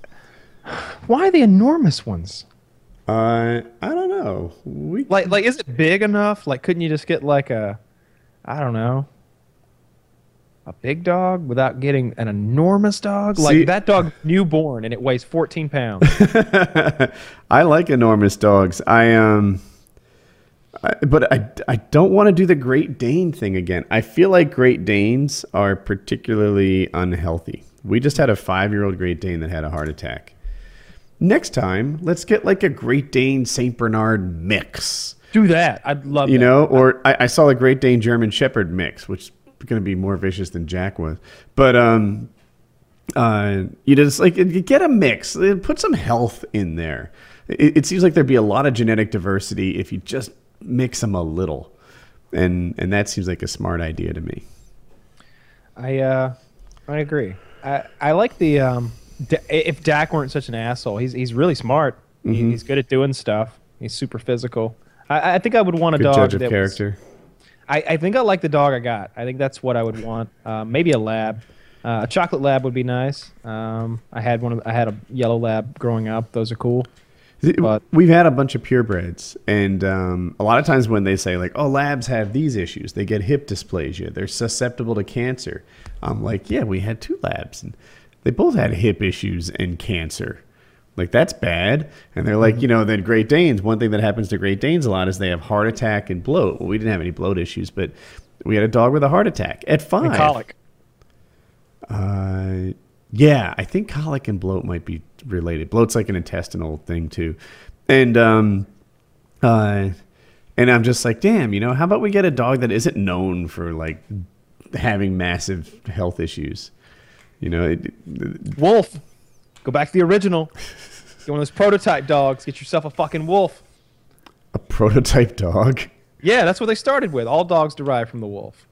Why the enormous ones? Uh, I don't know. We Like, like, is it big enough? Like, couldn't you just get like a, I don't know, a big dog without getting an enormous dog? Like See- that dog newborn and it weighs 14 pounds. I like enormous dogs. I um, I, but I I don't want to do the Great Dane thing again. I feel like Great Danes are particularly unhealthy. We just had a five year old Great Dane that had a heart attack. Next time, let's get like a Great Dane Saint Bernard mix. Do that. I'd love. You that. know, or I, I saw a Great Dane German Shepherd mix, which is going to be more vicious than Jack was. But um, uh, you just like get a mix, put some health in there. It, it seems like there'd be a lot of genetic diversity if you just mix them a little, and and that seems like a smart idea to me. I uh, I agree. I I like the um, D- if Dak weren't such an asshole, he's he's really smart. He- Mm-hmm. he's good at doing stuff. He's super physical. I, I think I would want a Good dog judge of that was- character. I, I think I like the dog I got. I think that's what I would want. Uh, maybe a lab. Uh, a chocolate lab would be nice. Um, I had one. Of, I had a yellow lab growing up. Those are cool. But- We've had a bunch of purebreds, and um, a lot of times when they say like, "Oh, labs have these issues. They get hip dysplasia. They're susceptible to cancer." I'm like, "Yeah, we had two labs, and they both had hip issues and cancer. Like that's bad." And they're like, "You know, then Great Danes. One thing that happens to Great Danes a lot is they have heart attack and bloat. Well, we didn't have any bloat issues, but we had a dog with a heart attack at five. And colic. Uh, yeah, I think colic and bloat might be related. Bloat's like an intestinal thing too, and um, uh, and I'm just like, damn, you know, how about we get a dog that isn't known for like having massive health issues? You know, it, Wolf. Go back to the original. Get one of those prototype dogs. Get yourself a fucking wolf. a prototype dog. Yeah, that's what they started with. All dogs derive from the wolf.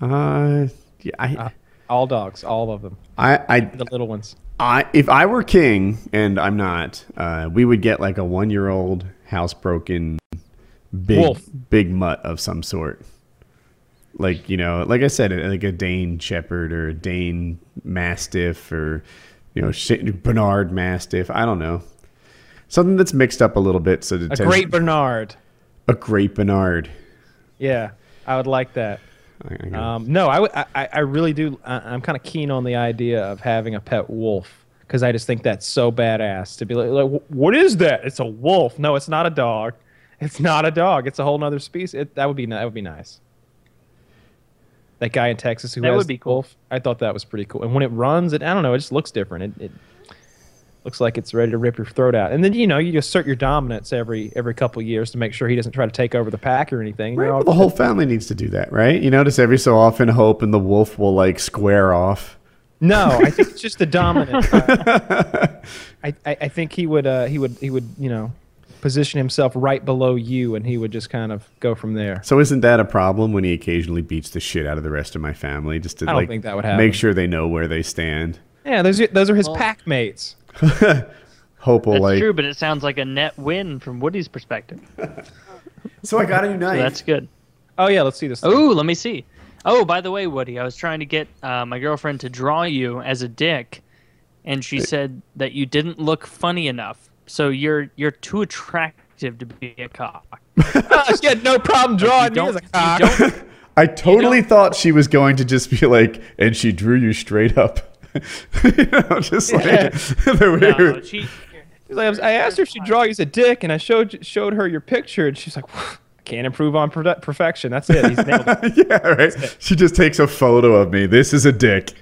Uh, yeah, I, Uh, all dogs, all of them, I, I, the little ones. I, if I were king, and I'm not, uh, we would get like a one-year-old housebroken, big, Wolf. big mutt of some sort. Like you know, like I said, like a Dane Shepherd or a Dane Mastiff or you know Bernard Mastiff. I don't know, something that's mixed up a little bit. So A great Bernard. a great Bernard. Yeah, I would like that. I- I go, Um, no, I, I, I- I really do. I, I'm kind of keen on the idea of having a pet wolf because I just think that's so badass to be like, like, what is that? It's a wolf. No, it's not a dog. It's not a dog. It's a whole other species. It, that would be that would be nice. That guy in Texas who That has would be cool. wolf, I thought that was pretty cool. And when it runs, it I don't know, it just looks different. It, it looks like it's ready to rip your throat out. And then you know you assert your dominance every every couple years to make sure he doesn't try to take over the pack or anything. Right, You're all- well, the whole family needs to do that, right? You notice every so often, Hope and the wolf will like square off. No, I think it's just the dominant. uh, I, I I think he would uh, he would he would you know position himself right below you, and he would just kind of go from there. So isn't that a problem when he occasionally beats the shit out of the rest of my family just to I don't like think that would happen. make sure they know where they stand? Yeah, those are, those are his Well- pack mates. Hope will That's like. true, but it sounds like a net win from Woody's perspective. So I got a new So knife. that's good. Oh yeah, let's see this. thing. Oh, let me see. Oh, by the way, Woody, I was trying to get uh, my girlfriend to draw you as a dick, and she said that you didn't look funny enough. So you're you're too attractive to be a cock. Oh, she had no problem drawing me as a cock. I totally thought she was going to just be like, and she drew you straight up. You know, just like the no, weird. she, She's like, I, asked her if she'd draw you as a dick, and I showed showed her your picture, and she's like, "Can't improve on produ- perfection. That's it. He's nailed it." yeah, right. She just takes a photo of me. This is a dick.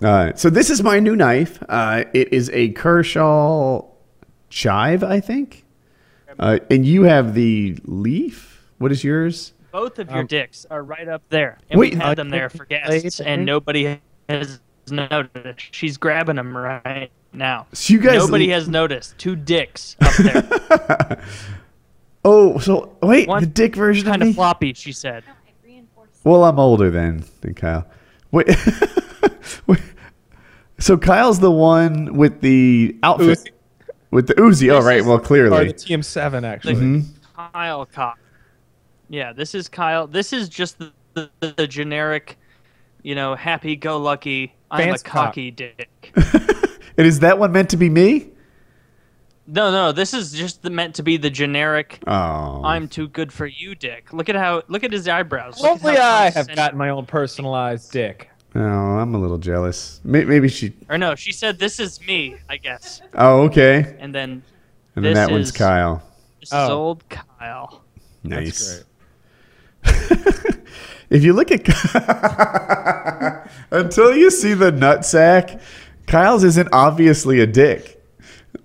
Uh, so this is my new knife. Uh, it is a Kershaw Chive, I think. Uh, and you have the leaf. What is yours? both of your Um, dicks are right up there, and wait, we uh, had them there for guests, and nobody has noticed. She's grabbing them right now. So you guys. Nobody has noticed. Two dicks up there. Oh, so wait, One the dick version is kind of of floppy, she said. Well, I'm older than than Kyle. Wait, wait. So Kyle's the one with the outfit Uzi. with the Uzi. Oh, right. is- Well, Or clearly. the TM7 The actually. Mhm. Kyle cock. Yeah, this is Kyle. This is just the, the, the generic, you know, happy-go-lucky. I'm a Fancy cock. cocky dick. And is that one meant to be me? No, no, this is just the, meant to be the generic. Oh, I'm too good for you, dick. Look at how. Look at his eyebrows. Look Hopefully, I have condescending- gotten my own personalized dick. oh, I'm a little jealous. Maybe she. Or no, she said, "This is me," I guess. Oh, okay. And then And then This that one's Kyle. this is Oh. old Kyle. Nice. That's great. If you look at until you see the nut sack, Kyle's isn't obviously a dick.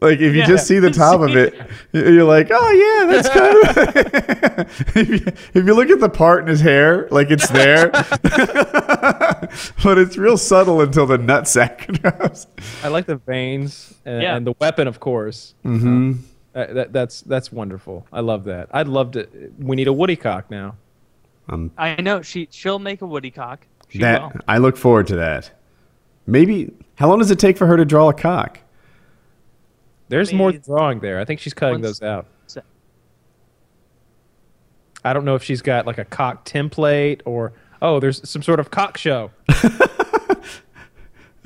Like if you Yeah. just see the top of it, you're like, oh yeah, that's kind of. if, you, if you look at the part in his hair, like it's there, but it's real subtle until the nut sack drops. I like the veins and, Yeah. and the weapon, of course. Mm-hmm. Uh, that, that's that's wonderful. I love that. I'd love to. We need a Woody cock now. Um, I know she she'll make a woody cock. She that will. I look forward to that. Maybe how long does it take for her to draw a cock? There's mean, more drawing there. I think she's cutting those out. so- I don't know if she's got like a cock template or oh, there's some sort of cock show.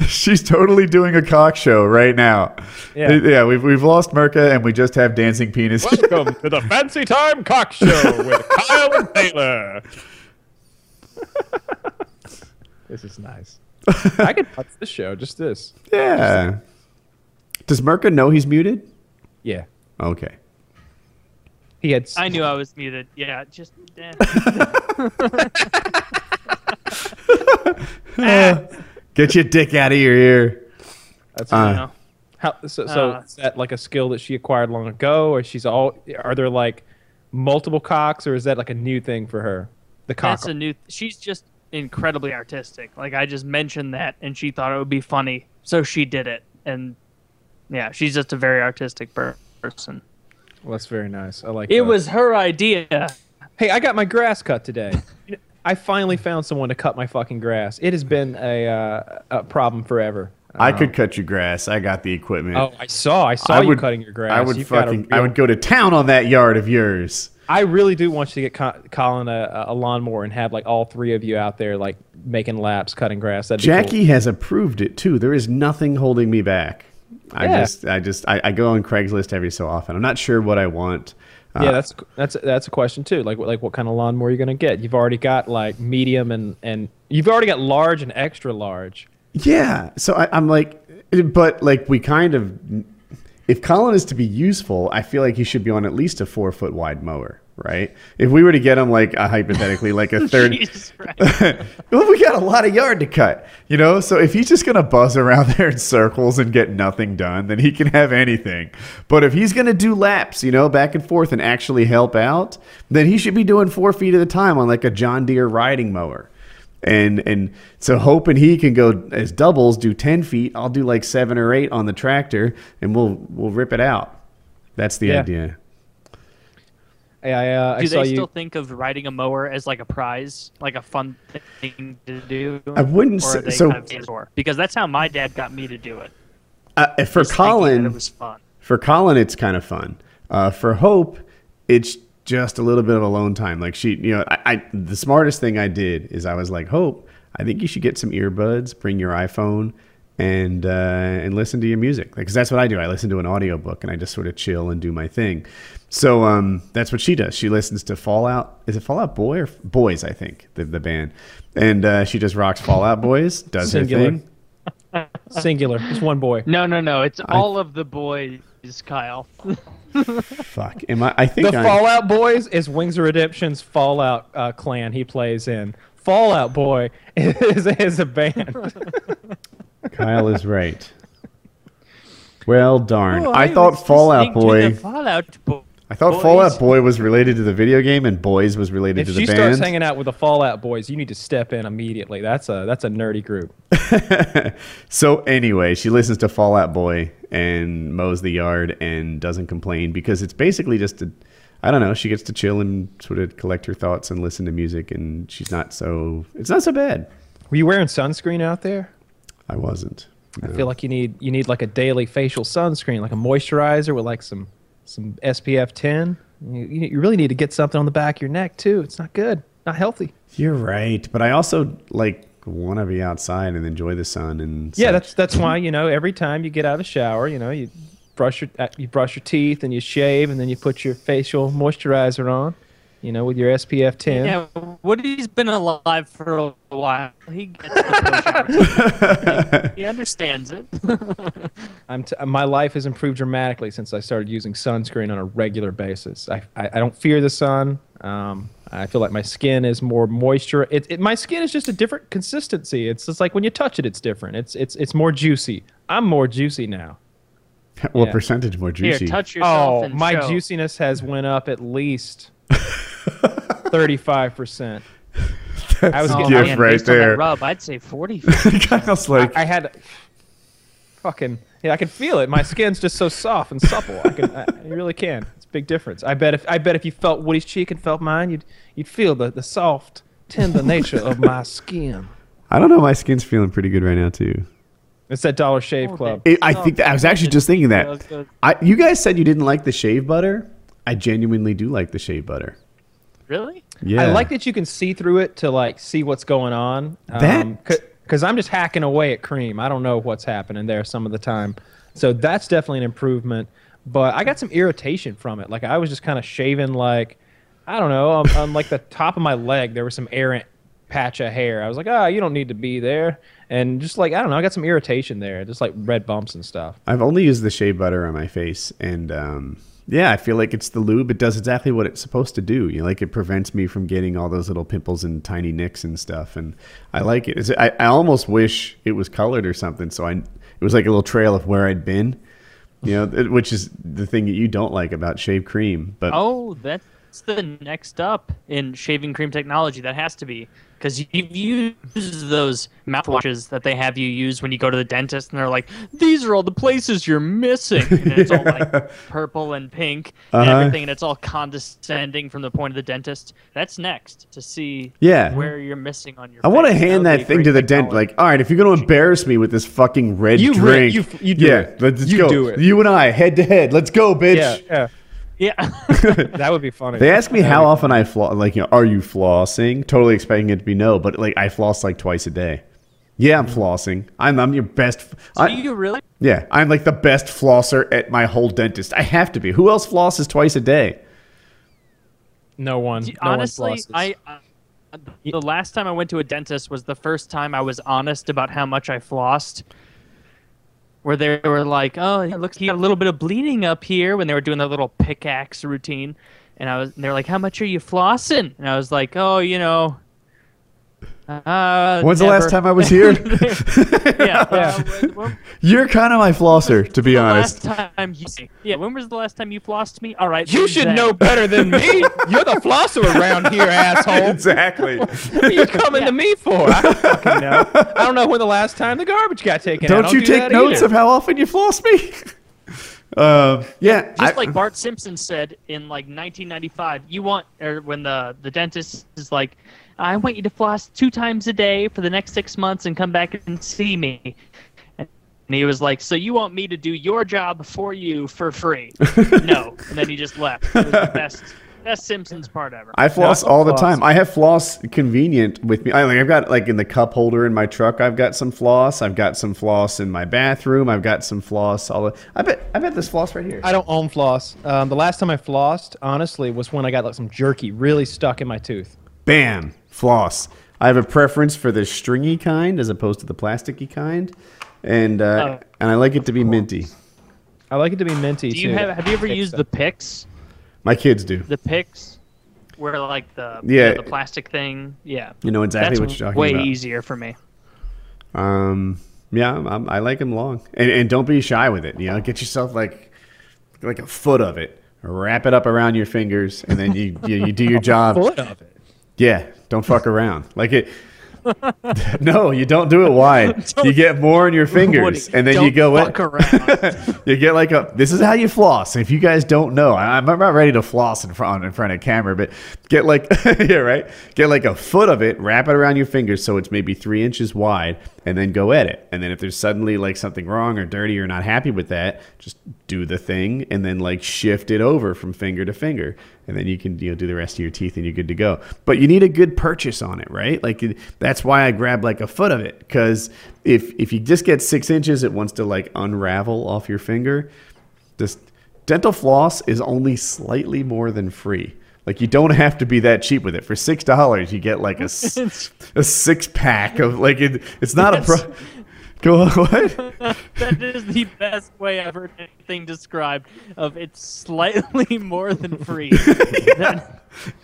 She's totally doing a cock show right now. Yeah. yeah. We've we've lost Merca and we just have dancing penis. Welcome to the Fancy Time Cock Show with Kyle and Taylor. this is nice. I could watch this show, just this. yeah. Does Merca know he's muted? Yeah. Okay. He had. I knew I was muted. Yeah, just. Eh. Get your dick out of your ear. That's Uh, you know. How, so, so Uh, is that like a skill that she acquired long ago, or she's all? Are there like multiple cocks, or is that like a new thing for her? The cock. That's a new. She's just incredibly artistic. Like I just mentioned that, and she thought it would be funny, so she did it. And yeah, she's just a very artistic per- person. well, that's very nice. I like. It that. was her idea. Hey, I got my grass cut today. You know, I finally found someone to cut my fucking grass. It has been a, uh, a problem forever. I could cut your grass. I got the equipment. Oh, I saw. I saw I you would cutting your grass. I would You've got a fucking. I would go to town on that yard of yours. I really do want you to get Colin a, a lawnmower and have like all three of you out there like making laps, cutting grass. That'd be cool. Jackie has approved it too. There is nothing holding me back. I Yeah. just, I just, I, I go on Craigslist every so often. I'm not sure what I want. Uh, Yeah, that's that's that's a question too. Like like what kind of lawnmower are you gonna get? You've already got like medium and and you've already got large and extra large. Yeah. So I, I'm like, but like we kind of, if Colin is to be useful, I feel like he should be on at least a four foot wide mower, right? If we were to get him like a hypothetically like a third, well, we got a lot of yard to cut, you know. So if he's just gonna buzz around there in circles and get nothing done, then he can have anything. But if he's gonna do laps, you know, back and forth and actually help out, then he should be doing four feet at a time on like a John Deere riding mower. And and so hoping he can go as doubles, do ten feet. I'll do like seven or eight on the tractor, and we'll we'll rip it out. That's the Yeah. idea. Hey, I uh, I Do saw they you. still think of riding a mower as like a prize, like a fun thing to do? I wouldn't say- so- kind of? Because that's how my dad got me to do it. Uh, for Just Colin, it was fun. For Colin, it's kind of fun. Uh, for Hope, it's just a little bit of alone time. Like she, you know, I, I the smartest thing I did is I was like, Hope, I think you should get some earbuds, bring your iPhone, and uh, and listen to your music. Because that's what I do. I listen to an audiobook and I just sort of chill and do my thing. So um, that's what she does. She listens to Fallout. Is it Fallout Boy or Boys? I think the the band, and uh, she just rocks Fallout Boys. Does Singular. her thing. Singular, just one boy. No, no, no. It's all of the boys, Kyle. Fuck. Am I? I think The I'm, Fallout Boys is Wings of Redemption's Fallout uh, clan he plays in. Fallout Boy is, is a band. Kyle is right. Well, darn. Oh, I, was thought Fallout Boy. Fallout Boy. I thought Boys. Fallout Boy was related to the video game, and Boys was related if to the band. If she starts hanging out with the Fallout Boys, you need to step in immediately. That's a that's a nerdy group. so anyway, she listens to Fallout Boy and mows the yard and doesn't complain because it's basically just a. I don't know. She gets to chill and sort of collect her thoughts and listen to music, and she's not so. It's not so bad. Were you wearing sunscreen out there? I wasn't. I feel like you need you need like a daily facial sunscreen, like a moisturizer with like some some SPF 10. You, you you really need to get something on the back of your neck too. It's not good, not healthy. You're right, but I also like want to be outside and enjoy the sun and Yeah, such. that's that's why you know every time you get out of the shower, you know you brush your uh, you brush your teeth and you shave and then you put your facial moisturizer on, you know, with your SPF 10. Yeah, Woody's been alive for a while. He gets the push. he understands it. I'm t- my life has improved dramatically since I started using sunscreen on a regular basis. I, I, I don't fear the sun. Um, I feel like my skin is more moisture. It, it, my skin is just a different consistency. It's just like when you touch it, it's different. It's it's it's more juicy. I'm more juicy now. what yeah. percentage more Here, juicy? touch yourself Oh, and my show. juiciness has went up at least thirty-five percent. I was Oh, getting, gift man, right based that there. rub, I'd say 40. Kyle's like, I had fucking yeah, I can feel it. My skin's just so soft and supple. I can, I, I really can. It's a big difference. I bet if I bet if you felt Woody's cheek and felt mine, you'd you'd feel the the soft, tender nature of my skin. I don't know. My skin's feeling pretty good right now too. It's that Dollar Shave Oh, Club. It, I think that, I was actually just thinking that. I, you guys said you didn't like the shave butter. I genuinely do like the shave butter. Really? Yeah, I like that you can see through it to like see what's going on. That- because I'm just hacking away at cream. I don't know what's happening there some of the time. So that's definitely an improvement. But I got some irritation from it. Like I was just kind of shaving like I don't know on, on like the top of my leg. There was some errant patch of hair. I was like, ah, you don't need to be there. And just like I don't know, I got some irritation there, just like red bumps and stuff. I've only used the shave butter on my face, and um, yeah, I feel like it's the lube. It does exactly what it's supposed to do. You know, like it prevents me from getting all those little pimples and tiny nicks and stuff. And I like it. I, I almost wish it was colored or something, so I it was like a little trail of where I'd been. You know, which is the thing that you don't like about shave cream. But Oh, that's the next up in shaving cream technology. That has to be because you've used those mouthwashes that they have you use when you go to the dentist, and they're like, "These are all the places you're missing." And it's all like purple and pink and Uh-huh. everything, and it's all condescending from the point of the dentist. That's next to see Yeah. where you're missing on your. I want to hand would that thing to the dent. technology. Like, all right, if you're going to embarrass me with this fucking red You re- drink, you- you do yeah, it. let's You go. do it. You and I, head to head. Let's go, bitch. Yeah, yeah, yeah. that would be funny. They ask me how often I floss. Like, you know, are you flossing? Totally expecting it to be no, but like I floss like twice a day. Yeah, I'm flossing. I'm I'm your best. Do I, you really? yeah, I'm like the best flosser at my whole dentist. I have to be. Who else flosses twice a day? no one. Do- no one honestly, flosses. I uh, the last time I went to a dentist was the first time I was honest about how much I flossed. Where they were like, "Oh, it looks you got a little bit of bleeding up here," when they were doing their little pickaxe routine, and I was, and they're like, "How much are you flossing?" And I was like, "Oh, you know." Uh, When's the last time I was here? yeah, Yeah. when- when- You're kind of my flosser, to be the honest. last time you, yeah, when was the last time you flossed me? All right, You should then. know better than me. You're the flosser around here, asshole. exactly. What are you coming to me for? I don't know. I don't know when the last time the garbage got taken out. Don't you do take notes either. of how often you floss me? uh, yeah, just I- like Bart Simpson said in like 1995, you want or when the the dentist is like, I want you to floss two times a day for the next six months and come back and see me. And he was like, "So you want me to do your job for you for free?" no, and then he just left. It was the best best Simpsons part ever. I floss I all the floss. time. I have floss convenient with me. I like I've got like in the cup holder in my truck. I've got some floss. I've got some floss in my bathroom. I've got some floss. All the, I bet I bet this floss right here. I don't own floss. Um, the last time I flossed, honestly, was when I got like some jerky really stuck in my tooth. Bam, floss. I have a preference for the stringy kind as opposed to the plasticky kind, and uh, Oh. and I like it to be minty. I like it to be minty do you too. have have you ever Fix used it. the picks? My kids do. The picks, where like the Yeah. you know, the plastic thing. Yeah, You know exactly that's what you're talking way about. Way easier for me. Um, yeah, I'm, I'm, I like them long, and and don't be shy with it. You know, get yourself like like a foot of it, wrap it up around your fingers, and then you you, you do your job. foot of it. Yeah, don't fuck around. Like it. no, you don't do it wide. you get more in your fingers, and then you go. fuck around. you get like a. This is how you floss. If you guys don't know, I'm not ready to floss in front in front of camera, but get like yeah, right. Get like a foot of it, wrap it around your fingers so it's maybe three inches wide, and then go at it. And then if there's suddenly like something wrong or dirty or not happy with that, just do the thing and then like shift it over from finger to finger. And then you can you know do the rest of your teeth and you're good to go. But you need a good purchase on it, right? Like that's why I grab like a foot of it because if if you just get six inches, it wants to like unravel off your finger. Just dental floss is only slightly more than free. Like you don't have to be that cheap with it. For six dollars, you get like a, a six pack of like it, it's not a pro. Go on, what? that is the best way I've heard anything described. Of it's slightly more than free.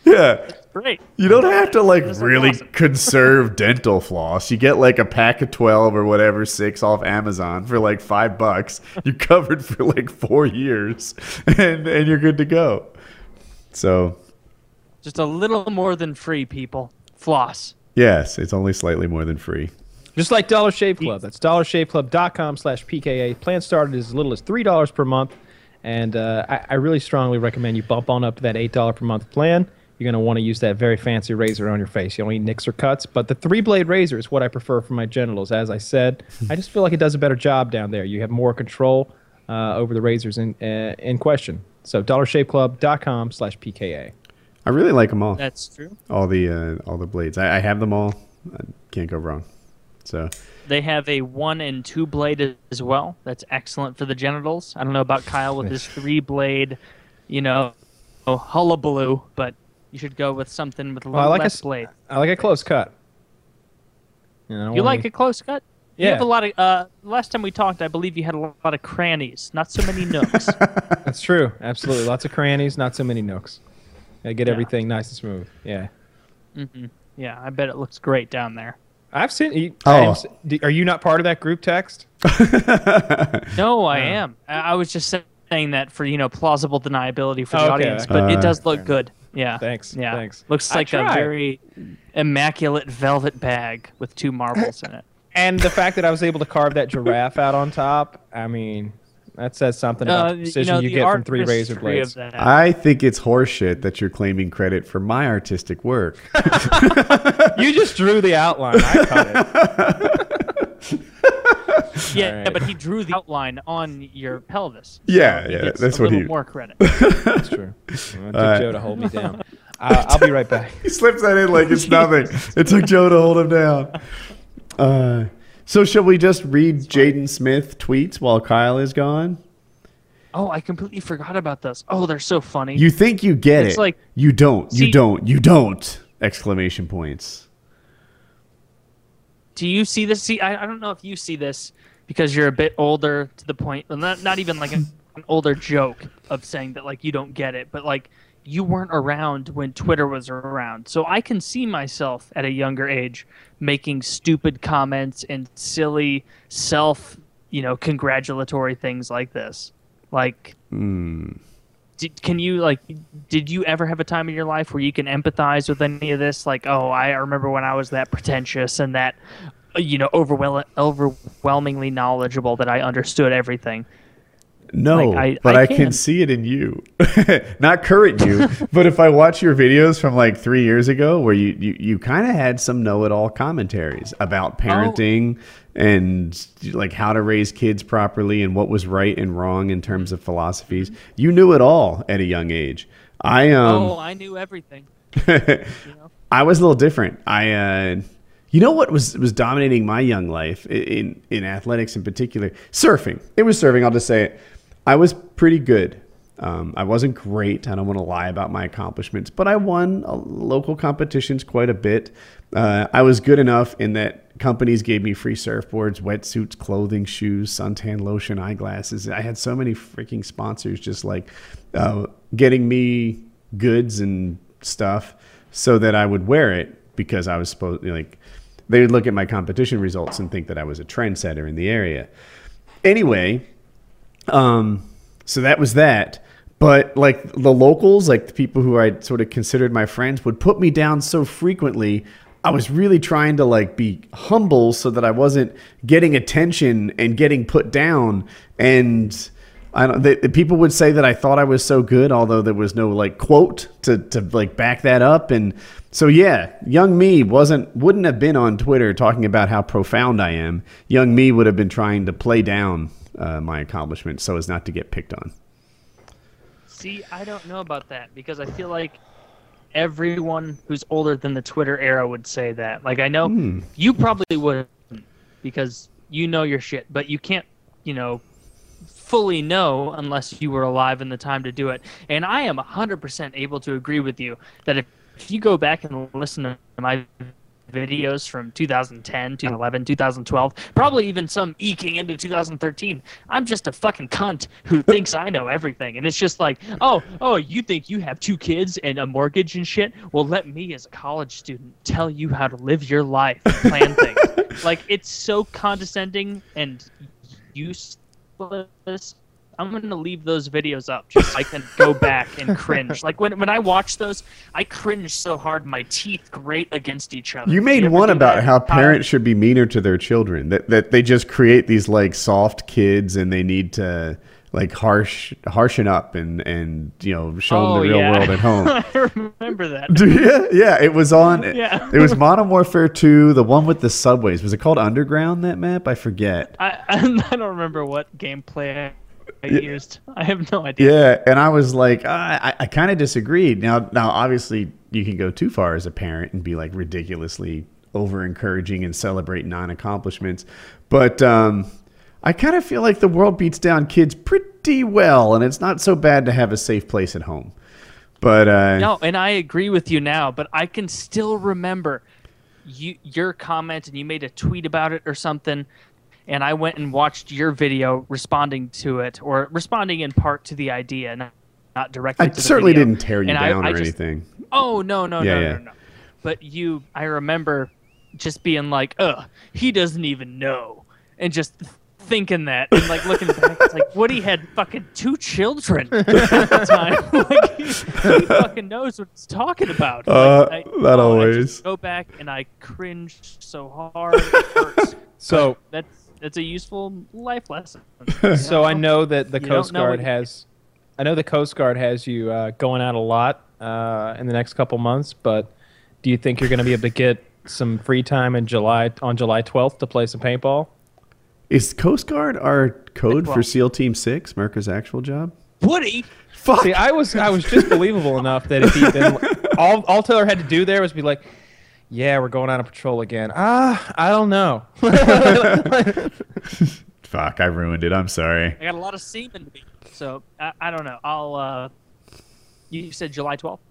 Yeah, great. you don't have to like That's really awesome. conserve dental floss. You get like a pack of twelve or whatever, six off Amazon for like five bucks. You're covered for like four years, and and you're good to go. So Just a little more than free, people. Floss. yes, it's only slightly more than free. Just like Dollar Shave Club. That's dollarshaveclub.com slash PKA. Plan started as little as $3 per month. And uh, I, I really strongly recommend you bump on up to that $8 per month plan. You're going to want to use that very fancy razor on your face. You don't need nicks or cuts, but the three blade razor is what I prefer for my genitals. As I said, I just feel like it does a better job down there. You have more control uh, over the razors in, uh, in question. So dollarshaveclub.com slash PKA. I really like them all. That's true. all the uh, all the blades. I, I have them all. I can't go wrong. So They have a one and two blade as well. That's excellent for the genitals. I don't know about Kyle with his three blade, you know, oh, hullabaloo, but you should go with something with a little Well, I like a less s- blade. I like a close cut. You, know, You wanna- like a close cut? You Yeah. have a lot of. Uh, last time we talked, I believe you had a lot of crannies, not so many nooks. That's true. Absolutely. Lots of crannies, not so many nooks. Gotta get Yeah. everything nice and smooth. Yeah. yeah, I bet it looks great down there. I've seen. You, Oh. I am are you not part of that group text? No, I am. I, I was just saying that for you know plausible deniability for the Okay, audience, but Uh, it does look good. Yeah. Thanks, Yeah. thanks. Looks like a very immaculate velvet bag with two marbles in it. And the fact that I was able to carve that giraffe out on top, I mean, that says something about Uh, the precision you, the get from three razor blades. I think it's horseshit that you're claiming credit for my artistic work. You just drew the outline. I cut it. yeah, Alright. but he drew the outline on your pelvis. Yeah, he yeah, gets that's a what little he- more credit. That's true. It took Uh, Joe to hold me down. Uh, I'll be right back. he slips that in like it's nothing. It took Joe to hold him down. Uh, so shall we just read Jaden Smith tweets while Kyle is gone? oh, I completely forgot about this. Oh, they're so funny. You think you get It's it? like- you don't. you don't. You don't! Exclamation points. Do you see this? See, I, I don't know if you see this because you're a bit older to the point. well, Not not even like a, an older joke of saying that like you don't get it, but like you weren't around when Twitter was around. So I can see myself at a younger age making stupid comments and silly self, you know, congratulatory things like this. Like hmm. did, can you like did you ever have a time in your life where you can empathize with any of this like oh i remember when i was that pretentious and that you know overwhel- overwhelmingly knowledgeable that i understood everything No, Like, I- but I I, can. can. see it in you. Not current you, but if I watch your videos from like three years ago, where you you, you kind of had some know-it-all commentaries about parenting and like how to raise kids properly and what was right and wrong in terms of philosophies. You knew it all at a young age. I um. oh i knew everything I was a little different. I, uh, you know, what was was dominating my young life in in athletics in particular? Surfing. It was surfing. I'll just say it. I was pretty good. Um, I wasn't great. I don't want to lie about my accomplishments, but I won uh, local competitions quite a bit. Uh, I was good enough in that companies gave me free surfboards, wetsuits, clothing, shoes, suntan lotion, eyeglasses. I had so many freaking sponsors just like uh, getting me goods and stuff so that I would wear it because I was supposed like they would look at my competition results and think that I was a trendsetter in the area. Anyway, um, so that was that. But like the locals, like the people who I sort of considered my friends, would put me down so frequently. I was really trying to like be humble so that I wasn't getting attention and getting put down. And I don't. They, people would say that I thought I was so good, although there was no like quote to to like back that up. And so yeah, young me wasn't wouldn't have been on Twitter talking about how profound I am. Young me would have been trying to play down uh, my accomplishment so as not to get picked on. See, I don't know about that because I feel like everyone who's older than the Twitter era would say that. Like I know Hmm. you probably wouldn't because you know your shit, but you can't, you know, fully know unless you were alive in the time to do it. And I am 100% able to agree with you that if, if you go back and listen to my videos from 2010, 2011, 2012, probably even some eking into 2013. I'm just a fucking cunt who thinks I know everything. And it's just like, oh, oh, you think you have two kids and a mortgage and shit? Well, let me, as a college student, tell you how to live your life and plan things. Like, it's so condescending and useless. I'm gonna leave those videos up just so I can go back and cringe. Like when when I watch those, I cringe so hard my teeth grate against each other. You made ever one about how uh, parents should be meaner to their children. That that they just create these like soft kids and they need to like harsh harshen up and and you know show oh, them the real yeah. world at home. I remember that. yeah, yeah, it was on. Yeah. It was Modern Warfare 2, the one with the subways. Was it called Underground that map? I forget. I I don't remember what gameplay I used. I have no idea. Yeah, and I was like, I, I, I kind of disagreed. Now, now, obviously, you can go too far as a parent and be like ridiculously over encouraging and celebrate non accomplishments, but um, I kind of feel like the world beats down kids pretty well, and it's not so bad to have a safe place at home. But uh, No, and I agree with you now, but I can still remember you your comment and you made a tweet about it or something and I went and watched your video responding to it or responding in part to the idea not, not directly I to the certainly video. didn't tear you And down I or just- anything. Oh no no Yeah, no yeah. no no. But you I remember just being like, "Ugh, he doesn't even know." And just thinking that and like looking back it's like Woody had fucking two children at the time. like he, he fucking knows what he's talking about. Uh, Like, I- not oh, I always. just go back and I cringed so hard. It hurts. So That's that's a useful life lesson. so I know that the You Coast Guard has, I know the Coast Guard has you uh, going out a lot uh, in the next couple months. But do you think you're going to be able to get some free time in July on July 12th to play some paintball? Is Coast Guard our code Well- for SEAL Team Six, Merca's actual job? Woody, Fuck. See, I was I was just believable enough that if he then all all Taylor had to do there was be like, "Yeah, we're going on a patrol again." Ah, I don't know. Fuck, I ruined it. I'm sorry. I got a lot of semen to be. So I, I don't know. I'll. uh You said July twelfth.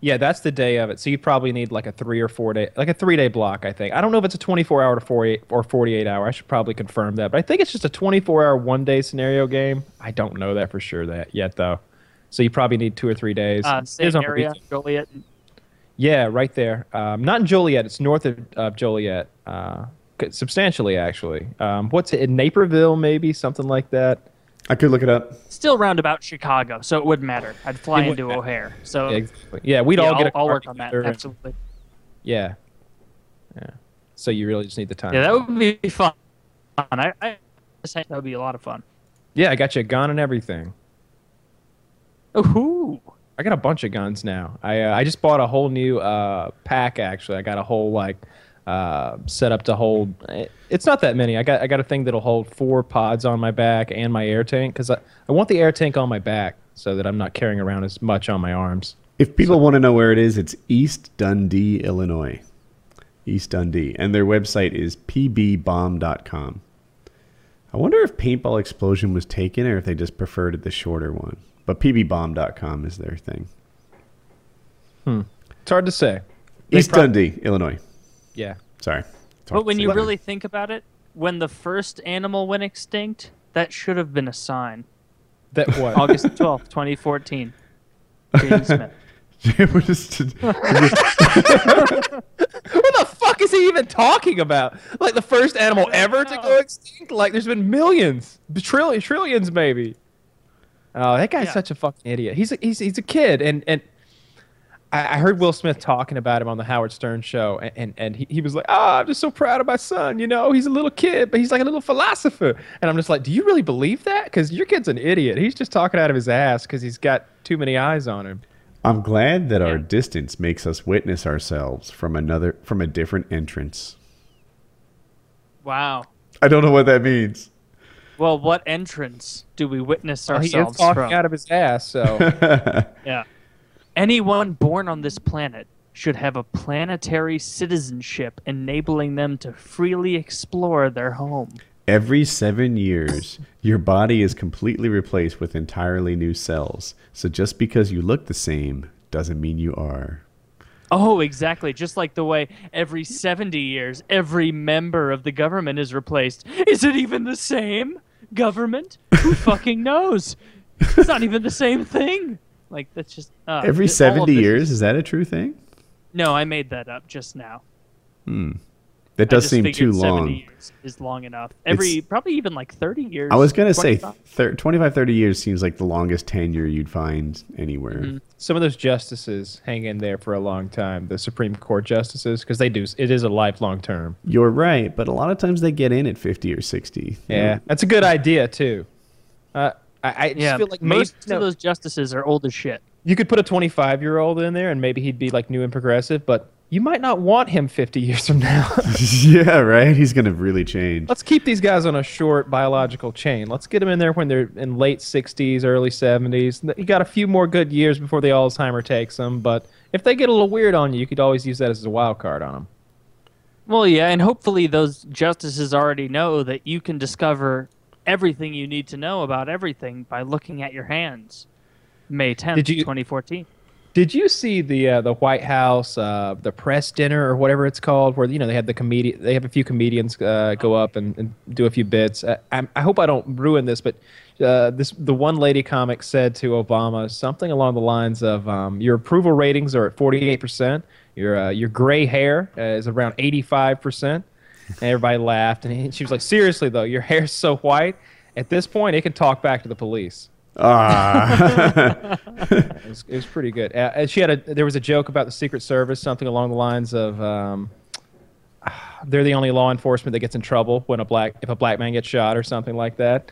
yeah, that's the day of it. So you probably need like a three or four day, like a three day block. I think. I don't know if it's a 24 hour to 48 or 48 hour. I should probably confirm that, but I think it's just a 24 hour one day scenario game. I don't know that for sure that yet though. So you probably need two or three days. Uh, same area. Joliet. Yeah, right there. Um, not in Joliet. It's north of, of Joliet. Uh, substantially, actually. Um, what's it in Naperville? Maybe something like that. I could look it up. Still roundabout Chicago, so it wouldn't matter. I'd fly It into wouldn't O'Hare. So Yeah, exactly. Yeah, we'd yeah, all get. I'll, a I'll work on that. together and- Absolutely. Yeah. Yeah. So you really just need the time. Yeah, that would be fun. I, I just think that would be a lot of fun. Yeah, I got you a gun and everything. Ooh. I got a bunch of guns now. I uh, I just bought a whole new uh, pack. Actually, I got a whole like uh, set up to hold. it- It's not that many. I got I got a thing that'll hold four pods on my back and my air tank because I, I want the air tank on my back so that I'm not carrying around as much on my arms. If people want to know where it is, it's East Dundee, Illinois. East Dundee. And their website is pbbomb.com. I wonder if Paintball Explosion was taken or if they just preferred the shorter one. But pbbomb.com is their thing. Hmm. It's hard to say. They East prob- Dundee, Illinois. Yeah. Sorry. But when you that. really think about it, when the first animal went extinct, that should have been a sign. That what? August 12th, 2014. Jaden Smith. We're just- what the fuck is he even talking about? Like the first animal ever to go extinct? Like there's been millions, trillions, trillions maybe. Oh, that guy's Yeah. such a fucking idiot. He's a, he's he's a kid, and and I I heard Will Smith talking about him on the Howard Stern show, and, and, and he, he was like, Oh, I'm just so proud of my son. You know, he's a little kid, but he's like a little philosopher. And I'm just like, Do you really believe that? Because your kid's an idiot. He's just talking out of his ass because he's got too many eyes on him. I'm glad that our distance makes us witness ourselves from another from a different entrance. Wow. I don't know what that means. Well, what entrance do we witness Well, he is ourselves talking from? out of his ass, so. Yeah. Anyone born on this planet should have a planetary citizenship enabling them to freely explore their home. Every seven years, your body is completely replaced with entirely new cells. So just because you look the same doesn't mean you are. Oh, exactly. Just like the way every 70 years, every member of the government is replaced. Is it even the same government? Who fucking knows? It's not even the same thing. Like, that's just. Uh, Every th- all of 70 years, is- that a true thing? No, I made that up just now. That I does just seem figured too 70 long. years is long enough. Every probably even like 30 years. I was going to say 25. thir- 25, 30 years seems like the longest tenure you'd find anywhere. Mm-hmm. Some of those justices hang in there for a long time, the Supreme Court justices, because they do. It is a lifelong term. You're right, but a lot of times they get in at 50 or 60. Yeah, that's a good idea too. Uh, I, I just Yeah, feel like most maybe, no, of those justices are old as shit. you could put a 25 year old in there and maybe he'd be like new and progressive, but you might not want him 50 years from now. yeah, right? He's going to really change. Let's keep these guys on a short biological chain. Let's get them in there when they're in late 60s, early 70s. You got a few more good years before the Alzheimer takes them, but if they get a little weird on you, you could always use that as a wild card on them. Well, yeah, and hopefully those justices already know that you can discover everything you need to know about everything by looking at your hands. May 10th, Did you- 2014. Did you see the uh, the White House uh, the press dinner or whatever it's called, where you know they had the comedian, they have a few comedians uh, go up and, and do a few bits. I, I, hope I don't ruin this, but uh, this the one lady comic said to Obama something along the lines of, um, "Your approval ratings are at forty eight percent. Your uh, your gray hair uh, is around eighty five percent." And everybody laughed, and he, she was like, "Seriously though, your hair's so white. At this point, it can talk back to the police." Ah. It was, it was pretty good. Uh, and she had a there was a joke about the Secret Service, something along the lines of um, they're the only law enforcement that gets in trouble when a black if a black man gets shot or something like that.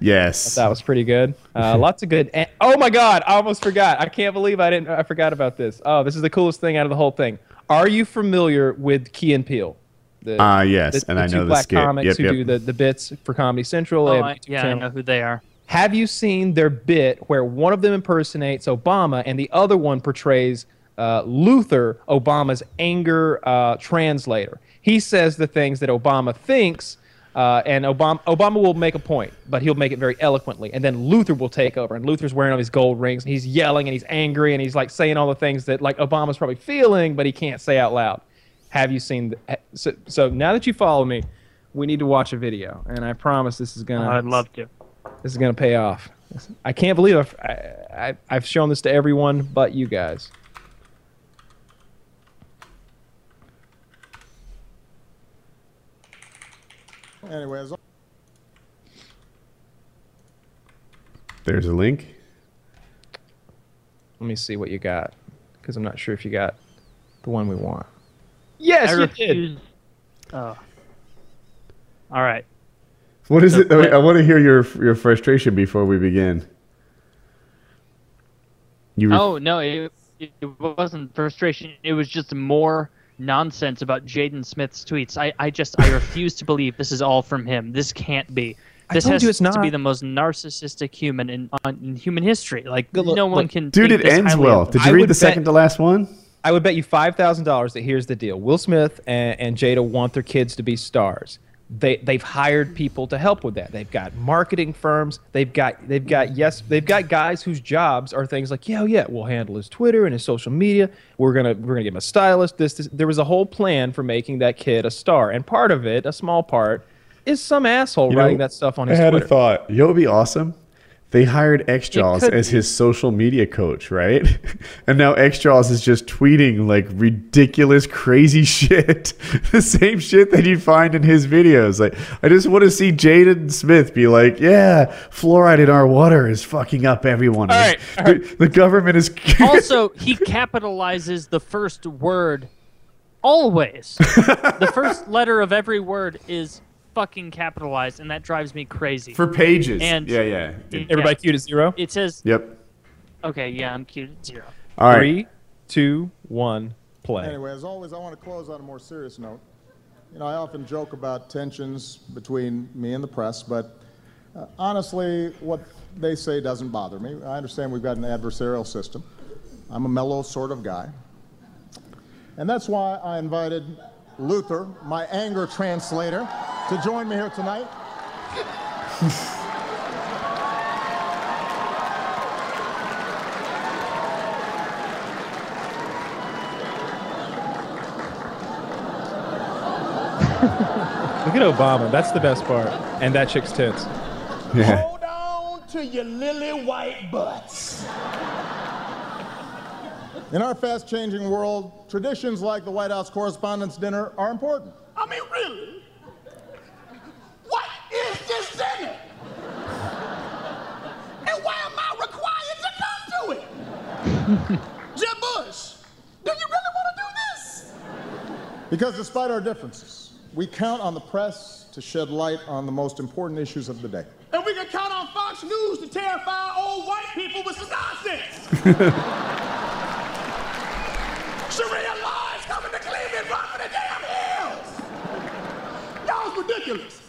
yes. That was pretty good. Uh, lots of good. And, oh my God! I almost forgot. I can't believe I didn't. I forgot about this. Oh, this is the coolest thing out of the whole thing. Are you familiar with Key and Peele? The, Ah, yes, the, and the I two know the black skit. comics Yep, who do the, the bits for Comedy Central. They Oh, have a I, YouTube yeah, I know who they are. Have you seen their bit where one of them impersonates Obama and the other one portrays uh, Luther, Obama's anger uh, translator? He says the things that Obama thinks, uh, and Obama Obama will make a point, but he'll make it very eloquently, and then Luther will take over, and Luther's wearing all these gold rings, and he's yelling, and he's angry, and he's like saying all the things that like Obama's probably feeling, but he can't say out loud. Have you seen? The, so, so now that you follow me, we need to watch a video, and I promise this is gonna. I'd love to. This is gonna pay off. I can't believe I've, I, I, I've shown this to everyone but you guys. Anyways, There's a link. Let me see what you got, because I'm not sure if you got the one we want. Yes, I you did. Oh. All right. What is So it? I, I want to hear your your frustration before we begin. You re- Oh no, it, it wasn't frustration. It was just more nonsense about Jaden Smith's tweets. I, I just I refuse to believe this is all from him. This can't be. I This told has you it's to be the most narcissistic human in, in human history. Like Good look- no one look, can. Dude, think it this ends well. Did you I read the bet- second to last one? I would bet you five thousand dollars that here's the deal: Will Smith and, and Jada want their kids to be stars. They they've hired people to help with that. They've got marketing firms. They've got they've got yes they've got guys whose jobs are things like yeah oh, yeah we'll handle his Twitter and his social media. We're gonna we're gonna give him a stylist. This, this there was a whole plan for making that kid a star, and part of it, a small part, is some asshole You know, writing that stuff on his Twitter. I had Twitter. a thought. You know would be awesome? They hired X Jaws as be. his social media coach, right? and now X Jaws is just tweeting like ridiculous, crazy shit. the same shit that you find in his videos. Like, I just want to see Jaden Smith be like, yeah, fluoride in our water is fucking up everyone. All right, all the, the government is. also, he capitalizes the first word always. the first letter of every word is fucking capitalized, and that drives me crazy. for pages. And- yeah, yeah. It- Everybody Yeah. cue to zero. It says, yep. okay, yeah, I'm cute at zero. All right. Three, two, one, play. Anyway, as always, I want to close on a more serious note. You know, I often joke about tensions between me and the press, but uh, honestly, what they say doesn't bother me. I understand we've got an adversarial system. I'm a mellow sort of guy. And that's why I invited Luther, my anger translator, to join me here tonight. Look at Obama. That's the best part. And that chick's tits. Yeah. Hold on to your lily white butts. In our fast changing world, traditions like the White House Correspondents' Dinner are important. I mean, really? What is this dinner? And why am I required to come to it? Jeb Bush, do you really want to do this? Because despite our differences, we count on the press to shed light on the most important issues of the day. And we can count on Fox News to terrify old white people with some nonsense. Sharia law is coming to Cleveland, run for the damn hills. Y'all's ridiculous.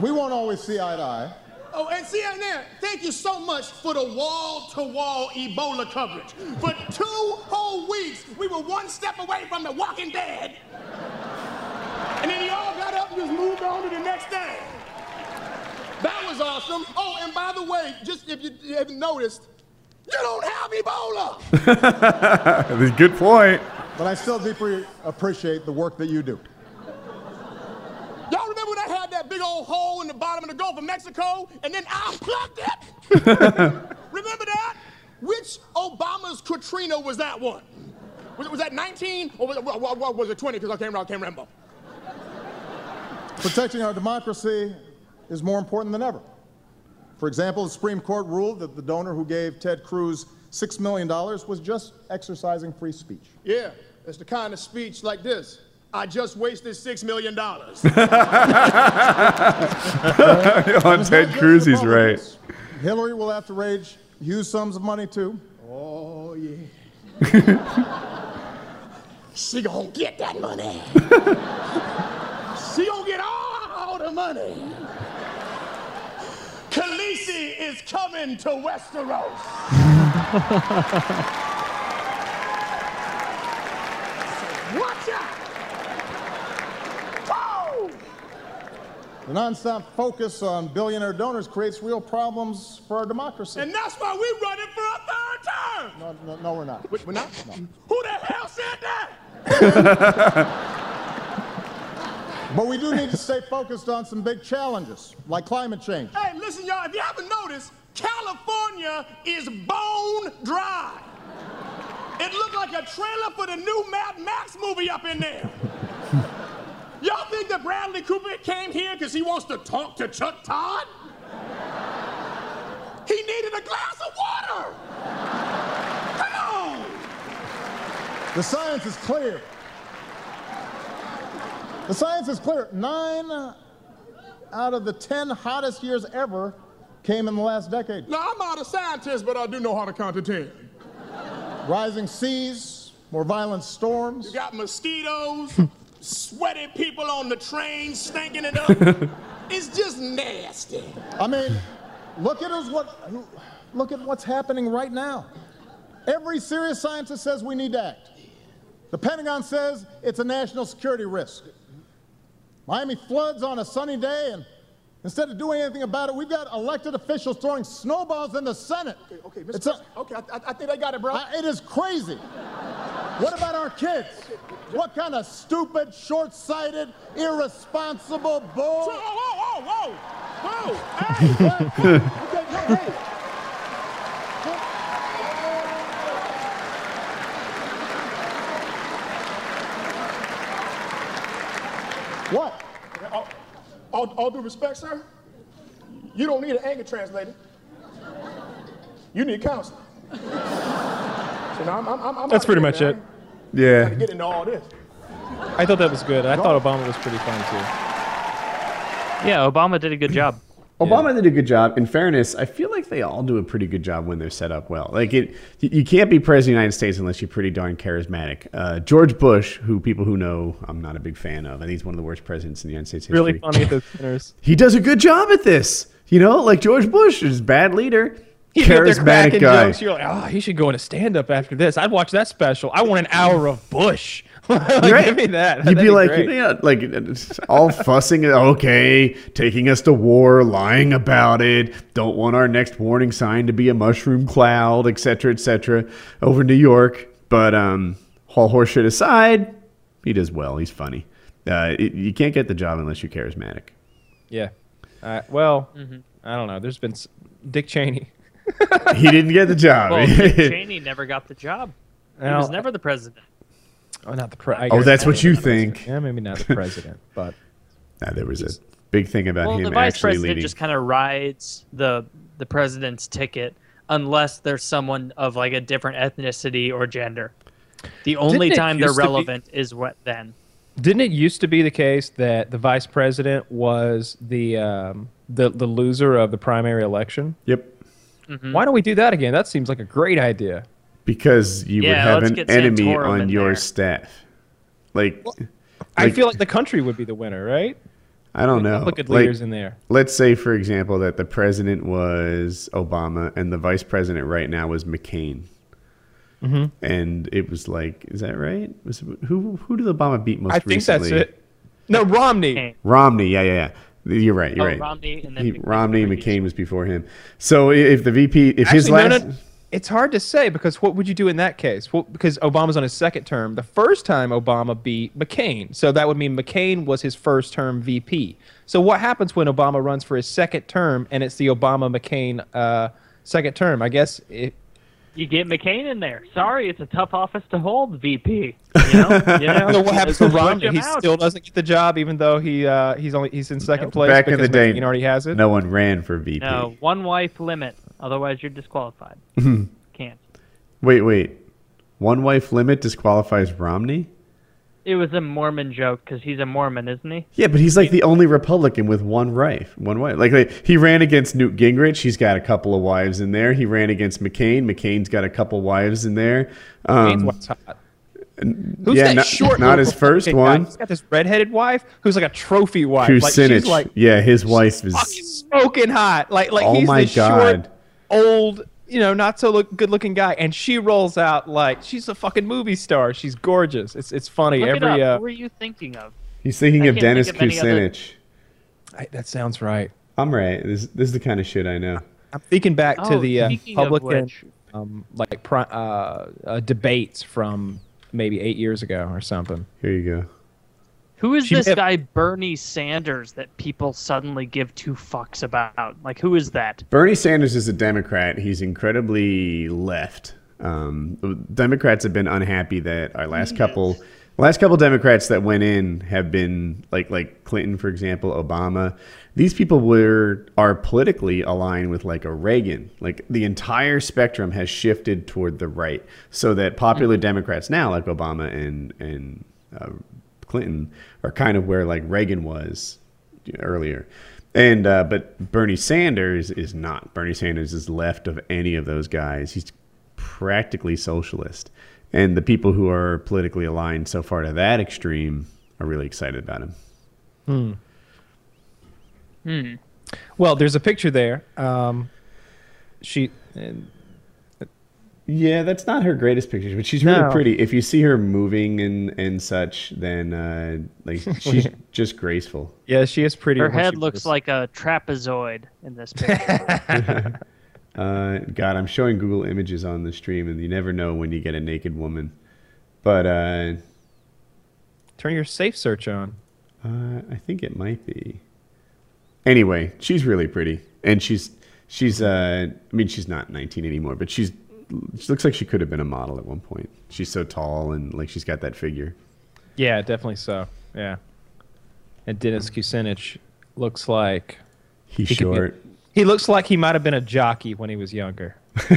We won't always see eye to eye, Oh, and CNN, thank you so much for the wall-to-wall Ebola coverage. For two whole weeks, we were one step away from the Walking Dead. And then you all got up and just moved on to the next thing. That was awesome. Oh, and by the way, just if you haven't noticed, you don't have Ebola. Good point. but I still deeply appreciate the work that you do. Y'all remember when I had that big old hole in the bottom of the Gulf of Mexico and then I plugged it? remember that? Which Obama's Katrina was that one? Was, was that 19 or was it, what, what- what was it 20? Because I can't, I can't remember. Protecting our democracy is more important than ever. For example, the Supreme Court ruled that the donor who gave Ted Cruz $6 million was just exercising free speech. Yeah, it's the kind of speech like this. I just wasted $6 million. On Ted Cruz, he's right. Hillary will have to raise huge sums of money too. oh, yeah. she gonna get that money. she gonna get all the money. Khaleesi is coming to Westeros. Watch out! Whoa! The nonstop focus on billionaire donors creates real problems for our democracy. And that's why we're running for a third term. no, no, no, we're not. We're not? Who the hell said that? But we do need to stay focused on some big challenges, like climate change. Hey, listen, y'all, if you haven't noticed, California is bone dry. It looked like a trailer for the new Mad Max movie up in there. Y'all think that Bradley Cooper came here because he wants to talk to Chuck Todd? He needed a glass of water. Come on. The science is clear. The science is clear. Nine out of the 10 hottest years ever came in the last decade. Now, I'm not a scientist, but I do know how to count to 10. Rising seas, more violent storms. You got mosquitoes, sweaty people on the train stinking it up. it's just nasty. I mean, look at us what look at what's happening right now. Every serious scientist says we need to act. The Pentagon says it's a national security risk. Miami floods on a sunny day, and instead of doing anything about it, we've got elected officials throwing snowballs in the Senate. Okay, okay, Mr. A- okay, I, I- I think I got it, bro. I- it is crazy. What about our kids? What kind of stupid, short-sighted, irresponsible bull? Whoa, whoa, whoa, whoa, whoa! Hey, okay, What? All, all, all due respect, sir, you don't need an anger translator. You need counseling. So now I'm, I'm, I'm, I'm That's pretty here, much man. it. Yeah. To get into all this. I thought that was good. I thought Obama was pretty fun too. Yeah, Obama did a good job. Obama did a good job. In fairness, I feel like they all do a pretty good job when they're set up well. Like it, you can't be president of the United States unless you're pretty darn charismatic. Uh, George Bush, who people who know I'm not a big fan of, I think he's one of the worst presidents in the United States history. Really funny at the dinners. He does a good job at this. You know, like George Bush is a bad leader, He's up there charismatic guy. Jokes. You're like, oh, he should go into stand up after this. I'd watch that special. I want an hour of Bush. Like, Right. Give me that. You'd That'd be like, great. yeah, like all fussing. Okay, taking us to war, lying about it. Don't want our next warning sign to be a mushroom cloud, etc., etc. Over New York, but um, all horseshit aside, he does well. He's funny. Uh, it, you can't get the job unless you're charismatic. Yeah. Uh, well, Mm-hmm. I don't know. There's been s- Dick Cheney. He didn't get the job. Well, Dick Cheney never got the job. He was never the president. Oh, not the pre- I Oh, that's what you not president. think. Yeah, maybe not the president, but Nah, there was a big thing about Well, him the vice actually president leading. just kind of rides the the president's ticket unless there's someone of like a different ethnicity or gender. The only time they're used to be- relevant is what then. didn't it used to be the case that the vice president was the um, the the loser of the primary election? yep. Why don't we do that again? That seems like a great idea. Because you would have an enemy Santorum on your there. staff. Like, I Like- feel like the country would be the winner, right? I don't know. Look at Like, leaders in there. let's say, for example, that the president was Obama and the vice president right now was McCain. Mm-hmm. And it was like, is that right? Was it, who who did Obama beat most I think recently? that's it. No, Romney. Romney. Yeah, yeah, yeah. You're right. You're Oh, right. Romney and then He- McCain Romney and. McCain was before him. So if the VP, if his Actually, no, last, no, it's hard to say because what would you do in that case? Well, because Obama's on his second term. The first time Obama beat McCain, so that would mean McCain was his first term VP. So what happens when Obama runs for his second term and it's the Obama McCain uh, second term? I guess it, You get McCain in there. Sorry, it's a tough office to hold, VP. You know, you know. so what happens to Romney? He out. still doesn't get the job, even though he uh, he's only he's in second place. back in the day, McCain already has it. no one ran for VP. No, one wife limit. Otherwise, you're disqualified. Can't. Wait, wait. One wife limit disqualifies Romney? It was a Mormon joke because he's a Mormon, isn't he? Yeah, but he's like the only Republican with one wife. One wife. Like, like he ran against Newt Gingrich. He's got a couple of wives in there. He ran against McCain. McCain's got a couple wives in there. McCain's Um, wife's hot. Who's yeah, that not- short? not his first Republican guy? one. He's got this redheaded wife who's like a trophy wife. like Kucinich. she's like yeah, his wife is. fucking smoking hot. Like like Oh he's my this short, old, you know, not so look, good looking guy, and she rolls out like she's a fucking movie star. She's gorgeous. It's it's funny. Look Every it up. uh, Who were you thinking of? He's thinking I of Dennis think of any other- Kucinich. I, that sounds right. I'm right. This, this is the kind of shit I know. I'm thinking back to Oh, the uh, speaking Republican which- um, like pri- uh, uh, debates from maybe eight years ago or something. Here you go. Who is She this have- guy Bernie Sanders that people suddenly give two fucks about? Like, who is that? Bernie Sanders is a Democrat. He's incredibly left. Um, Democrats have been unhappy that our last couple, last couple Democrats that went in have been like like Clinton, for example, Obama. These people were are politically aligned with like a Reagan. Like the entire spectrum has shifted toward the right, so that popular Democrats now, like Obama and and uh, Clinton, are kind of where like Reagan was earlier. And uh, but Bernie Sanders is not. Bernie Sanders is left of any of those guys. He's practically socialist. And the people who are politically aligned so far to that extreme are really excited about him. Hmm. Hmm. Well, there's a picture there. Um, she and Yeah, that's not her greatest picture, but she's really No. pretty. If you see her moving and and such, then uh, like she's just graceful. yeah, she is pretty. Her head looks moves. like a trapezoid in this picture. Uh, God, I'm showing Google images on the stream, and you never know when you get a naked woman. But uh, Turn your safe search on. Uh, I think it might be. Anyway, she's really pretty, and she's she's uh, I mean, she's not 19 anymore, but she's she looks like she could have been a model at one point. She's so tall and like she's got that figure. Yeah, definitely so. Yeah. And Dennis Kucinich looks like He's He could be- short. he looks like he might have been a jockey when he was younger.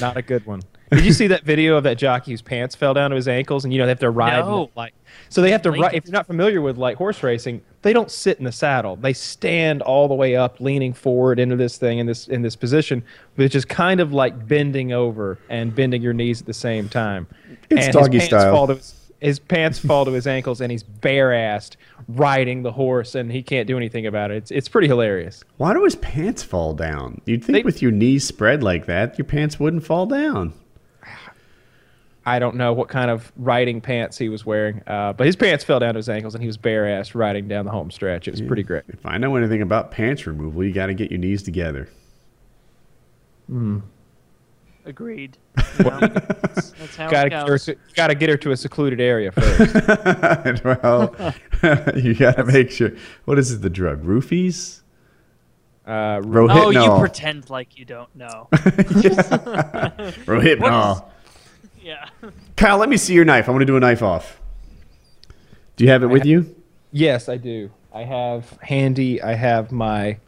Not a good one. Did you see that video of that jockey whose pants fell down to his ankles and you know they have to ride No. like so they have to ride if you're not familiar with like horse racing, they don't sit in the saddle. They stand all the way up, leaning forward into this thing in this in this position, which is kind of like bending over and bending your knees at the same time. It's and doggy his pants style. Fall to his, his pants fall to his ankles and he's bare-assed riding the horse and he can't do anything about it. It's it's pretty hilarious. Why do his pants fall down? You'd think They- with your knees spread like that, your pants wouldn't fall down. I don't know what kind of riding pants he was wearing, uh, but his pants fell down to his ankles and he was bare ass riding down the home stretch. It was pretty great. If I know anything about pants removal, you got to get your knees together. Agreed. Well, that's, that's how Got to get her to gotta get her to a secluded area first. well, you got to make sure. What is it? The drug? Roofies? Uh, Rohypnol. Oh, you pretend like you don't know. Rohypnol. Yeah. Kyle, let me see your knife. I want to do a knife off. Do you have it with you? yes, I do. I have handy. I have my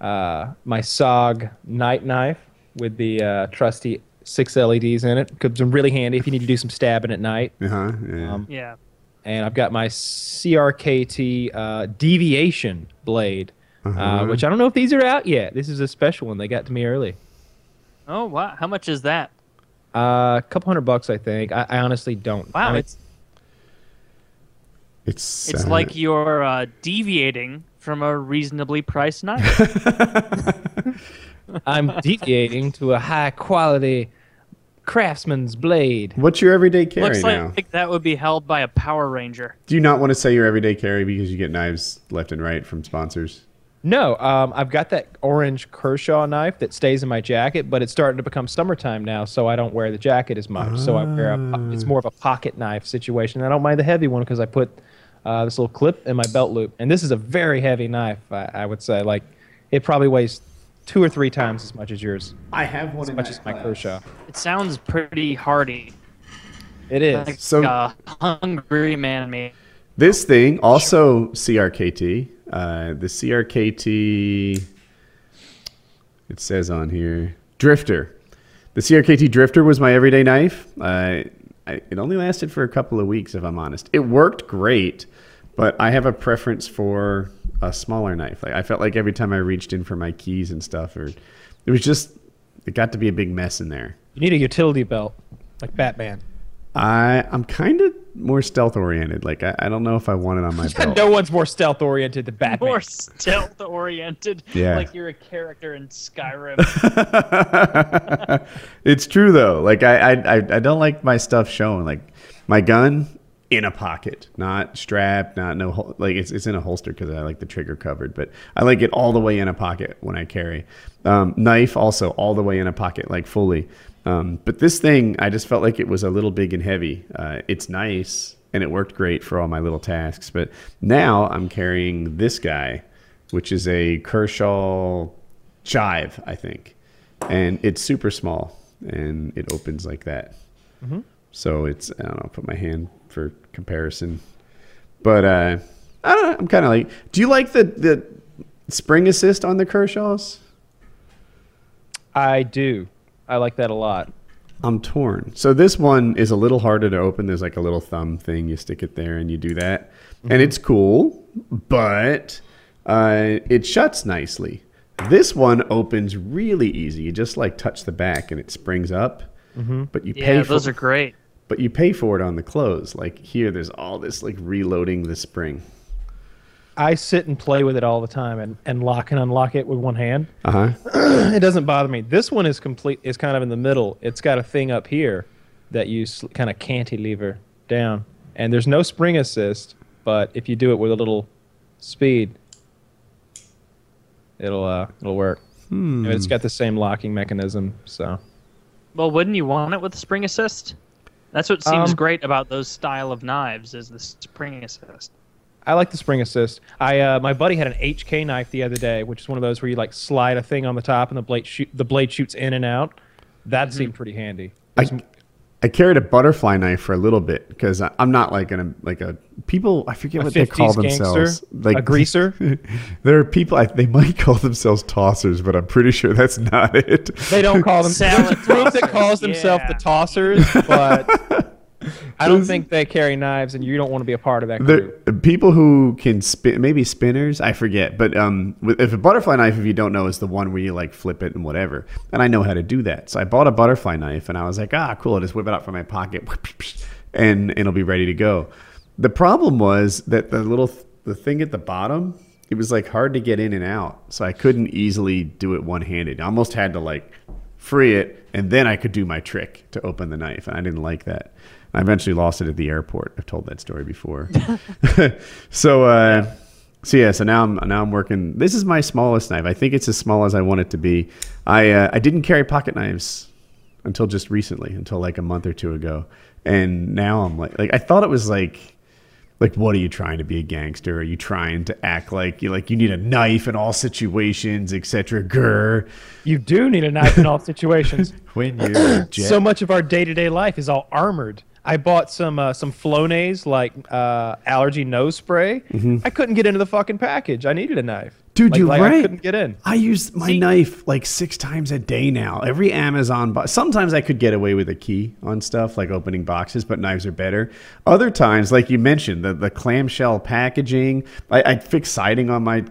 uh, my SOG night knife with the uh, trusty six LEDs in it. Comes in really handy if you need to do some stabbing at night. Uh huh. Yeah. Um, Yeah. and I've got my CRKT uh, deviation blade, uh Uh-huh. which I don't know if these are out yet. This is a special one. They got to me early. Oh wow. How much is that? Uh, a couple hundred bucks, I think. I, I honestly don't. Wow. I mean, it's it's it's uh, like you're uh, deviating from a reasonably priced knife. I'm deviating to a high quality craftsman's blade. What's your everyday carry Looks now? like that would be held by a Power Ranger. Do you not want to say your everyday carry because you get knives left and right from sponsors? No, um, I've got that orange Kershaw knife that stays in my jacket, but it's starting to become summertime now, so I don't wear the jacket as much. So I wear a, it's more of a pocket knife situation. I don't mind the heavy one because I put uh, this little clip in my belt loop, and this is a very heavy knife. I, I would say, like, it probably weighs two or three times as much as yours, I have one as much as my Kershaw. It sounds pretty hardy. It is. Like So- a hungry man me. This thing also CRKT. Uh, the CRKT. It says on here Drifter. The CRKT Drifter was my everyday knife. Uh, I, it only lasted for a couple of weeks, if I'm honest. It worked great, but I have a preference for a smaller knife. Like I felt like every time I reached in for my keys and stuff, or it was just it got to be a big mess in there. You need a utility belt, like Batman. I I'm kind of more stealth oriented. Like I, I don't know if I want it on my belt. no one's more stealth oriented than Batman. More stealth oriented. Yeah. Like you're a character in Skyrim. it's true though. Like I, I, I I don't like my stuff shown. Like my gun in a pocket, not strapped, not no hol- like it's it's in a holster because I like the trigger covered. But I like it all the way in a pocket when I carry. Um, knife also all the way in a pocket, like fully. Um, but this thing, I just felt like it was a little big and heavy. Uh, it's nice and it worked great for all my little tasks. But now I'm carrying this guy, which is a Kershaw Chive, I think and it's super small and it opens like that. So it's I don't know, put my hand for comparison, but uh, I don't know. I'm kind of like, do you like the the spring assist on the Kershaws? I do. I like that a lot. I'm torn. So this one is a little harder to open. There's like a little thumb thing. You stick it there and you do that, and it's cool, but uh, it shuts nicely. This one opens really easy. You just like touch the back and it springs up. But you pay yeah, for those are great. but you pay for it on the close. Like here, there's all this like reloading the spring. I sit and play with it all the time and, and lock and unlock it with one hand. Uh huh. It doesn't bother me. This one is complete. Is kind of in the middle. It's got a thing up here that you sl- kind of cantilever down, and there's no spring assist. But if you do it with a little speed, it'll uh it'll work. And it's got the same locking mechanism. So Well, wouldn't you want it with a spring assist? That's what seems Um, great about those style of knives is the spring assist. I like the spring assist. I uh, my buddy had an HK knife the other day, which is one of those where you like slide a thing on the top and the blade shoot the blade shoots in and out. That seemed pretty handy. I, I carried a butterfly knife for a little bit because I'm not like an like a people. I forget A what they call 50s gangster? themselves. Like A greaser? there are people I, they might call themselves tossers, but I'm pretty sure that's not it. They don't call them Salad There's a group that tossers, calls themselves yeah. the tossers, but I don't think they carry knives, and you don't want to be a part of that group. There, people who can spin, maybe spinners, I forget. But um, with, if a butterfly knife, if you don't know, is the one where you like flip it and whatever. And I know how to do that. So I bought a butterfly knife, and I was like, ah, cool. I'll just whip it out from my pocket, and it'll be ready to go. The problem was that the little the thing at the bottom, it was like hard to get in and out. So I couldn't easily do it one handed. I almost had to like free it, and then I could do my trick to open the knife, and I didn't like that. I eventually lost it at the airport. I've told that story before. so, uh, so yeah. So now I'm now I'm working. This is my smallest knife. I think it's as small as I want it to be. I uh, I didn't carry pocket knives until just recently, until like a month or two ago, and now I'm like like I thought it was like like what are you trying to be a gangster are you trying to act like you like you need a knife in all situations etc grr You do need a knife in all situations. when you're so much of our day to day life is all armored. I bought some uh, some Flonase like uh, allergy nose spray. I couldn't get into the fucking package. I needed a knife. Mm-hmm. Dude, like, you're like, right. I couldn't get in. I use my See- knife like six times a day now. Every Amazon box. Sometimes I could get away with a key on stuff like opening boxes, but knives are better. Other times, like you mentioned, the, the clamshell packaging. I, I fixed siding on my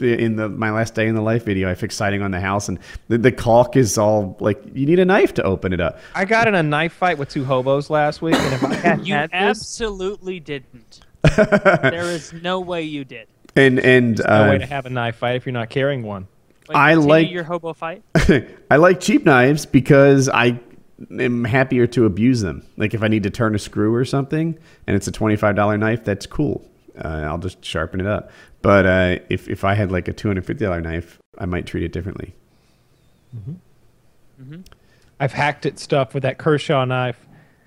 in the my last day in the life video. I fixed siding on the house, and the, the caulk is all like you need a knife to open it up. I got in a knife fight with two hobos last week, and if I had You had this, absolutely didn't. there is no way you did. And and no way uh, to have a knife fight if you're not carrying one. Wait, I like- your hobo fight. I like cheap knives because I am happier to abuse them. Like if I need to turn a screw or something and it's a $25 knife, that's cool. Uh, I'll just sharpen it up. But uh, if, if I had like a $250 knife, I might treat it differently. I've hacked at stuff with that Kershaw knife,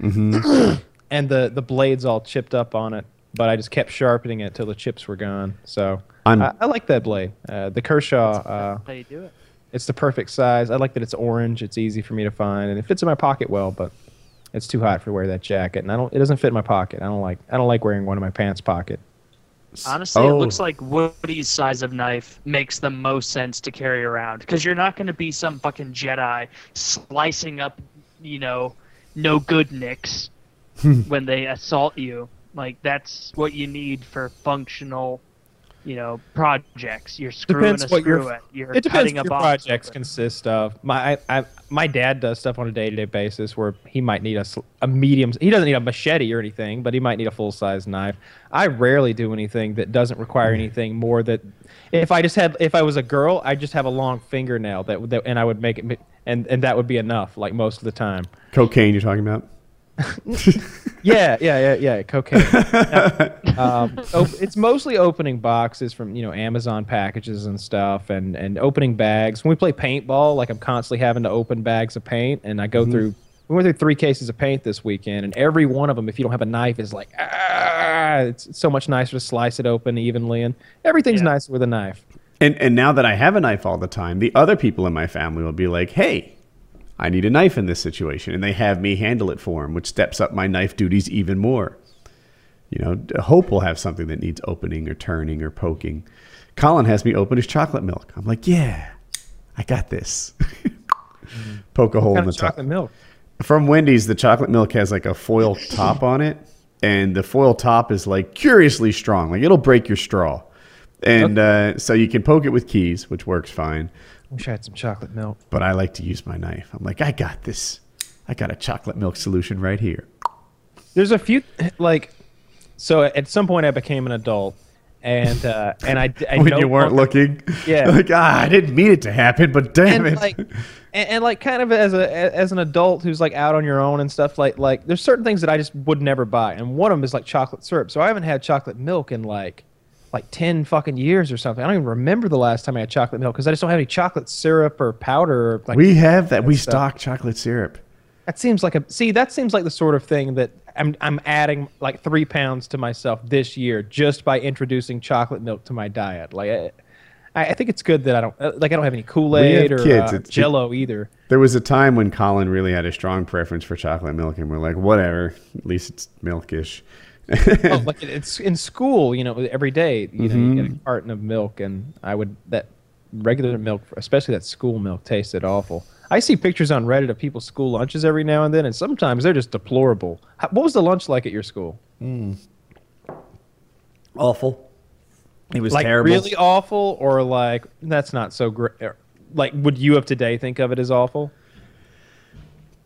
Mm-hmm. and the the blades all chipped up on it. But I just kept sharpening it till the chips were gone. So I'm- I, I like that blade. Uh, the Kershaw, uh, How you do it? it's the perfect size. I like that it's orange. It's easy for me to find, and it fits in my pocket well. But it's too hot for wear that jacket, and I don't. It doesn't fit in my pocket. I don't like. I don't like wearing one in my pants pocket. Honestly, Oh. it looks oh. like Woody's size of knife makes the most sense to carry around because you're not going to be some fucking Jedi slicing up, you know, no good nicks when they assault you. Like that's what you need for functional, you know, projects. You're screwing Depends a what your- screw it. You're it depends cutting what a your projects consist of. My I, I, my dad does stuff on a day to day basis where he might need a, a medium. He doesn't need a machete or anything, but he might need a full size knife. I rarely do anything that doesn't require mm-hmm. anything more that. If I just had, if I was a girl, I just have a long fingernail that, that and I would make it, and and that would be enough. Like most of the time. Cocaine, you're talking about? Yeah, yeah, yeah, yeah. Cocaine. Yeah. um, op- it's mostly opening boxes from you know Amazon packages and stuff, and and opening bags. When we play paintball, like I'm constantly having to open bags of paint, and I go through. We went through three cases of paint this weekend, and every one of them, if you don't have a knife, is like ah. It's, it's so much nicer to slice it open evenly, and everything's Yeah. nicer with a knife. And, and now that I have a knife all the time, the other people in my family will be like, hey, I need a knife in this situation. And they have me handle it for them, which steps up my knife duties even more. You know, Hope will have something that needs opening or turning or poking. Colin has me open his chocolate milk. I'm like, yeah, I got this. Poke a hole in the of top. chocolate milk. From Wendy's, the chocolate milk has like a foil top on it, and the foil top is like curiously strong. Like it'll break your straw. And uh, so you can poke it with keys, which works fine. Wish I had some chocolate milk. But I like to use my knife. I'm like, I got this. I got a chocolate milk solution right here. There's a few like, so at some point I became an adult, and uh, and I, I when no you weren't longer- looking, Yeah. like ah, I didn't mean it to happen, but damn and it. like and, and like kind of as a as an adult who's like out on your own and stuff like like there's certain things that I just would never buy and one of them is like chocolate syrup so I haven't had chocolate milk in like like 10 fucking years or something I don't even remember the last time I had chocolate milk because I just don't have any chocolate syrup or powder or like we have that. We stuff. stock chocolate syrup. That seems like a see. That seems like the sort of thing that I'm I'm adding like three pounds to myself this year just by introducing chocolate milk to my diet. Like I, I think it's good that I don't uh, like I don't have any Kool Aid or kids, uh, Jello either. There was a time when Colin really had a strong preference for chocolate milk, and we're like, whatever. At least it's milkish. oh, like it's in school, you know, every day, you know, you get a mm-hmm. carton of milk, and I would that regular milk, especially that school milk, tasted awful. I see pictures on Reddit of people's school lunches every now and then, and sometimes they're just deplorable. How, what was the lunch like at your school? Hmm. Awful. It was like terrible. really awful, or like that's not so great? Er, like, would you of today think of it as awful?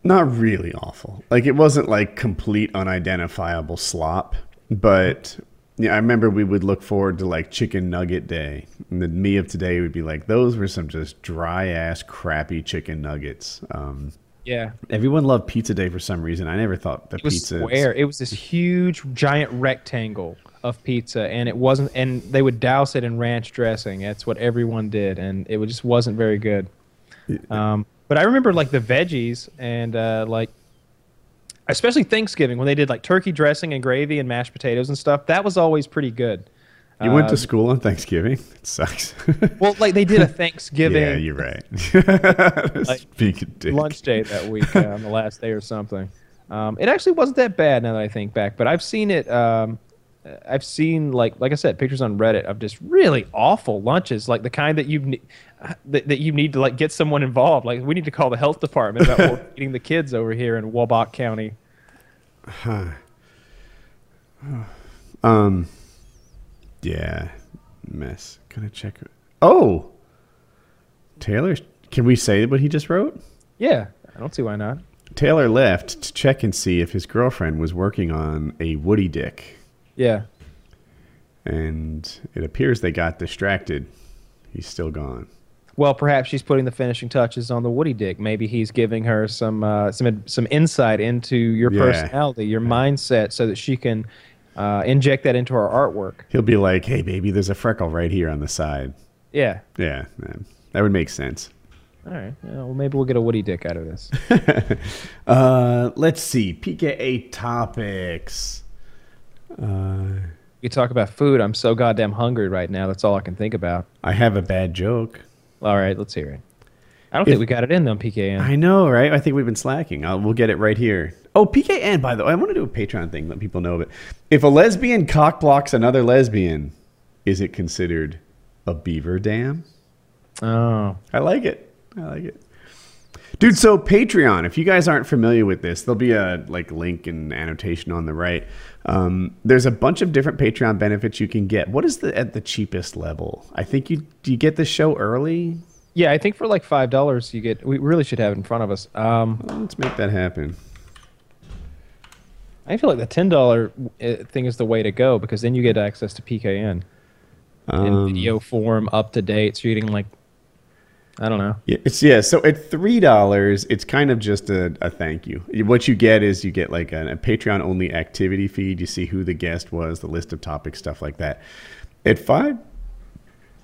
Not really awful. Like it wasn't like complete unidentifiable slop, but yeah, I remember we would look forward to like chicken nugget day, and then me of today would be like, those were some just dry ass crappy chicken nuggets. Um, Yeah, everyone loved pizza day for some reason. I never thought the it was pizza. square. It was this huge, giant rectangle of pizza, and it wasn't. And they would douse it in ranch dressing. That's what everyone did, and it just wasn't very good. Um, but I remember like the veggies and uh, like, especially Thanksgiving when they did like turkey dressing and gravy and mashed potatoes and stuff. That was always pretty good. You went Uh, to school on Thanksgiving. It sucks. Well, like they did a Thanksgiving yeah, you're right. Like, dick. lunch day that week uh, on the last day or something. Um, it actually wasn't that bad now that I think back, but I've seen it. Um, I've seen like like I said, pictures on Reddit of just really awful lunches, like the kind that you ne- that, that you need to like get someone involved. Like we need to call the health department about feeding the kids over here in Wabash County. Um, yeah, mess. Gonna check. Oh, Taylor. Can we say what he just wrote? Yeah, I don't see why not. Taylor left to check and see if his girlfriend was working on a Woody Dick, Yeah, and it appears they got distracted. He's still gone. Well, perhaps she's putting the finishing touches on the Woody Dick. Maybe he's giving her some uh, some some insight into your Yeah. personality, your mindset, so that she can uh, inject that into her artwork. He'll be like, "Hey, baby, there's a freckle right here on the side." Yeah. Yeah, that would make sense. All right. Yeah, well, maybe we'll get a Woody Dick out of this. Uh, let's see. PKA topics. Uh, you talk about food. I'm so goddamn hungry right now. That's all I can think about. I have a bad joke. All right, let's hear it. I don't If- think we got it in on PKN. I know, right? I think we've been slacking. i we'll get it right here. Oh, PKN, by the way, I want to do a Patreon thing, let people know of it. If a lesbian cock blocks another lesbian, is it considered a beaver dam? oh, I like it. I like it. Dude, so Patreon, if you guys aren't familiar with this, there'll be a like link and annotation on the right. Um, there's a bunch of different Patreon benefits you can get. What is the at the cheapest level? I think you do you get the show early? yeah. I think for like five dollars, you get. We really should have it in front of us. Um, Well, let's make that happen. I feel like the ten dollar thing is the way to go because then you get access to PKN in Um, video form, up to date. So you're getting like, I don't know. Yeah, it's yeah. So at three dollars, it's kind of just a, a thank you. What you get is you get like a, a Patreon only activity feed. You see who the guest was, the list of topics, stuff like that. At five,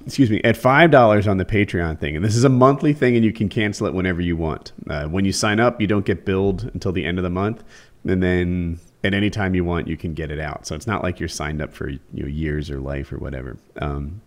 excuse me, at five dollars on the Patreon thing, and this is a monthly thing, and you can cancel it whenever you want. Uh, when you sign up, you don't get billed until the end of the month, and then at any time you want, you can get it out. So it's not like you're signed up for you know years or life or whatever. Um,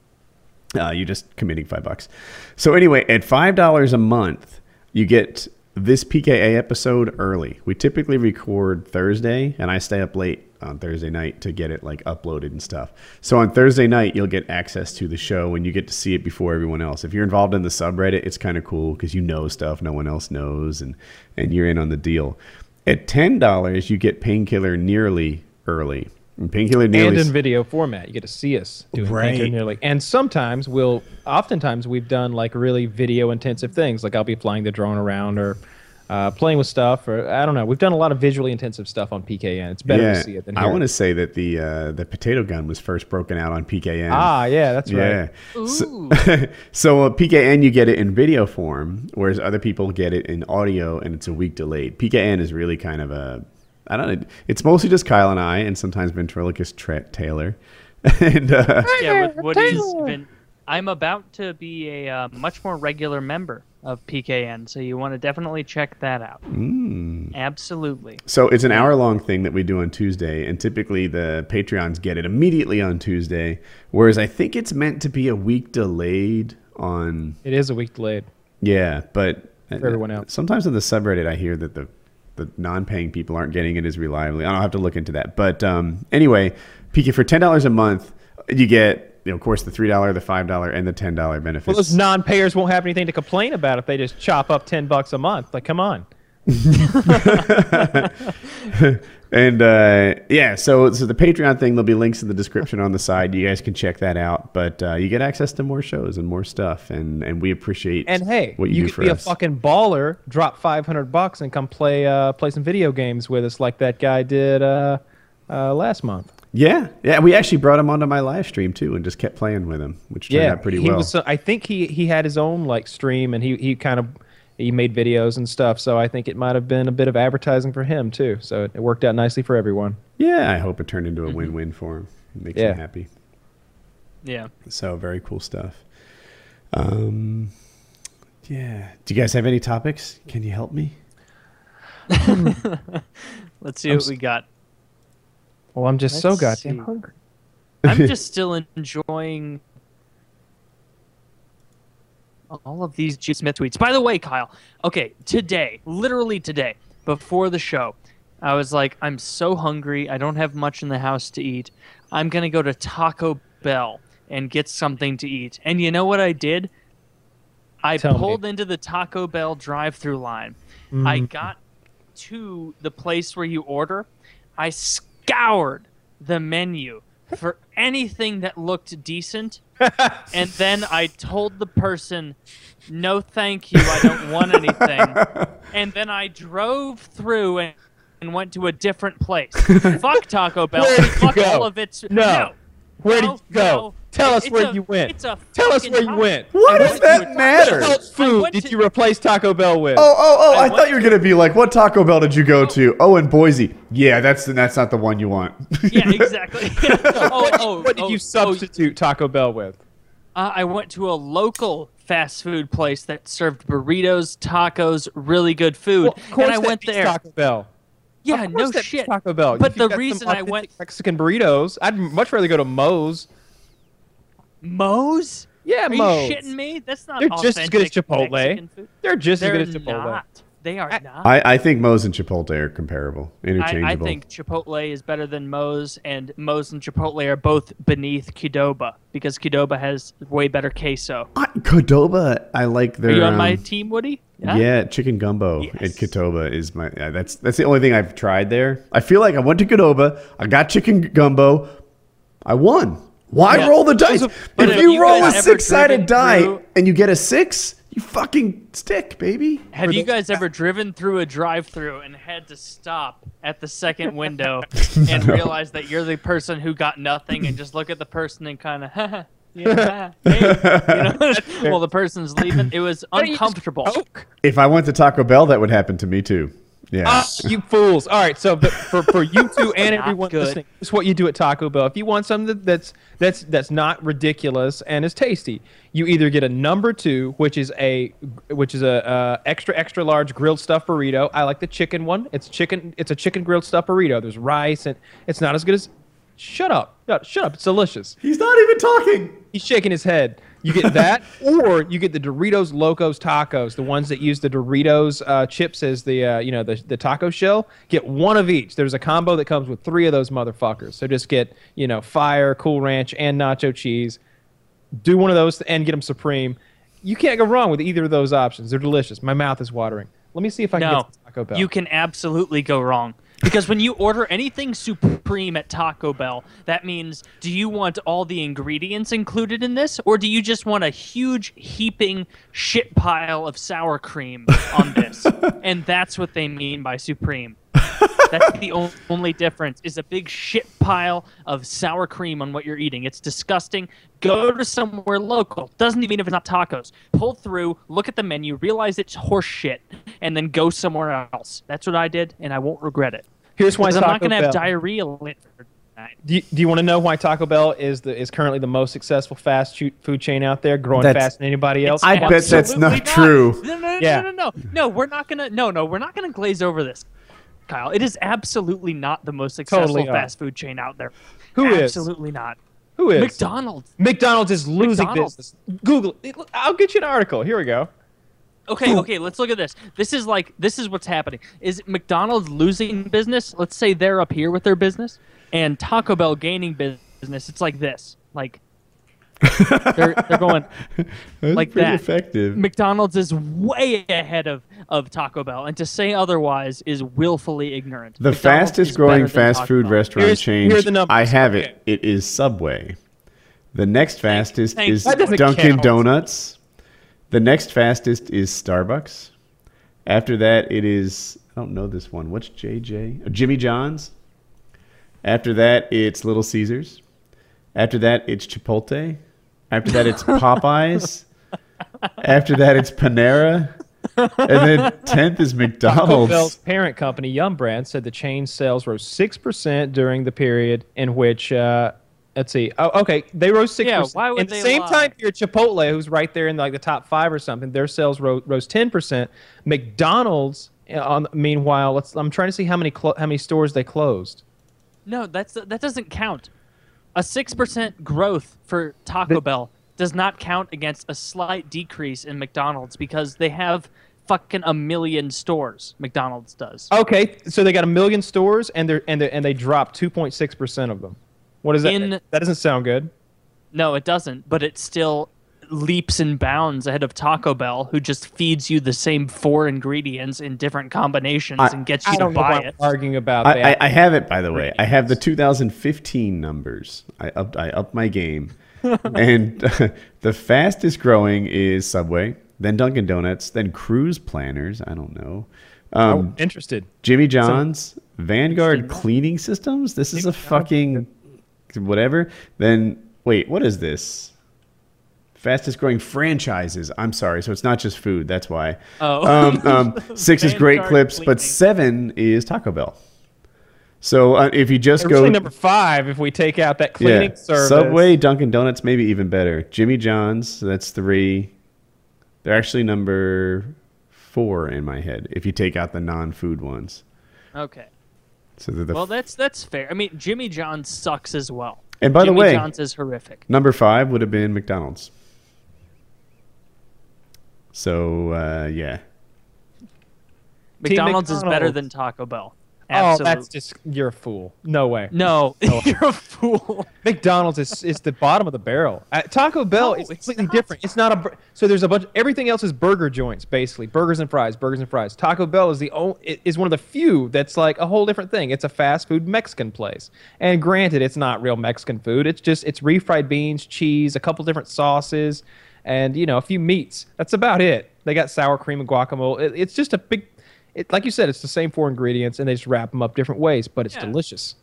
uh, you're just committing five bucks. So anyway, at five dollars a month, you get this PKA episode early. We typically record Thursday, and I stay up late on Thursday night to get it like uploaded and stuff. So on Thursday night, you'll get access to the show, and you get to see it before everyone else. If you're involved in the subreddit, it's kind of cool because you know stuff no one else knows, and and you're in on the deal. At ten dollars, you get Painkiller nearly early. And Painkiller nearly and in video format. You get to see us doing Right. Painkiller nearly. And sometimes we'll, oftentimes we've done like really video intensive things. Like I'll be flying the drone around or uh, playing with stuff, or I don't know. We've done a lot of visually intensive stuff on PKN. It's better to see it than hear I want to say that the uh, the potato gun was first broken out on PKN. Ah, yeah, that's yeah. right. So, so uh, PKN you get it in video form, whereas other people get it in audio, and it's a week delayed. PKN is really kind of a I don't know. It's mostly just Kyle and I, and sometimes ventriloquist Tra- Taylor. and uh, Yeah, with Woody's been. I'm about to be a uh, much more regular member of PKN, so you want to definitely check that out. Mm. Absolutely. So it's an hour long thing that we do on Tuesday, and typically the Patreons get it immediately on Tuesday, whereas I think it's meant to be a week delayed on. It is a week delayed. Yeah, but For everyone else. Sometimes in the subreddit, I hear that the the non-paying people aren't getting it as reliably. I don't have to look into that, but um, anyway, PK for ten dollars a month, you get. You know, of course, the three dollar, the five dollar, and the ten dollar benefits. Well, those non-payers won't have anything to complain about if they just chop up ten bucks a month. Like, come on. and uh, yeah, so so the Patreon thing, there'll be links in the description on the side. You guys can check that out. But uh, you get access to more shows and more stuff, and and we appreciate And hey, what you, you do could for be us. a fucking baller, drop five hundred bucks, and come play uh, play some video games with us, like that guy did uh, uh, last month. yeah, yeah. We actually brought him onto my live stream too, and just kept playing with him, which turned yeah, out pretty he well. was. uh, I think he he had his own like stream, and he he kind of he made videos and stuff. So I think it might have been a bit of advertising for him too. So it, it worked out nicely for everyone. yeah, I hope it turned into a win-win for him. It makes Yeah. him happy. Yeah. So very cool stuff. Um, yeah. Do you guys have any topics? Can you help me? Let's see what we got. Well, I'm just so Let's goddamn see. hungry. I'm just still enjoying all of these G. Smith tweets. By the way, Kyle, okay, today, literally today, before the show, I was like, I'm so hungry. I don't have much in the house to eat. I'm going to go to Taco Bell and get something to eat. And you know what I did? I Tell me. pulled into the Taco Bell drive through line. I mm. got to the place where you order. I scoured the menu for anything that looked decent. And then I told the person, no, thank you. I don't want anything. and then I drove through and, and went to a different place. Fuck Taco Bell. Fuck go? all of its. No. Where did No, you go? No. Tell us It's where a- you went. It's a Tell us where you hot- went. What does that matter? What food did to- you replace Taco Bell with? Oh, oh, oh! I, I thought you were gonna be like, "What Taco Bell did you go to?" Oh, in Boise. Yeah, that's that's not the one you want. Yeah, exactly. oh, oh, what did oh, you oh, substitute Taco Bell with? Uh, I went to a local fast food place that served burritos, tacos, really good food, Well, of course and I that went there. Taco Bell. yeah, Of no course that shit. Taco Bell. But the you've got some reason I authentic went Mexican burritos, I'd much rather go to Moe's. Moe's. Yeah, Are Moe's. you shitting me? That's not. They're just as good as Chipotle. They're just They're as good as Chipotle. not. They are I- not. I, I think Moe's and Chipotle are comparable, I, interchangeable. I think Chipotle is better than Moe's, and Moe's and Chipotle are both beneath Qdoba because Qdoba has way better queso. I, Qdoba. I like their. Are you on my um, team, Woody? Yeah, yeah chicken gumbo at Yes. Qdoba is my. Uh, that's that's the only thing I've tried there. I feel like I went to Qdoba. I got chicken gumbo. I won. Why Yeah. roll the dice? But if have you you roll a six-sided die through- and you get a six, you fucking stick, baby. Have you guys ever driven through a drive-through and had to stop at the second window and realize that you're the person who got nothing and just look at the person and kind of, yeah, hey, you know, while the person's leaving? It was Why don't you just uncomfortable. If I went to Taco Bell, that would happen to me too. Yeah. Ah, you fools! All right, so but for for you two and everyone good. listening, this is what you do at Taco Bell. If you want something that's that's that's not ridiculous and is tasty, you either get a number two, which is a which is a uh, extra extra large grilled stuffed burrito. I like the chicken one. It's chicken. It's a chicken grilled stuffed burrito. There's rice and it's not as good as. Shut up! Shut up! It's delicious. He's not even talking. He's shaking his head. You get that, or you get the Doritos Locos Tacos, the ones that use the Doritos uh, chips as the uh, you know the the taco shell. Get one of each. There's a combo that comes with three of those motherfuckers. So just get you know fire, Cool Ranch, and nacho cheese. Do one of those and get them supreme. You can't go wrong with either of those options. They're delicious. My mouth is watering. Let me see if I can No, get Taco Bell. you can absolutely go wrong. Because when you order anything supreme at Taco Bell, that means do you want all the ingredients included in this, or do you just want a huge heaping shit pile of sour cream on this? and that's what they mean by supreme. That's the only difference is a big shit pile of sour cream on what you're eating. It's disgusting. Go to somewhere local. Doesn't even if it's not tacos. Pull through, look at the menu, realize it's horse shit, and then go somewhere else. That's what I did, and I won't regret it. Here's why I'm not going to have diarrhea later. Do you, do you want to know why Taco Bell is the is currently the most successful fast food chain out there, growing That's- faster than anybody else? I bet that's Absolutely not true. No, no, no, Yeah. no, no, no, no. We're not gonna. No, no, we're not gonna glaze over this, Kyle. It is absolutely not the most successful Totally not. fast food chain out there. Who is? absolutely not. Who is McDonald's. McDonald's is losing McDonald's. business. Google. it. I'll get you an article. Here we go. Okay, okay, let's look at this. This is like this is what's happening. Is McDonald's losing business? Let's say they're up here with their business, and Taco Bell gaining business. It's like this. Like they're they're going. That's Like pretty that. effective. McDonald's is way ahead of, of Taco Bell, and to say otherwise is willfully ignorant. The McDonald's fastest growing fast Taco food Bell. restaurant Here's- chain. here the numbers. I have Okay. it. It is Subway. The next fastest thank is you. That doesn't Dunkin' count. Donuts. The next fastest is Starbucks. After that, it is I don't know this one. What's JJ? Uh, Jimmy John's. After that, it's Little Caesars. After that, it's Chipotle. After that, it's Popeyes. After that, it's Panera. And then tenth is Taco McDonald's. Bell's parent company, Yum Brand, said the chain sales rose six percent during the period in which. Uh, let's see. Oh, okay, they rose six. Yeah, why would In the they same lie? time period, Chipotle, who's right there in like the top five or something, their sales rose rose ten percent. McDonald's, uh, on meanwhile, let's. I'm trying to see how many clo- how many stores they closed. No, that's that doesn't count. A six percent growth for Taco The- Bell does not count against a slight decrease in McDonald's because they have fucking a million stores. McDonald's does. Okay, so they got a million stores and they're and they and they dropped two point six percent of them. What is that? In- that doesn't sound good. No, it doesn't. But it still leaps and bounds ahead of Taco Bell, who just feeds you the same four ingredients in different combinations I- and gets you I to don't buy why it. we're arguing about I, that. I, I have it by the way. I have the 2015 numbers. I upped I upped my game, and the fastest growing is Subway, then Dunkin' Donuts, then Cruise Planners. I don't know. Um, I'm interested. Jimmy John's, Vanguard Cleaning Systems. This is a fucking whatever. Then wait, what is this? Fastest growing franchises. I'm sorry, so it's not just food. That's why. Oh. Um, um, six is Great Clips, but seven is Taco Bell. So uh, if you just They're go really number five if we take out that cleaning yeah, service. Subway, Dunkin' Donuts, maybe even better. Jimmy John's, that's three. They're actually number four in my head if you take out the non-food ones. Okay. So they're the Well, that's that's fair. I mean, Jimmy John's sucks as well. And by the Jimmy way- John's is horrific. Number five would have been McDonald's. So uh, yeah, McDonald's, is better than Taco Bell. Oh, that's just you're a fool. No way. no, you're a fool. McDonald's is, is the bottom of the barrel. Uh, Taco Bell No, is completely not. different. It's not a so there's a bunch. Everything else is burger joints, basically burgers and fries, burgers and fries. Taco Bell is the only is one of the few that's like a whole different thing. It's a fast food Mexican place, and granted, it's not real Mexican food. It's just it's refried beans, cheese, a couple different sauces, and you know a few meats. That's about it. They got sour cream and guacamole. It- it's just a big. It, like you said, it's the same four ingredients, and they just wrap them up different ways, but it's Yeah. delicious.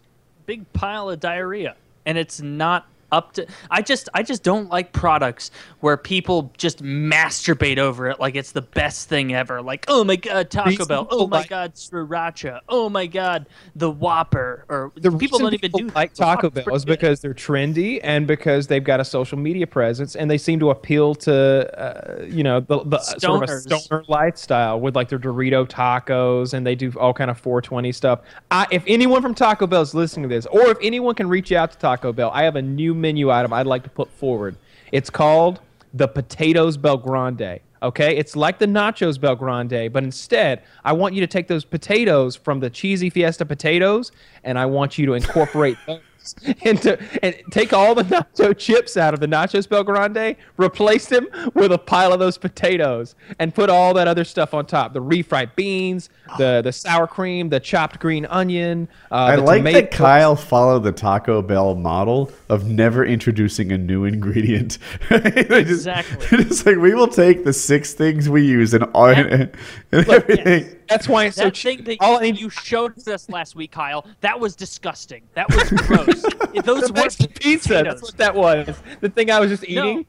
Big pile of diarrhea, and it's not up to. I just I just don't like products where people just masturbate over it like it's the best thing ever. Like oh my god, Taco Reason Bell. Oh my like- god, Sriracha. Oh my god, the Whopper. Or the people don't even people do like Taco Bell is because they're trendy and because they've got a social media presence and they seem to appeal to uh, you know the, the sort of stoner lifestyle with like their Dorito tacos and they do all kind of 420 stuff. I, if anyone from Taco Bell is listening to this, or if anyone can reach out to Taco Bell, I have a new menu item I'd like to put forward. It's called the Potatoes Belgrande. Okay, it's like the nachos Belgrande, but instead, I want you to take those potatoes from the cheesy Fiesta potatoes, and I want you to incorporate those into and take all the nacho chips out of the nachos Bel Grande, replace them with a pile of those potatoes, and put all that other stuff on top: the refried beans, the the sour cream, the chopped green onion. Uh, I the like tomato- that Kyle followed the Taco Bell model of never introducing a new ingredient. Just- Exactly. they're just like we will take the six things we use and, all, and, everything. That's why it's so That cheap. that All I need you showed us last week, Kyle, that was disgusting. That was gross. Those the weren't pizza. That's what that was. The thing I was just eating.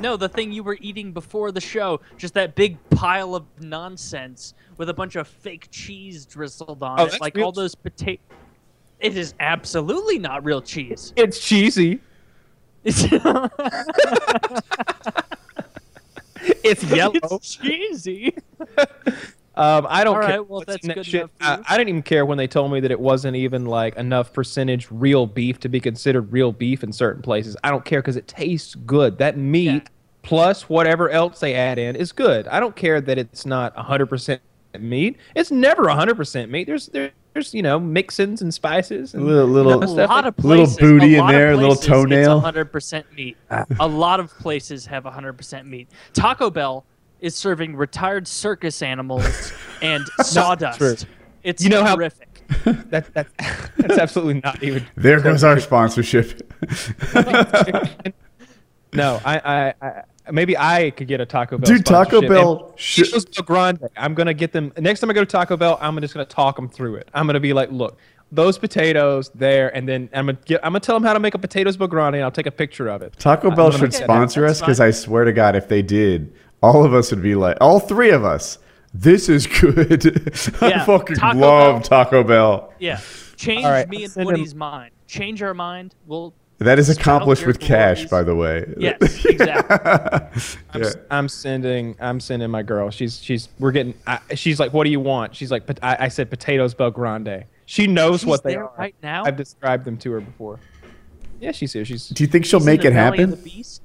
No, the thing you were eating before the show, just that big pile of nonsense with a bunch of fake cheese drizzled on Oh, it, like real all those potato. It is absolutely not real cheese. It's cheesy. It's, It's yellow. it's cheesy. Um, I don't All care. right, well, that's good shit. enough I. I didn't even care when they told me that it wasn't even like enough percentage real beef to be considered real beef in certain places. I don't care because it tastes good. That meat Yeah. plus whatever else they add in is good. I don't care that it's not 100% meat. It's never 100% meat. There's there, there's you know mixins and spices and Little- little- you know, A stuff lot like- of Little booty a in lot of there, a little toenail. It's 100% meat. a lot of places have 100% meat. Taco Bell is serving retired circus animals and sawdust. true. It's You know how- horrific. that, that, that's absolutely not even There goes our sponsorship. No, I, I, I maybe I could get a Taco Bell. Dude, Taco. Bell And should- Tito's Bel Grande. I'm gonna get them next time I go to Taco Bell. I'm just gonna talk them through it. I'm gonna be like, look, those potatoes there, and then I'm gonna get, I'm gonna tell them how to make a potatoes Bel Grande, and I'll take a picture of it. Taco Bell should sponsor us because I swear to God, if they did, all of us would be like, all three of us. This is good. I Yeah, fucking Taco love Bell. Taco Bell. Yeah. Change All right, me and send Woody's him- mind. Change our mind. We'll. That is Spout accomplished your with cash, glories. by the way. Yes, exactly. I'm, Yeah. s- I'm sending I'm sending my girl. She's she's we're getting. I, she's like, what do you want? She's like, "Pot- I, I said potatoes Bel Grande. She knows She's what they there are. right now? I've described them to her before. Yeah, she's here. She's Do you think she'll Is in make the it belly of happen? the beast?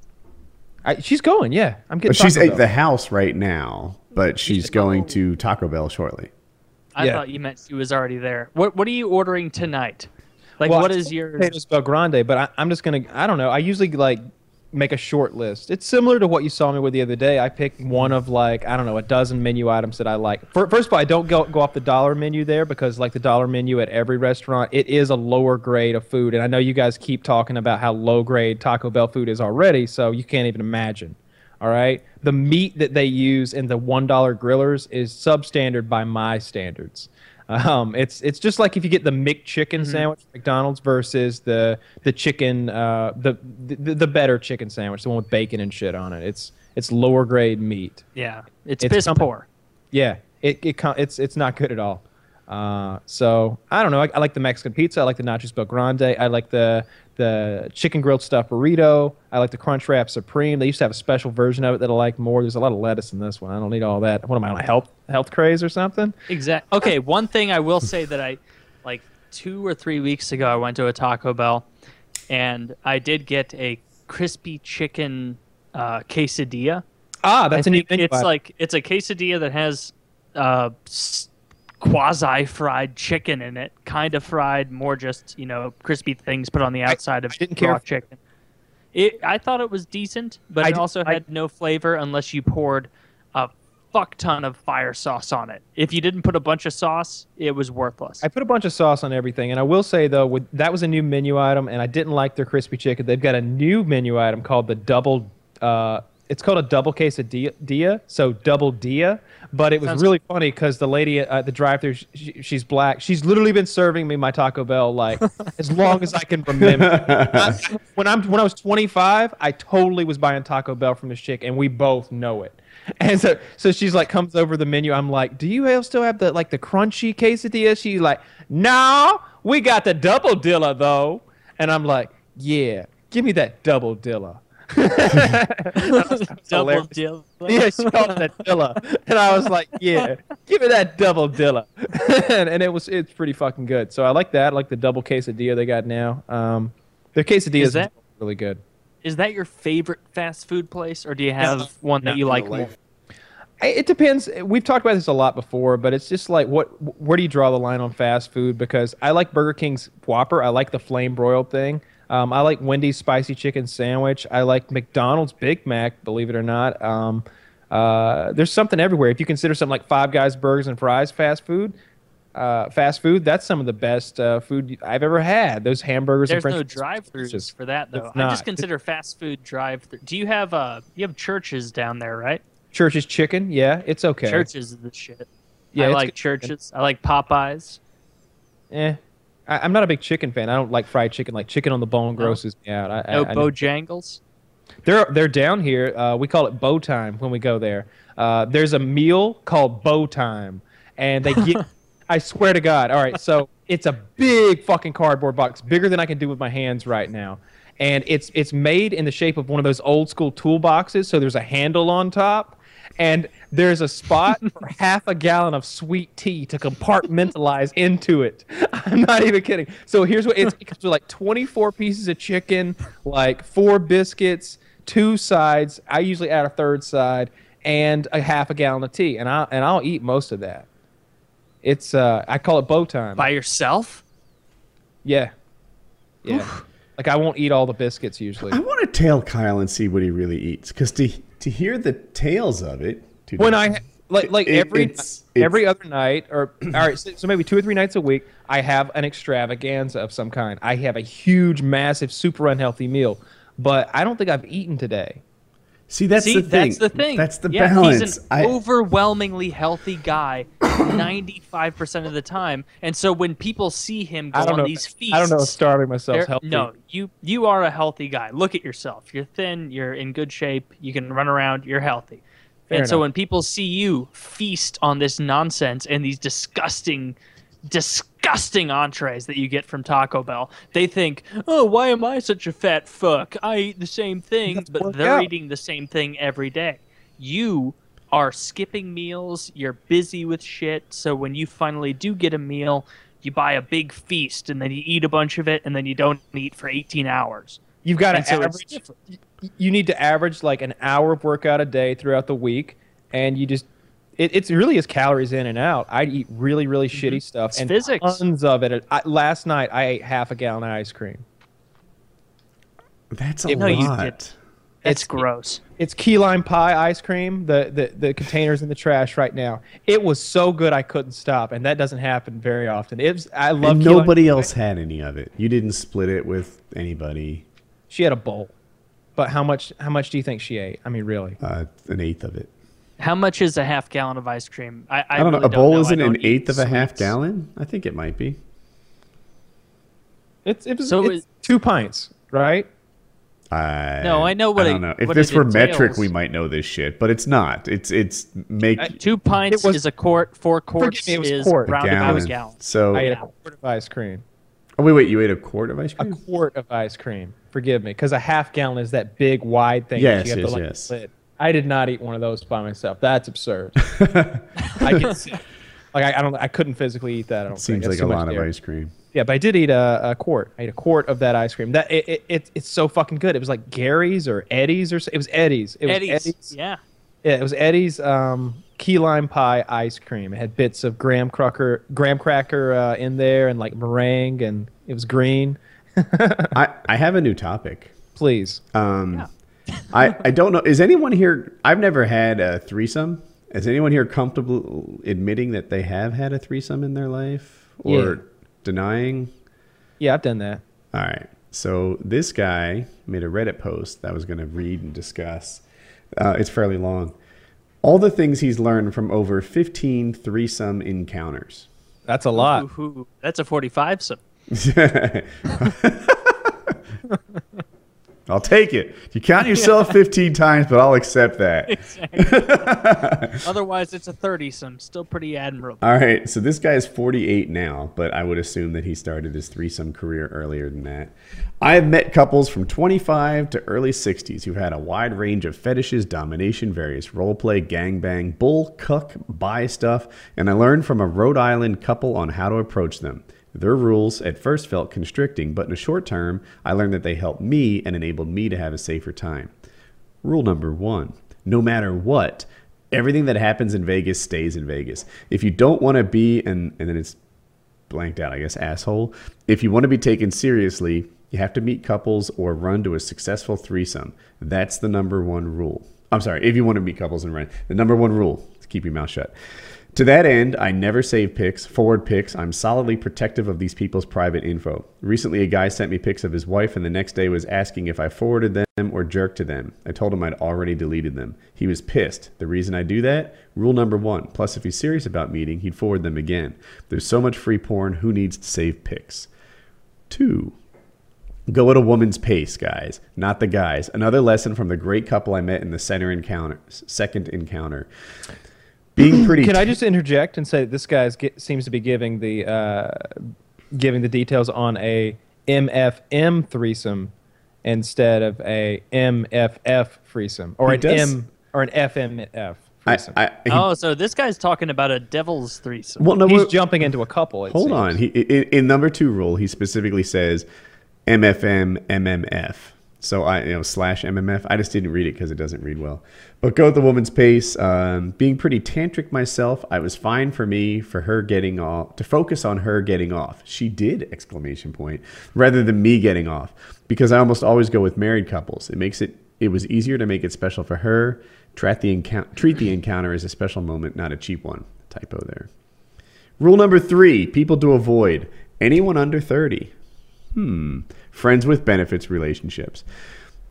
I, she's going. Yeah, I'm getting. But she's Taco at Bell. the house right now, but she's going to Taco Bell shortly. I Yeah. thought you meant she was already there. What What are you ordering tonight? Like, Well, what I is said your? potatoes Bel Grande? But I, I'm just gonna. I don't know. I usually like make a short list. It's similar to what you saw me with the other day. I pick one of like I don't know a dozen menu items that I like. First of all, I don't go go off the dollar menu there because like the dollar menu at every restaurant, it is a lower grade of food. And I know you guys keep talking about how low grade Taco Bell food is already, so you can't even imagine. All right, the meat that they use in the one dollar grillers is substandard by my standards. Um, it's it's just like if you get the McChicken sandwich from McDonald's versus the the chicken uh, the, the the better chicken sandwich, the one with bacon and shit on it. It's it's lower grade meat. Yeah, it's, It's piss something- poor. Yeah, it, it it's it's not good at all. Uh, so I don't know. I, I like the Mexican pizza. I like the nachos Bel Grande. I like the the chicken grilled stuffed burrito. I like the Crunchwrap Supreme. They used to have a special version of it that I like more. There's a lot of lettuce in this one. I don't need all that. What am I on a health health craze or something? Exactly. Okay, one thing I will say that I, like two or three weeks ago, I went to a Taco Bell, and I did get a crispy chicken uh, quesadilla. Ah, that's I a new menu it's like it's a quesadilla that has uh, quasi fried chicken in it, kind of fried, more just you know crispy things put on the outside of I didn't care raw for- chicken. It, I thought it was decent, but I it did- also I- had no flavor unless you poured a fuck ton of fire sauce on it. If you didn't put a bunch of sauce, it was worthless. I put a bunch of sauce on everything, and I will say though, with, that was a new menu item, and I didn't like their crispy chicken. They've got a new menu item called the double. Uh, it's called a double quesadilla, dia, so double dia. But it was Sounds- really funny because the lady at the drive-through, she, she's black. She's literally been serving me my Taco Bell like as long as I can remember. I- when I'm when I was 25, I totally was buying Taco Bell from this chick, and we both know it. And so, so she's like, comes over the menu. I'm like, do you still have the like the crunchy quesadilla? She's like, no, we got the double dilla though. And I'm like, yeah, give me that double dilla. Double hilarious. deal. Yeah, she called it that dilla, and I was like, "Yeah, give me that double dilla," and, and it was it's pretty fucking good. So I like that. I like the double quesadilla they got now. Um, their quesadilla Is is that- really good. Is that your favorite fast food place, or do you have No, one that you like more? I- It depends. We've talked about this a lot before, but it's just like what where do you draw the line on fast food? Because I like Burger King's Whopper. I like the flame broiled thing. Um, I like Wendy's spicy chicken sandwich. I like McDonald's Big Mac. Believe it or not, um, uh, there's something everywhere. If you consider something like Five Guys burgers and fries fast food, uh, fast food, that's some of the best uh, food I've ever had. Those hamburgers There's and no French fries, drive-throughs for that though. I just consider fast food drive-through. Do you have uh you have Church's down there, right? Church's chicken. Yeah, it's okay. Church's is the shit. Yeah, I like good. Church's. I like Popeyes. Eh. I, I'm not a big chicken fan. I don't like fried chicken. Like chicken on the bone grosses me out. I, No I, I, Bojangles. they're they're down here. Uh, we call it bow time when we go there. Uh, there's a meal called bow time, and they give I swear to God. All right, so it's a big fucking cardboard box, bigger than I can do with my hands right now, and it's it's made in the shape of one of those old school toolboxes. So there's a handle on top, and there's a spot for half a gallon of sweet tea to compartmentalize into it. I'm not even kidding. So here's what it's it comes with like 24 pieces of chicken, like four biscuits, two sides. I usually add a third side and a half a gallon of tea, and I and I'll eat most of that. It's uh, I call it bow time. By yourself? Yeah, yeah. Like I won't eat all the biscuits usually. I want to tail Kyle and see what he really eats, because to to hear the tales of it. To when I like like It- every it's- it's- every other night or all right, so, so maybe two or three nights a week, I have an extravaganza of some kind. I have a huge, massive, super unhealthy meal, but I don't think I've eaten today. see that's See, the thing. that's the thing. That's the yeah, balance. He's an I- overwhelmingly healthy guy, ninety-five percent of the time. And so when people see him go I don't on know. these feasts, I don't know. if Starving myself they're- healthy. no, you you are a healthy guy. Look at yourself. You're thin. You're in good shape. You can run around. You're healthy. Fair and so when people see you feast on this nonsense and these disgusting, disgusting entrees that you get from Taco Bell, they think, "Oh, why am I such a fat fuck? I eat the same thing, but they're out. eating the same thing every day." You are skipping meals. You're busy with shit. So when you finally do get a meal, you buy a big feast and then you eat a bunch of it and then you don't eat for 18 hours. You've got to so average. Different. y- You need to average like an hour of workout a day throughout the week, and you just. It, it's really is calories in and out. I eat really, really mm-hmm. shitty stuff It's and physics. tons of it. I, last night I ate half a gallon of ice cream. that's a No, you lot. didn't. That's It's- gross. It's key lime pie ice cream. The, the the containers in the trash right now. It was so good I couldn't stop, and that doesn't happen very often. It was, I love And key lime nobody pie. else had any of it. You didn't split it with anybody. She had a bowl, but how much? How much do you think she ate? I mean, really? Uh, an eighth of it. How much is a half gallon of ice cream? I, I, I, don't really know. A bowl know. Isn't an eighth of a half gallon. I think it might be. It's it was So it's it- two pints, right? I No, I know what I it- don't know. If what this it were metric, we might know this shit, but it's not. It's it's make I- Two pints was- is a quart. Four quarts me, it was is quart. rounded to gallon. a gallon. So I ate a quart of ice cream. Oh wait, wait, you ate a quart of ice cream. A quart of ice cream. Forgive me, because a half gallon is that big wide thing. Yes, that you have yes, to, like, yes. lid. I did not eat one of those by myself. That's absurd. I get sick. Like I, I don't. I couldn't physically eat that. I don't Seems think. That's like a too much lot of ice cream. Yeah, but I did eat a, a quart. I ate a quart of that ice cream. That it, it, it it's so fucking good. It was like Gary's or Edy's or it was Edy's. It was Edy's. Yeah. Yeah, it was Edy's um, key lime pie ice cream. It had bits of graham cracker, graham cracker uh, in there, and like meringue, and it was green. I I have a new topic. Please, Um, I I don't know. Is anyone here? I've never had a threesome. Is anyone here comfortable admitting that they have had a threesome in their life or Yeah. denying? yeah, I've done that. All right. So this guy made a Reddit post that I was going to read and discuss. Uh, it's fairly long. All the things he's learned from over 15 threesome encounters. That's a lot. Ooh, ooh, that's a 45 some. I'll take it. You count yourself 15 times, but I'll accept that. Otherwise, it's a 30 some. Still pretty admirable. All right. So this guy is 48 now, but I would assume that he started his threesome career earlier than that. I have met couples from 25 to early 60s who've had a wide range of fetishes, domination, various roleplay, gangbang, bull, cuck, buy stuff, and I learned from a Rhode Island couple on how to approach them. Their rules at first felt constricting, but in the short term, I learned that they helped me and enabled me to have a safer time. Rule number one no matter what, everything that happens in Vegas stays in Vegas. If you don't want to be, and, and then it's blanked out, I guess, asshole. If you want to be taken seriously, you have to meet couples or run to a successful threesome. That's the number one rule. I'm sorry, if you want to meet couples and run, the number one rule is keep your mouth shut. To that end, I never save pics, forward pics. I'm solidly protective of these people's private info. Recently, a guy sent me pics of his wife, and the next day was asking if I forwarded them or jerked to them. I told him I'd already deleted them. He was pissed. The reason I do that? Rule number one. Plus, if he's serious about meeting, he'd forward them again. There's so much free porn. Who needs to save pics? Two. Go at a woman's pace, guys, not the guys. Another lesson from the great couple I met in the center encounter, second encounter. Being pretty. Can I just interject and say this guy seems to be giving the uh, giving the details on a MFM threesome instead of a MFF threesome or He an does- M or an FMF I, threesome. I, he- Oh, so this guy's talking about a devil's threesome. well, no, He's jumping into a couple. it hold seems. on. He in, in number two rule, he specifically says MFM MMF. So I you know slash MMF. I just didn't read it because it doesn't read well. But go at the woman's pace. Um, being pretty tantric myself, I was fine for me for her getting off to focus on her getting off. She did exclamation point rather than me getting off because I almost always go with married couples. It makes it it was easier to make it special for her. Treat the encounter treat the encounter as a special moment, not a cheap one. Typo there. Rule number three: people to avoid anyone under thirty. Hmm. Friends with benefits relationships.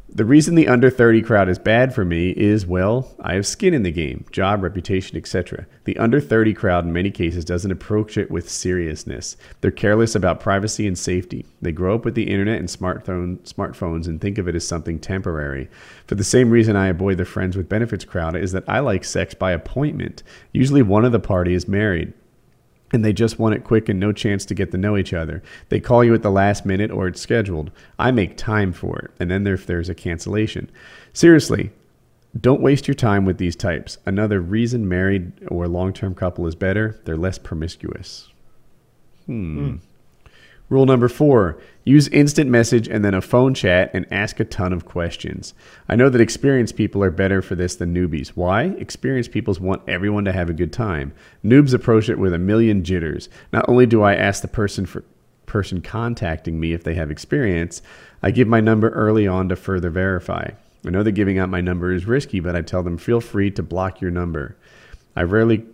The reason the under 30 crowd is bad for me is, well, I have skin in the game, job, reputation, etc. The under 30 crowd in many cases doesn't approach it with seriousness. They're careless about privacy and safety. They grow up with the internet and smartphone, smartphones and think of it as something temporary. For the same reason I avoid the friends with benefits crowd is that I like sex by appointment. Usually one of the party is married and they just want it quick and no chance to get to know each other. They call you at the last minute or it's scheduled. I make time for it, and then there, if there's a cancellation. Seriously, don't waste your time with these types. Another reason married or long term couple is better, they're less promiscuous. Hmm. Rule number four use instant message and then a phone chat and ask a ton of questions. I know that experienced people are better for this than newbies. Why? Experienced people want everyone to have a good time. Noobs approach it with a million jitters. Not only do I ask the person for person contacting me if they have experience, I give my number early on to further verify. I know that giving out my number is risky, but I tell them feel free to block your number. I rarely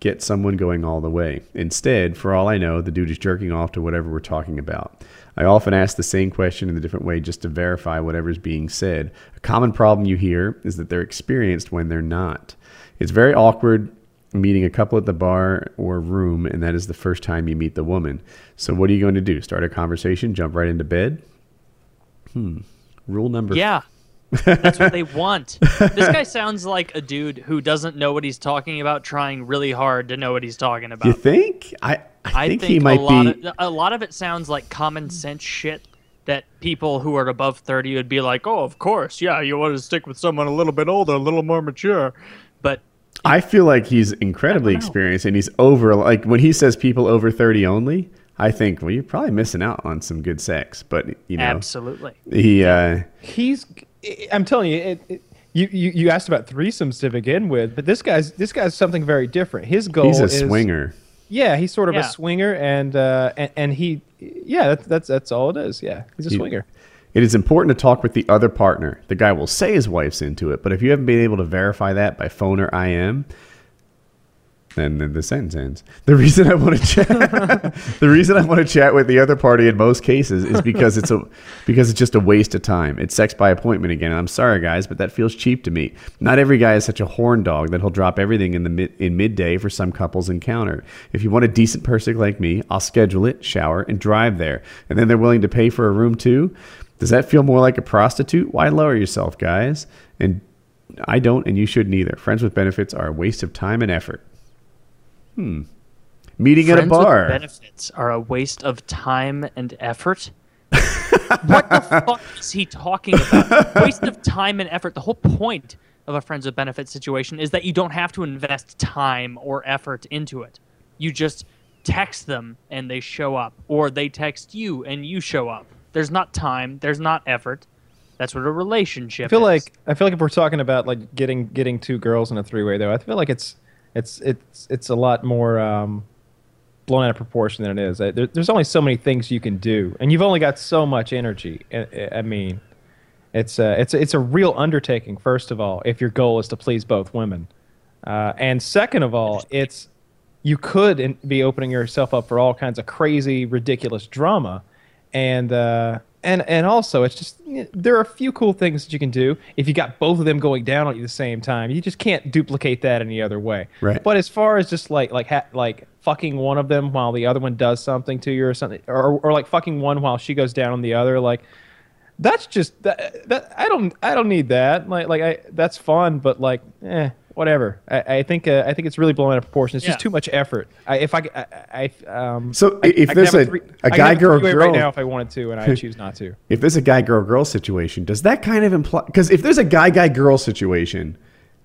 get someone going all the way. Instead, for all I know, the dude is jerking off to whatever we're talking about. I often ask the same question in a different way just to verify whatever is being said. A common problem you hear is that they're experienced when they're not. It's very awkward meeting a couple at the bar or room, and that is the first time you meet the woman. So, what are you going to do? Start a conversation? Jump right into bed? Hmm. Rule number Yeah. That's what they want. This guy sounds like a dude who doesn't know what he's talking about, trying really hard to know what he's talking about. You think? I, I, I think, think, he might a lot be. of a lot of it sounds like common sense shit that people who are above 30 would be like, "Oh, of course. Yeah, you want to stick with someone a little bit older, a little more mature." But I feel like he's incredibly experienced and he's over like when he says people over 30 only, I think well you're probably missing out on some good sex, but you know. absolutely. He uh He's. I'm telling you, it, it, you, you you asked about threesomes to begin with, but this guy's this guy's something very different. His goal is he's a is swinger. Yeah, he's sort of Yeah. a swinger, and uh, and, and he, yeah, that's that's that's all it is. Yeah, he's a He- swinger. It is important to talk with the other partner. The guy will say his wife's into it, but if you haven't been able to verify that by phone or IM, then the, sentence ends. The reason I want to chat, the reason I want to chat with the other party in most cases is because it's a because it's just a waste of time. It's sex by appointment again. And I'm sorry, guys, but that feels cheap to me. Not every guy is such a horn dog that he'll drop everything in the mid, in midday for some couple's encounter. If you want a decent person like me, I'll schedule it, shower, and drive there, and then they're willing to pay for a room too. Does that feel more like a prostitute? Why lower yourself, guys? And I don't, and you shouldn't either. Friends with benefits are a waste of time and effort. Hmm. Meeting at a Friends with bar. benefits are a waste of time and effort. what the fuck is he talking about? Waste of time and effort. The whole point of a friends with benefits situation is that you don't have to invest time or effort into it. You just text them and they show up, or they text you and you show up. There's not time. There's not effort. That's what a relationship I feel is. like I feel like if we're talking about like getting getting two girls in a three way though, I feel like it's it's it's it's a lot more um, blown out of proportion than it is. There, there's only so many things you can do, and you've only got so much energy. I, I mean, it's a, it's a, it's a real undertaking. First of all, if your goal is to please both women, uh, and second of all, it's you could be opening yourself up for all kinds of crazy, ridiculous drama, and uh, and and also it's just there are a few cool things that you can do if you got both of them going down on you at the same time. You just can't duplicate that any other way. Right. But as far as just like like ha- like fucking one of them while the other one does something to you or something, or or like fucking one while she goes down on the other, like that's just that, that I don't I don't need that. Like like I that's fun, but like eh. Whatever. I, I think uh, I think it's really blown out of proportion. It's just too much effort. I, if I, I, I um. So if I there's have a- three- a I could guy, girl, three-way girl- right now if I wanted to, and I choose not to. If there's a guy girl girl situation, does that kind of imply? Because if there's a guy guy girl situation,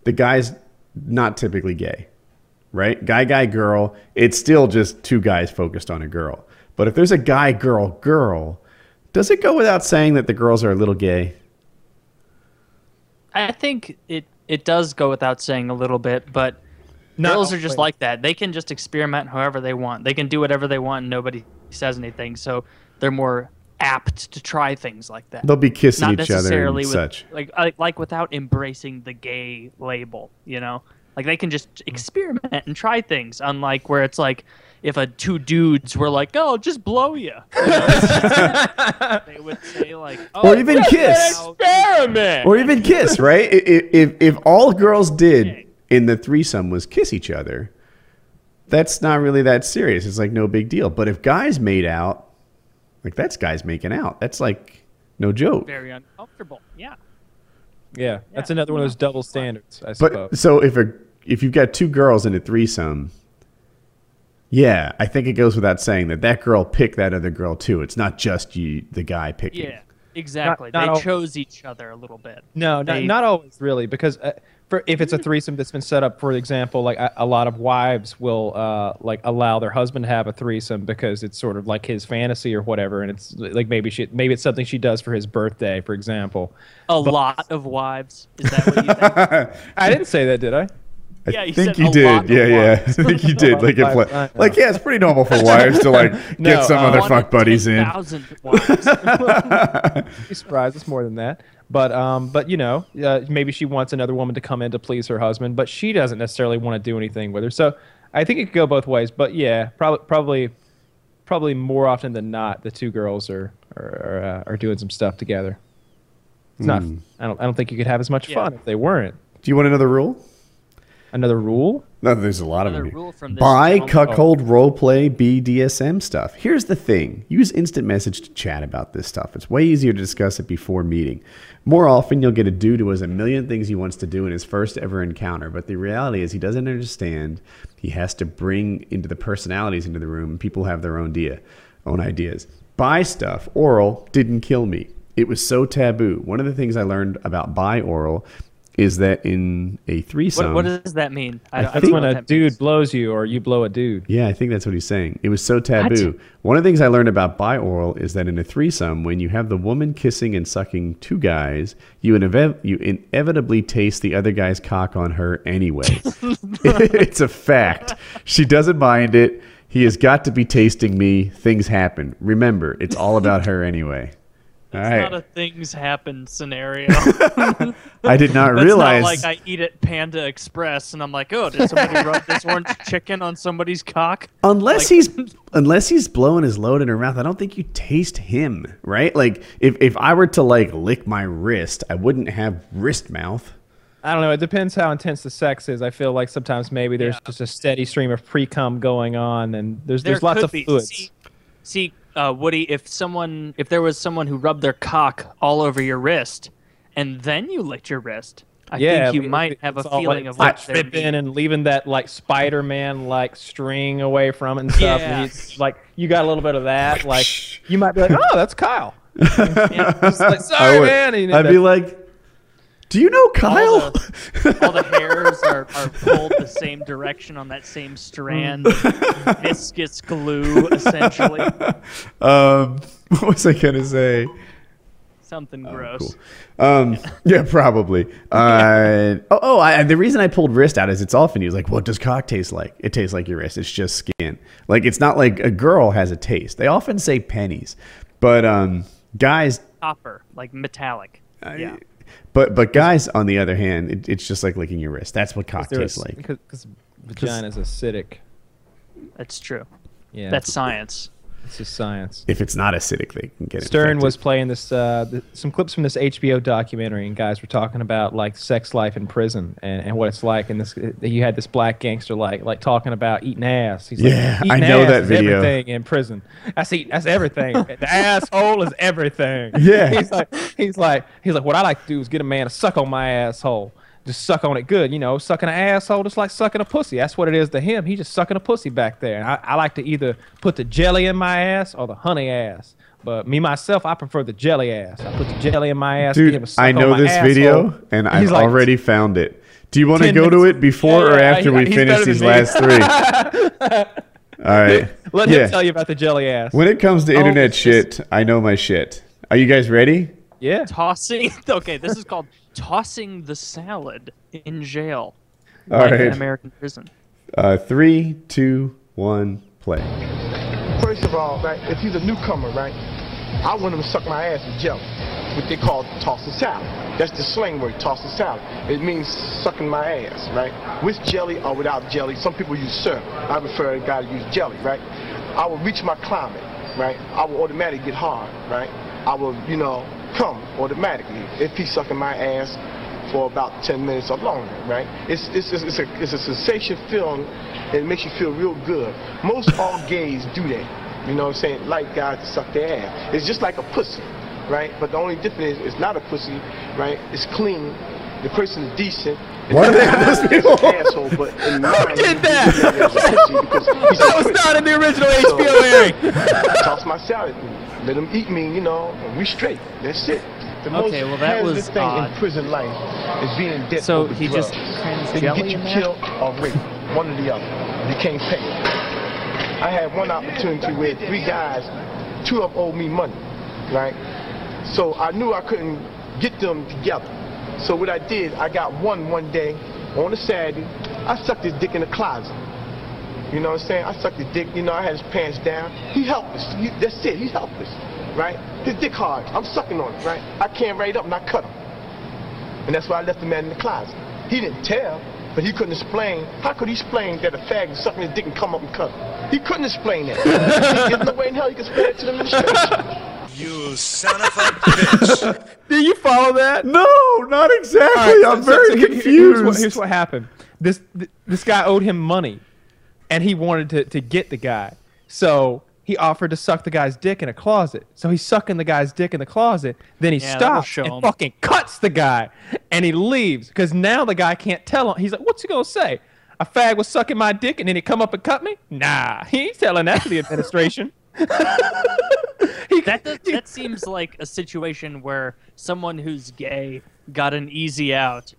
the guy's not typically gay, right? Guy guy girl, it's still just two guys focused on a girl. But if there's a guy girl girl, does it go without saying that the girls are a little gay? I think it it does go without saying a little bit, but Not girls are just always. like that. They can just experiment however they want. They can do whatever they want, and nobody says anything. So they're more apt to try things like that. They'll be kissing Not each other necessarily and with, such. like like like without embracing the gay label. You know, like they can just hmm. experiment and try things. Unlike where it's like if a two dudes were like, "Oh, just blow you," you know? they would say like, oh, Or even kiss. experiment. Or even kiss, right? I- i- If, if all girls did in the threesome was kiss each other, that's not really that serious. It's like no big deal. But if guys made out, like that's guys making out. That's like no joke. very uncomfortable. Yeah. Yeah, that's Yeah. another one of those double standards, I suppose. But so if a if you've got two girls in a threesome, yeah, I think it goes without saying that that girl picked that other girl too. It's not just you, the guy picking. Yeah. Exactly. not they all- chose each other a little bit. No, not, They- not always really, because uh, for if it's a threesome that's been set up, for example, like a, a lot of wives will uh, like allow their husband to have a threesome because it's sort of like his fantasy or whatever, and it's like maybe she maybe it's something she does for his birthday, for example. A lot of wives. Is that what you think? I didn't say that, did I? I Yeah, you think said you a did. lot Yeah, yeah. I think you did. Like, Wives, if, like, know. like, yeah, it's pretty normal for wives to like No, get some uh, other fuck buddies in. 10,000 wives. Be surprised. It's more than that. But um, but you know, uh, maybe she wants another woman to come in to please her husband, but she doesn't necessarily want to do anything with her. So I think it could go both ways. But yeah, probably probably probably more often than not, the two girls are are are, uh, are doing some stuff together. It's not. I don't. I don't think you could have as much Yeah. fun if they weren't. Do you want another rule? Another rule. No, there's a lot Another of them. here. rule from this Buy gentleman. cuckold oh, roleplay BDSM stuff. Here's the thing: use instant message to chat about this stuff. It's way easier to discuss it before meeting. More often, you'll get a dude who has a million things he wants to do in his first ever encounter, but the reality is he doesn't understand. He has to bring into the personalities into the room. People have their own idea, own ideas. Bi stuff. Oral didn't kill me. It was so taboo. One of the things I learned about bi oral is that in a threesome. What, what does that mean? I, don't- I That's don't when a that dude means. blows you or you blow a dude. Yeah, I think that's what he's saying. It was so taboo. One of the things I learned about bi-oral is that in a threesome, when you have the woman kissing and sucking two guys, you, inev- you inevitably taste the other guy's cock on her anyway. it's a fact. She doesn't mind it. He has got to be tasting me. Things happen. Remember, it's all about her anyway. All It's right. not a things happen scenario. I did not That's realize. not like I eat at Panda Express and I'm like, oh, did somebody rub this orange chicken on somebody's cock? Unless Like- he's unless he's blowing his load in her mouth, I don't think you taste him, right? Like if if I were to like lick my wrist, I wouldn't have wrist mouth. I don't know. It depends how intense the sex is. I feel like sometimes maybe there's Yeah. just a steady stream of pre cum going on, and there's There there's lots of be. fluids. See, see uh, Woody, if someone, if there was someone who rubbed their cock all over your wrist, and then you licked your wrist, I yeah, think you it- might have a feeling like, of like what they're tripping and leaving that like Spider-Man like string away from it and stuff. Yeah. And you, like you got a little bit of that. Like you might be like, oh, that's Kyle. It's like, Sorry, I would, man. And I'd be like, "Do you know Kyle?" all the hairs are, are pulled the same direction on that same strand viscous glue, essentially. um, what was I gonna say? Something gross. Cool. Um, yeah, probably. Uh, oh, oh I, the reason I pulled wrist out is it's often used like, what does cock taste like? It tastes like your wrist. It's just skin. Like it's not like a girl has a taste. They often say pennies, but um, guys, Copper, like metallic. yeah. But but guys on the other hand, it, it's just like licking your wrist. That's what cock tastes like. because vagina is acidic. That's true. Yeah, That's science. It's just science. If it's not acidic, they can get it. Stern infected. was playing this uh, th- some clips from this HBO documentary, and guys were talking about like sex life in prison and, and what it's like. And this, you had this black gangster like like talking about eating ass. He's Yeah, like, I know that video." Everything in prison. That's eat. That's everything. the asshole is everything. Yeah. He's like he's like he's like what I like to do is get a man to suck on my asshole. Just suck on it good. You know, sucking an asshole just like sucking a pussy. That's what it is to him. He's just sucking a pussy back there. And I, I like to either put the jelly in my ass or the honey ass. But me myself, I prefer the jelly ass. I put the jelly in my ass. give him a Dude, suck I on know my this asshole. video and I've like, already found it. Do you want to go to it before Yeah, or yeah, after he- we finish these last three? All right. Let yeah. him tell you about the jelly ass. When it comes to Oh, internet it's just- shit, I know my shit. Are you guys ready? yeah. Tossing. Okay, this is called tossing the salad in jail. All like in right. American prison. Uh, three, two, one, play. First of all, right, if he's a newcomer, right, I want him to suck my ass with jelly, what they call toss the salad. That's the slang word, toss the salad. It means sucking my ass, right? With jelly or without jelly. Some people use syrup. I prefer a guy to use jelly, right? I will reach my climate, right? I will automatically get hard, right? I will, you know, come automatically if he's sucking my ass for about 10 minutes or longer, right? It's, it's, it's, a, it's a sensation feeling and it makes you feel real good. Most all gays do that. You know what I'm saying? Like guys to suck their ass. It's just like a pussy, right? But the only difference is it's not a pussy, right? It's clean. The person is decent. Why do they people? asshole, but in mind, did that? because he's That a was not in the original So- HBO airing. Toss my salad. Let them eat me, you know, and we straight. That's it. The most Okay, well, that was thing odd. in prison life is being dead So over he just drugs. crams They can get you in killed or raped, one or the other. You can't pay. I had one opportunity where three guys, two of them owed me money, right? So I knew I couldn't get them together. So what I did, I got one one day on a Saturday. I sucked his dick in the closet. You know what I'm saying? I sucked his dick, you know, I had his pants down. He helpless. He, that's it, he's helpless, right? His dick hard. I'm sucking on it, right? I can't right up and I cut him. And that's why I left the man in the closet. He didn't tell, but he couldn't explain. How could he explain that a fag is sucking his dick and come up and cut him? He couldn't explain that. There's no way in hell he could explain it to the administration. You son of a bitch. Did you follow that? No, not exactly. All right, I'm so- very so confused. Here's what, here's what happened. This this guy owed him money, and he wanted to, to get the guy. So he offered to suck the guy's dick in a closet. So he's sucking the guy's dick in the closet. Then he Yeah, stops and him. fucking cuts the guy, and he leaves because now the guy can't tell him. He's like, "What's he gonna say? A fag was sucking my dick, and then he come up and cut me? Nah, he ain't telling that to the administration." He- That does, that seems like a situation where someone who's gay got an easy out.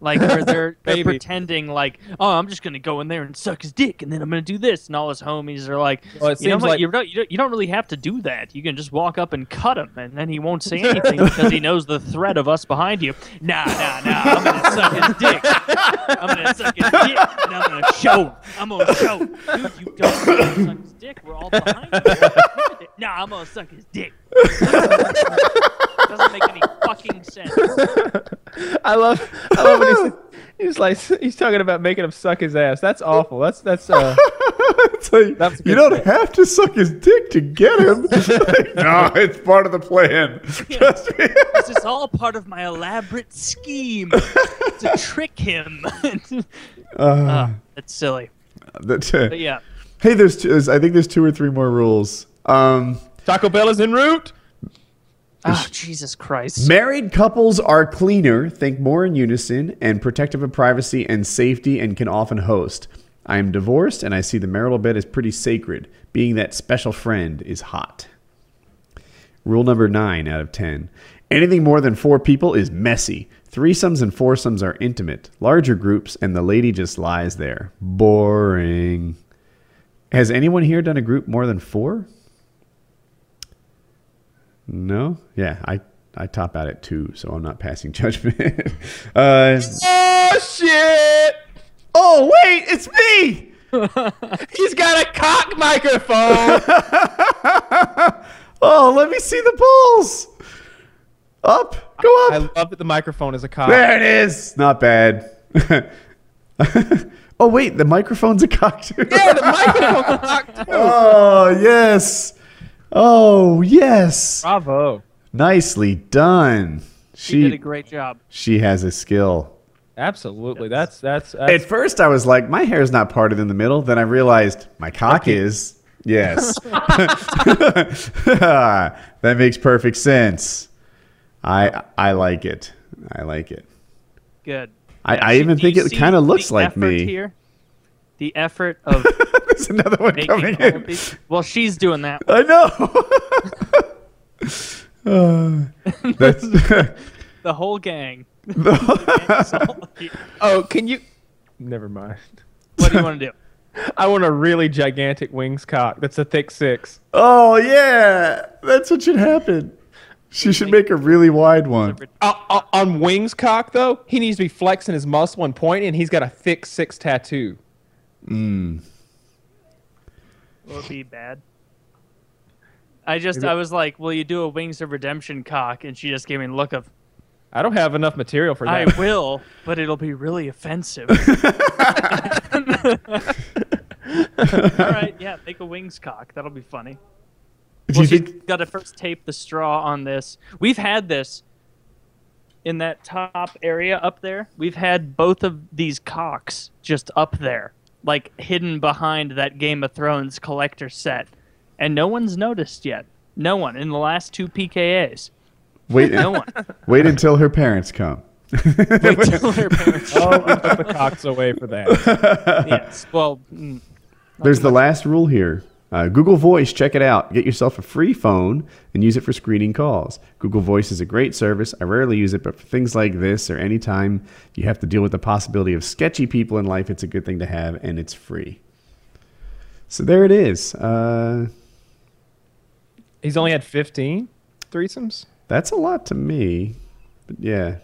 Like where they're, they're pretending like, oh, I'm just gonna go in there and suck his dick, and then I'm gonna do this, and all his homies are like, Well, you know what, like- you don't, you don't you don't really have to do that. You can just walk up and cut him, and then he won't say anything because he knows the threat of us behind you. Nah, nah, nah. I'm gonna suck his dick. I'm gonna suck his dick, and I'm gonna show him. I'm gonna show him. Dude, you don't suck his dick. We're all behind you. Nah, I'm gonna suck his dick. Doesn't make any fucking sense. I love, I love when he's, he's like, he's talking about making him suck his ass. That's awful. That's that's. Uh, It's like, That's you don't point. have to suck his dick to get him. Like, no, it's part of the plan. Trust me. This is all part of my elaborate scheme to trick him. uh, that's silly. That's, uh, But yeah. Hey, there's, two, there's I think there's two or three more rules. Um, Taco Bell is en route. Oh, Jesus Christ. married couples are cleaner, think more in unison, and protective of privacy and safety, and can often host. I am divorced, and I see the marital bed as pretty sacred. Being that special friend is hot. Rule number nine out of ten. Anything more than four people is messy. Threesomes and foursomes are intimate. Larger groups, and the lady just lies there. Boring. Has anyone here done a group more than four? No? Yeah, I, I top out at two, so I'm not passing judgment. uh, Oh shit! oh, wait, it's me! He's got a cock microphone. Oh, let me see the balls. Up, go up. I love that the microphone is a cock. There it is. Not bad. oh, wait, the microphone's a cock too. Yeah, the microphone's a cock too. Oh, yes. Oh, yes. Bravo. Nicely done. She did a great job. she has a skill. Absolutely. That's that's. that's At first, I was like, my hair is not parted in the middle. Then I realized my cock is. Yes. that makes perfect sense. I I like it. I like it. Good. I, Yeah, I even think it kind of looks like me. Here? The effort of There's another one making coming all in. Well, she's doing that. I know. Uh, that's The whole gang. Oh, can you? Never mind. What do you want to do? I want a really gigantic wings cock. That's a thick six. oh yeah, that's what should happen. She should make a really wide one. Uh, uh, on wings cock though, he needs to be flexing his muscle and pointing, and he's got a thick six tattoo. Mm. Will it be bad? I just, I was like, will you do a Wings of Redemption cock? And she just gave me a look of, I don't have enough material for that. I will, but it'll be really offensive. All right, yeah, make a Wings cock. That'll be funny. Do Well, you she's think? got to first tape the straw on this. We've had this in that top area up there. We've had both of these cocks just up there, like hidden behind that Game of Thrones collector set, and no one's noticed yet. No one in the last two PKAs. Wait, No one. wait until her parents come. Wait till their parents. oh, we put the cocks away for that. yes. Well, mm, There's the last rule here. Uh, Google Voice, check it out. Get yourself a free phone and use it for screening calls. Google Voice is a great service. I rarely use it, but for things like this or anytime you have to deal with the possibility of sketchy people in life, it's a good thing to have and it's free. So there it is. Uh, He's only had 15 threesomes. that's a lot to me. But yeah.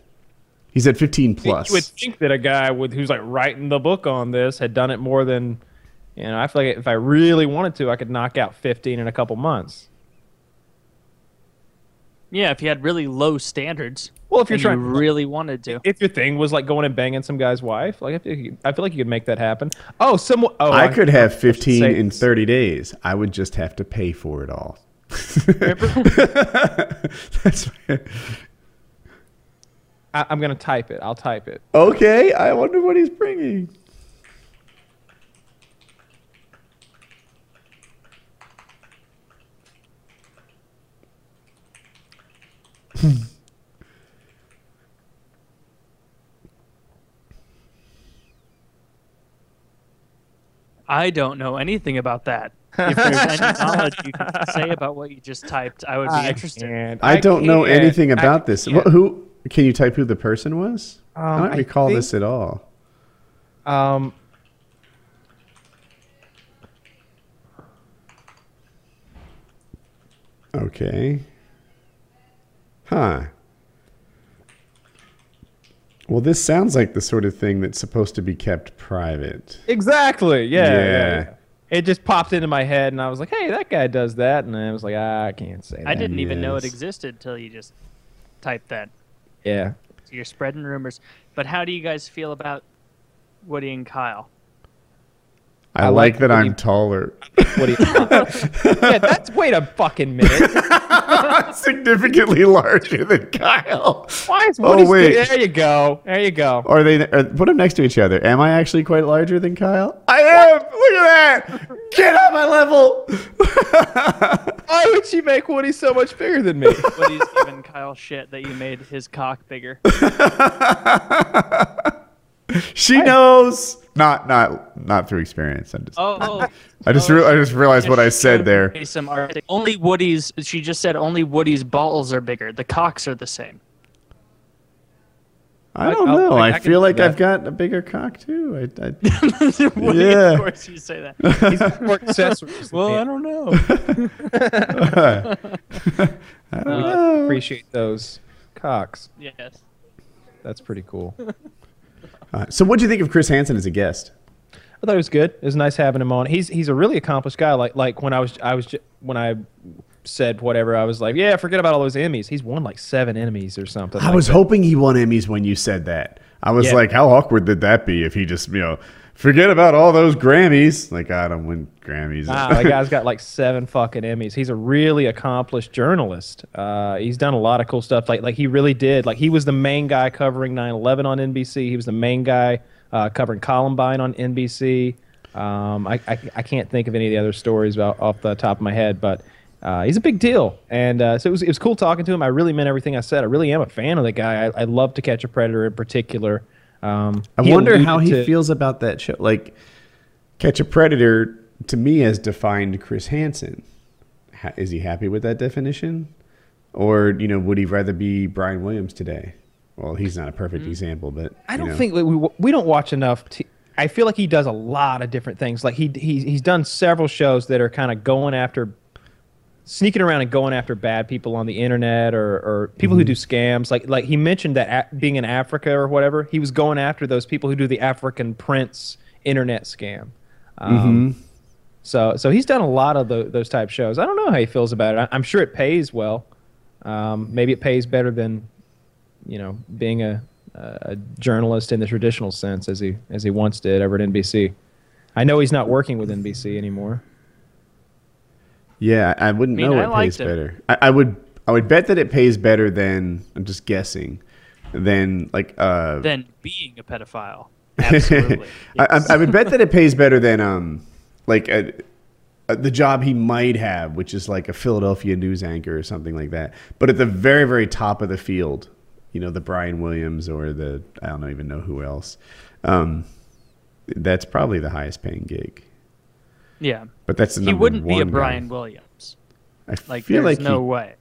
He's at 15 plus. You would think that a guy with who's like writing the book on this had done it more than, you know. I feel like if I really wanted to, I could knock out 15 in a couple months. yeah. If you had really low standards, Well, if you're and trying, you really wanted to. if your thing was like going and banging some guy's wife, like I feel, you- I feel like you could make that happen. Oh, someone. Oh, I could have 15 in 30 days. I would just have to pay for it all. That's I, I'm gonna type it. I'll type it. okay. I wonder what he's bringing. I don't know anything about that. If there's any knowledge you can say about what you just typed, I would be interested. can't. I, don't know can't. anything I about this. can't. Who can you type who the person was? I Um, don't I recall think- this at all. Um, Okay. Huh. Well, this sounds like the sort of thing that's supposed to be kept private. exactly. Yeah, yeah. Yeah. yeah. It just popped into my head, and I was like, "Hey, that guy does that," and I was like, ah, "I can't say that." I didn't even know it existed until you just typed that. Yeah. So you're spreading rumors. But how do you guys feel about Woody and Kyle? I, I like, like that what I'm taller. What do you? yeah, that's wait a fucking minute. Significantly larger than Kyle. Why is Oh, Woody's wait. There you go. There you go. Are they? Are, put them next to each other. Am I actually quite larger than Kyle? I am. Look at that. Get on my level. Why would she make Woody so much bigger than me? Woody's giving Kyle shit that you made his cock bigger. She knows. Not not not through experience. I'm just. Oh, oh. I just re- I just realized what I said there. Some artistic- only Woody's. She just said only Woody's balls are bigger. The cocks are the same. I don't I'll- know. I- I, I feel like that. I've got a bigger cock too. I, I, Woody, Yeah. Of course, you say that. He's more accessories. well, I don't know. I don't me. know. appreciate those cocks. yes. That's pretty cool. Uh, so, what do you think of Chris Hansen as a guest? I thought it was good. It was nice having him on. He's he's a really accomplished guy. Like like when I was I was when I said whatever I was like, yeah, forget about all those Emmys. He's won like seven Emmys or something. I like was that. hoping he won Emmys when you said that. I was Yeah. like, how awkward would that be if he just, you know, forget about all those Grammys? Like, I don't win Grammys. Nah, that guy's got like seven fucking Emmys. He's a really accomplished journalist. Uh, he's done a lot of cool stuff. Like like he really did. Like he was the main guy covering 9/11 on NBC. He was the main guy uh, covering Columbine on NBC. Um, I, I I can't think of any of the other stories about, off the top of my head, but uh, he's a big deal, and uh, so it was, it was cool talking to him. I really meant everything I said. I really am a fan of the guy. I, I love To Catch a Predator in particular. Um, I wonder how he to- feels about that show. Like, Catch a Predator to me has defined Chris Hansen. Ha- Is he happy with that definition, or you know, would he rather be Brian Williams today? Well, he's not a perfect example, but Mm-hmm. I don't know. think we, we we don't watch enough. T- I feel like he does a lot of different things. Like he he he's done several shows that are kind of going after, sneaking around and going after bad people on the internet or or people who Mm-hmm. do scams. Like like he mentioned that a- being in Africa or whatever, he was going after those people who do the African Prince internet scam. Um, Mm-hmm. So so he's done a lot of tho- those type shows. I don't know how he feels about it. I, I'm sure it pays well. Um, maybe it pays better than you know, being a, a journalist in the traditional sense as he as he once did over at NBC. I know he's not working with NBC anymore. Yeah, I wouldn't I mean, know I pays it. better. I, I would I would bet that it pays better than I'm just guessing than like uh Than being a pedophile. Absolutely. I, I, I would bet that it pays better than um like a, a, the job he might have, which is like a Philadelphia news anchor or something like that. But at the very very top of the field, you know, the Brian Williams or the I don't even know who else. Um, that's probably the highest paying gig. Yeah. But that's the He wouldn't be a one guy. Brian Williams. I Like feel there's like no he- way.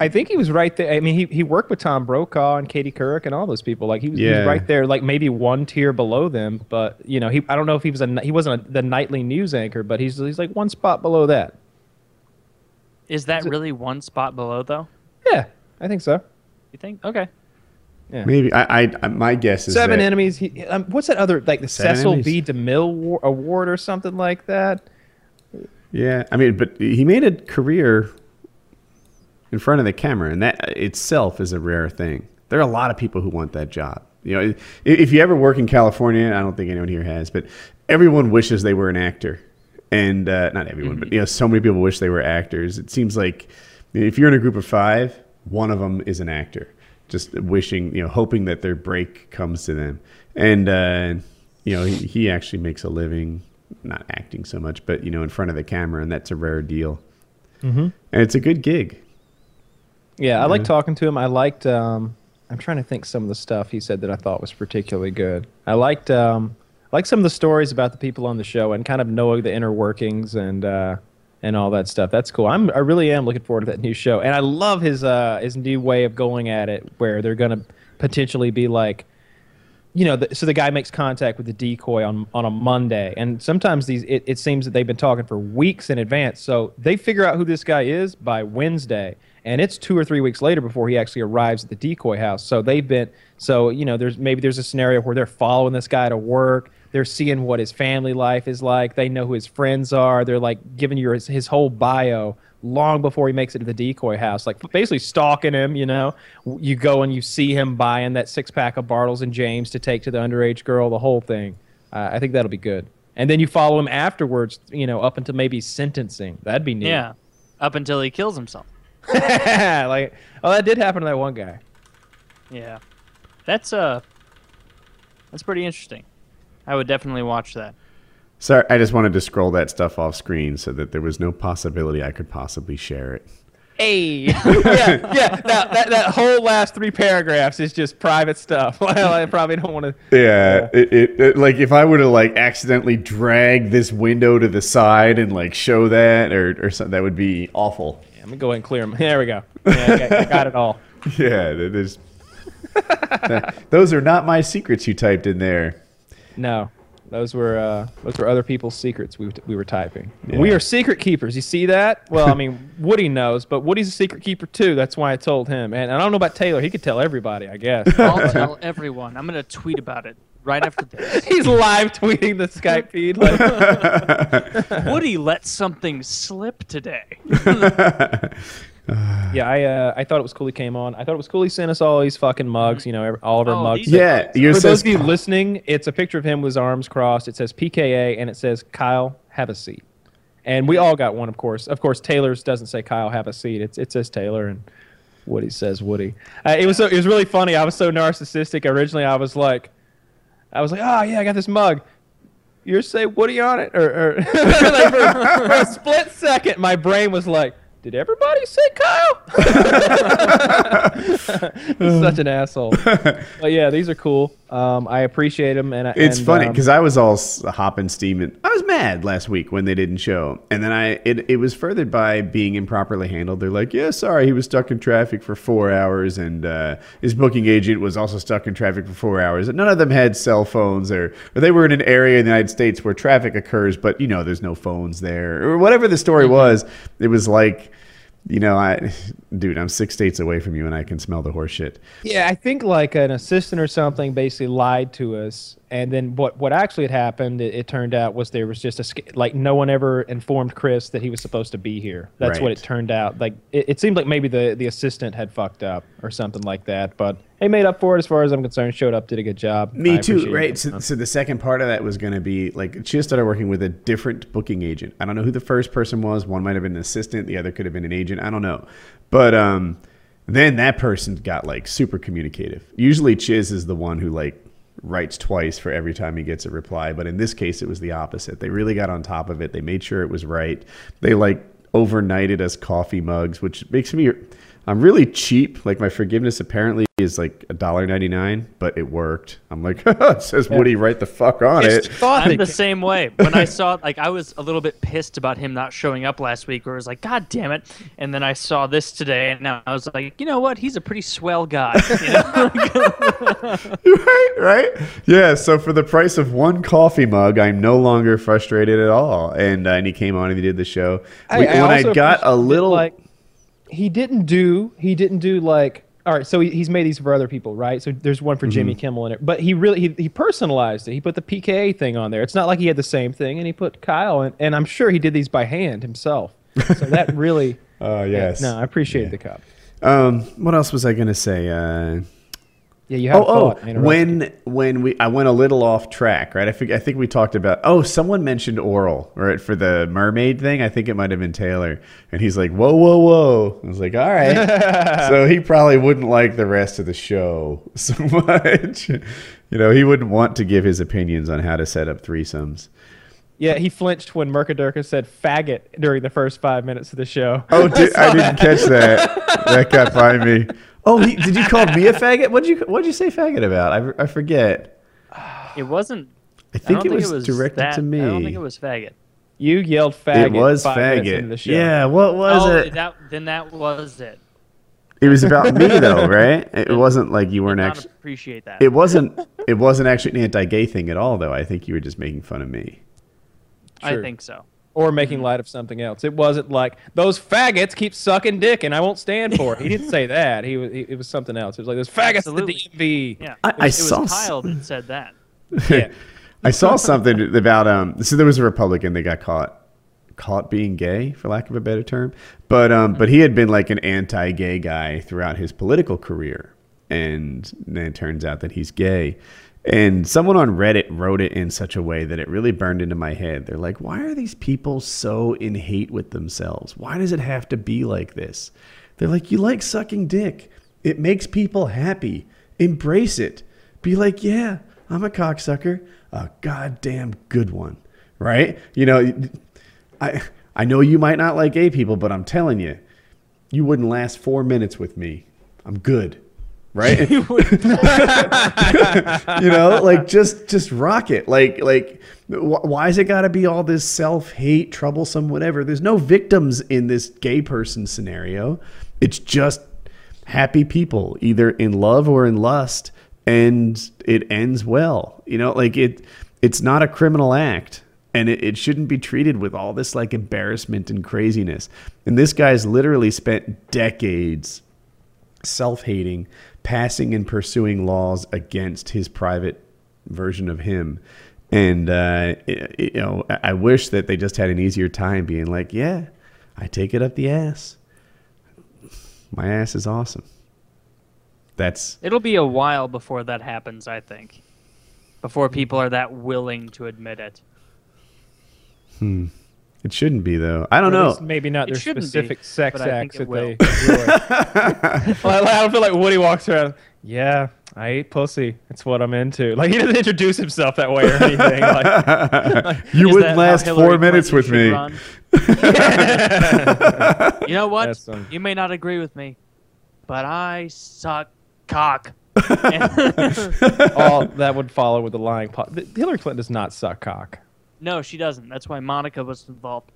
I think he was right there. I mean, he, he worked with Tom Brokaw and Katie Couric and all those people. Like he was, he was right there, like maybe one tier below them. But you know, he I don't know if he was a he wasn't a, the nightly news anchor, but he's he's like one spot below that. Is that really one spot below though? Yeah, I think so. You think? Okay. Yeah. Maybe I, I, I my guess is Seven that, enemies. He, um, what's that other like the Seven Cecil Enemies? B. DeMille Award or something like that? Yeah, I mean, but he made a career in front of the camera, and that itself is a rare thing. There are a lot of people who want that job. You know, if you ever work in California, I don't think anyone here has, but everyone wishes they were an actor, and uh, not everyone, but you know, so many people wish they were actors. It seems like if you're in a group of five, one of them is an actor, just wishing, you know, hoping that their break comes to them, and uh, you know, he, he actually makes a living, not acting so much, but you know, in front of the camera, and that's a rare deal. Mhm. And it's a good gig. Yeah, I like talking to him. I liked. Um, I'm trying to think some of the stuff he said that I thought was particularly good. I liked. Um, I liked some of the stories about the people on the show and kind of knowing the inner workings and uh, and all that stuff. That's cool. I'm. I really am looking forward to that new show, and I love his uh, his new way of going at it, where they're going to potentially be like. You know, the, so the guy makes contact with the decoy on on a Monday, and sometimes these it, it seems that they've been talking for weeks in advance. So they figure out who this guy is by Wednesday, and it's two or three weeks later before he actually arrives at the decoy house. So they've been so you know there's maybe there's a scenario where they're following this guy to work. They're seeing what his family life is like. They know who his friends are. They're like giving you his, his whole bio long before he makes it to the decoy house, like basically stalking him. You know, you go and you see him buying that six pack of Bartles and Jaymes to take to the underage girl. The whole thing. Uh, I think that'll be good. And then you follow him afterwards. You know, up until maybe sentencing. That'd be neat. Yeah. Up until he kills himself. like, oh, that did happen to that one guy. Yeah. That's uh that's pretty interesting. I would definitely watch that. Sorry, I just wanted to scroll that stuff off screen so that there was no possibility I could possibly share it. Hey, yeah, yeah. Now that, that whole last three paragraphs is just private stuff. well, I probably don't want to. Yeah, it, it, it- like if I were to like accidentally drag this window to the side and like show that or or something, that would be awful. I'm gonna go ahead and clear them. There we go. Yeah, I got, I got it all. Yeah, that is. those are not my secrets you typed in there. No, those were uh, those were other people's secrets we, we were typing. Yeah. We are secret keepers. You see that? Well, I mean, Woody knows, but Woody's a secret keeper too. That's why I told him. And I don't know about Taylor. He could tell everybody, I guess. I'll tell everyone. I'm gonna tweet about it right after this. He's live tweeting the Skype feed. Like, Woody let something slip today. Yeah, I uh, I thought it was cool he came on. I thought it was cool he sent us all these fucking mugs. You know, every, all of our Oh, mugs. these are Yeah, yours For those of you listening, it's a picture of him with his arms crossed. It says PKA and it says Kyle, have a seat. And we all got one, of course. Of course, Taylor's doesn't say Kyle, have a seat. It's it says Taylor and Woody says Woody. Uh, it was so, it was really funny. I was so narcissistic. Originally, I was like, I was like, oh yeah, I got this mug. Yours say Woody on it, or, or like for, for a split second, my brain was like, Did everybody say Kyle? He's such an asshole. But yeah, these are cool. Um, I appreciate them, and I- It's and, funny um, because I was all hopping steaming. I was mad last week when they didn't show, and then I it, it was furthered by being improperly handled. They're like, "Yeah, sorry, he was stuck in traffic for four hours, and uh, his booking agent was also stuck in traffic for four hours. And none of them had cell phones, or, or they were in an area in the United States where traffic occurs, but you know, there's no phones there, or whatever the story was. It was like." You know, I, dude, I'm six states away from you, and I can smell the horse shit. Yeah, I think like an assistant or something basically lied to us, and then what what actually had happened, it, it turned out was there was just a like no one ever informed Chris that he was supposed to be here. That's what it turned out. Like it, it seemed like maybe the the assistant had fucked up or something like that, but he made up for it as far as I'm concerned. Showed up, did a good job. Me I too, right? So, so the second part of that was going to be like she started working with a different booking agent. I don't know who the first person was. One might have been an assistant. The other could have been an agent. I don't know. But um, then that person got like super communicative. Usually Chiz is the one who like writes twice for every time he gets a reply. But in this case, it was the opposite. They really got on top of it. They made sure it was right. They like overnighted us coffee mugs, which makes me. I'm really cheap. Like my forgiveness apparently is like a dollar ninety nine, but it worked. I'm like, it says Woody right the fuck on it. thought I'm the same way. When I saw, like, I was a little bit pissed about him not showing up last week, where it was like, God damn it! And then I saw this today, and now I was like, you know what? He's a pretty swell guy. You know? right, right? Yeah. So for the price of one coffee mug, I'm no longer frustrated at all. And uh, and he came on and he did the show. I- We- I when I got a appreciate, little like he didn't do he didn't do like all right so he, he's made these for other people right so there's one for jimmy Mm-hmm. kimmel in it but he really he, he personalized it he put the pka thing on there it's not like he had the same thing and he put kyle in, and i'm sure he did these by hand himself so that really Oh yes. no i appreciate Yeah. the cup Um, what else was I gonna say? Uh, yeah you have oh, oh, thought I when when we I went a little off track, right? I think I think we talked about. Oh, someone mentioned oral, right, for the mermaid thing. I think it might have been Taylor, and he's like, "Whoa, whoa, whoa!" I was like, "All right." so he probably wouldn't like the rest of the show so much. you know, he wouldn't want to give his opinions on how to set up threesomes. yeah he flinched when Mercadurka said faggot during the first five minutes of the show Oh, did, I didn't catch that. That got by me. Oh, he, did you call me a faggot? What did you What did you say faggot about? I, I forget. it wasn't. I think, don't it, was directed that, to me. I don't think it was faggot. you yelled faggot It was five minutes the faggot. show. Yeah, what was oh, it? that then that was it. It was about me though, right? It wasn't like you weren't Did not actually. appreciate that. It wasn't. It wasn't actually an anti-gay thing at all, though. I think you were just making fun of me. I think so. Or making light of something else. It wasn't like those faggots keep sucking dick and I won't stand for it. He didn't say that. He was. He, it was something else. It was like those faggots Absolutely. at the DMV. Yeah, I- it I was, it saw was s- Kyle that said that. Yeah. I saw something about um. So there was a Republican that got caught caught being gay, for lack of a better term. But um, but he had been like an anti-gay guy throughout his political career, and then it turns out that he's gay. And someone on Reddit wrote it in such a way that it really burned into my head. They're like, why are these people so in hate with themselves? Why does it have to be like this? They're like, you like sucking dick. It makes people happy. Embrace it. Be like, yeah, I'm a cocksucker, a goddamn good one, right? You know, I I know you might not like gay people, but I'm telling you, you wouldn't last four minutes with me. I'm good, right? you know, like just just rock it. Like like, wh- why has it got to be all this self hate, troublesome, whatever? There's no victims in this gay person scenario. It's just happy people, either in love or in lust, and it ends well. You know, like it. It's not a criminal act and it, it shouldn't be treated with all this like embarrassment and craziness. And this guy's literally spent decades self-hating, passing and pursuing laws against his private version of him. And uh, you know, I wish that they just had an easier time being like, "Yeah, I take it up the ass. My ass is awesome." That's It'll be a while before that happens, I think. Before people are that willing to admit it. It shouldn't be though. I don't Or know. Maybe not It their shouldn't be, specific sex but I acts that will. they enjoy. well, I don't feel like Woody walks around. Yeah, I eat pussy. It's what I'm into. Like he doesn't introduce himself that way or anything. Like, you wouldn't last four minutes with me. run? You know what? That's, um, You may not agree with me, but I suck cock. all that would follow with the lying. Po- Hillary Clinton does not suck cock. No, she doesn't. That's why Monica was involved.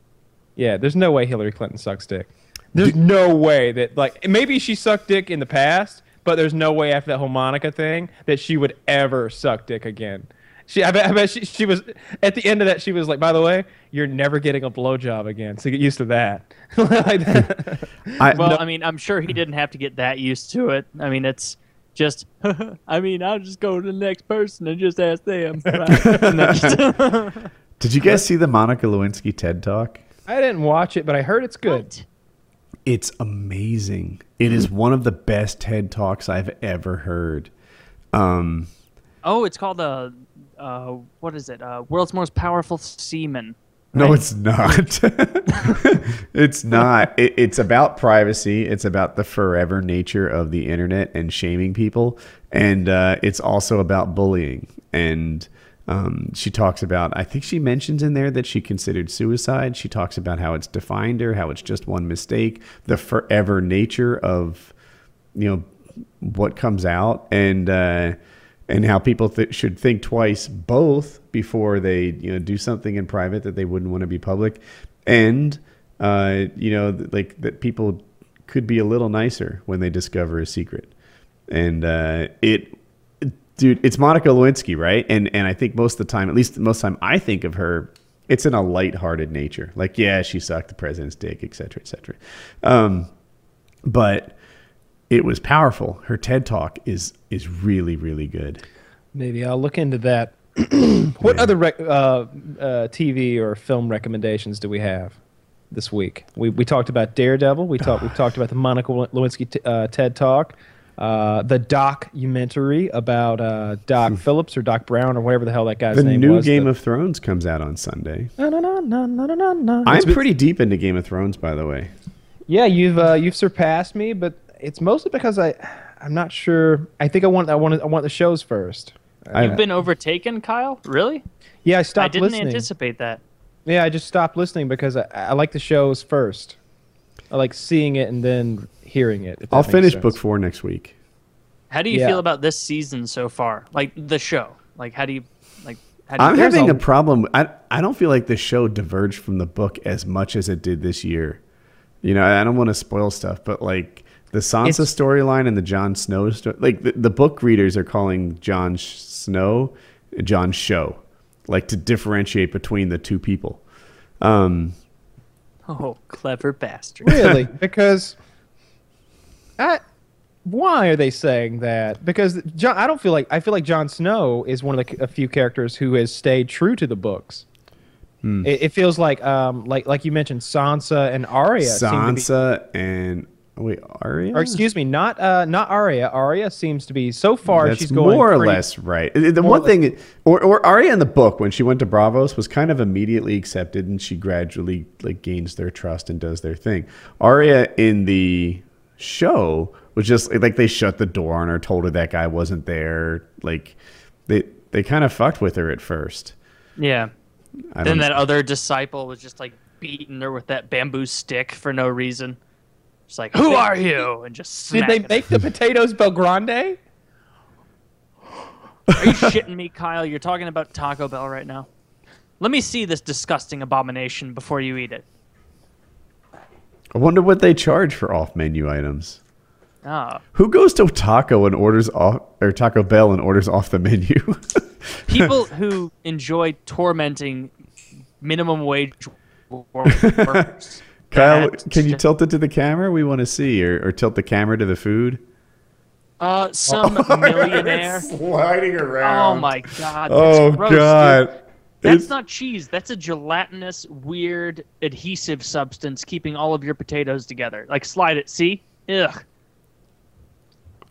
Yeah, there's no way Hillary Clinton sucks dick. There's no way that like maybe she sucked dick in the past, but there's no way after that whole Monica thing that she would ever suck dick again. She, I bet, I bet she, she was at the end of that. She was like, "By the way, you're never getting a blowjob again, so get used to that." like that. I, Well, I mean, I'm sure he didn't have to get that used to it. I mean, it's just. I mean, I'll just go to the next person and just ask them. right? And then just- did you guys see the Monica Lewinsky TED Talk? I didn't watch it, but I heard it's good. It's amazing. It is one of the best TED Talks I've ever heard. Um, oh, it's called a. Uh, what is it? Uh, world's most powerful seaman. No, right? it's not. it's not. It, it's about privacy. It's about the forever nature of the internet and shaming people, and uh, it's also about bullying. And um, she talks about. I think she mentions in there that she considered suicide. She talks about how it's defined her, how it's just one mistake, the forever nature of, you know, what comes out, and. Uh, and how people th- should think twice both before they you know do something in private that they wouldn't want to be public and uh, you know th- like that people could be a little nicer when they discover a secret and uh, it dude it's monica lewinsky right? And and i think most of the time at least most of the time i think of her it's in a light-hearted nature. Like yeah she sucked the president's dick et cetera et cetera. Um, but it was powerful. Her ted talk is is really really good. Maybe I'll look into that. what other rec- uh, uh, TV or film recommendations do we have this week? We, we talked about Daredevil. We talked we talked about the Monica Lewinsky t- uh, TED Talk, uh, the documentary about uh, Doc Phillips or Doc Brown or whatever the hell that guy's the name new was. game the- of thrones comes out on sunday No, no, no, no, no, no, no, no. i'm It's- pretty deep into game of thrones by the way Yeah, you've uh, you've surpassed me, but it's mostly because I I'm not sure. I think I want I want I want the shows first. I- You've been overtaken, Kyle? Really? Yeah, I stopped. I didn't listening. anticipate that. Yeah, I just stopped listening because I, I like the shows first. I like seeing it and then hearing it. i'll finish sense. book four next week How do you Yeah. feel about this season so far? Like the show? Like how do you like? How do you i'm having a- a problem I, I don't feel like the show diverged from the book as much as it did this year you know i don't want to spoil stuff but like the sansa storyline and the Jon Snow story, like the, the book readers are calling Jon Snow Jon Show, like to differentiate between the two people. Um, Oh, clever bastard. really because I, why are they saying that? Because John, I don't feel like I feel like Jon Snow is one of the a few characters who has stayed true to the books. Hmm. It, it feels like um like like you mentioned Sansa and Arya seem to be Sansa and wait, Arya. or excuse me, not uh, not Arya. Arya seems to be so far That's she's going more or pretty- less right. The the more or one thing, or, or Arya in the book, when she went to Braavos, was kind of immediately accepted, and she gradually like gains their trust and does their thing. Arya in the show was just like they shut the door on her, told her that guy wasn't there. Like they they kind of fucked with her at first. Yeah. I Then that other disciple was just like beating her with that bamboo stick for no reason. Just like, who are you? And just Did they smacking make the potatoes BellGrande? Are you shitting me, Kyle? You're talking about Taco Bell right now. Let me see this disgusting abomination before you eat it. I wonder what they charge for off-menu items. Ah, Who goes to Taco and orders off or Taco Bell and orders off the menu? people who enjoy tormenting minimum wage workers. Kyle, can you tilt it to the camera? We want to see, or, or tilt the camera to the food. Uh, some millionaire. sliding around. Oh my god. That's Oh gross, dude. That's It's- not cheese. That's a gelatinous, weird, adhesive substance keeping all of your potatoes together. Like slide it. See? Ugh.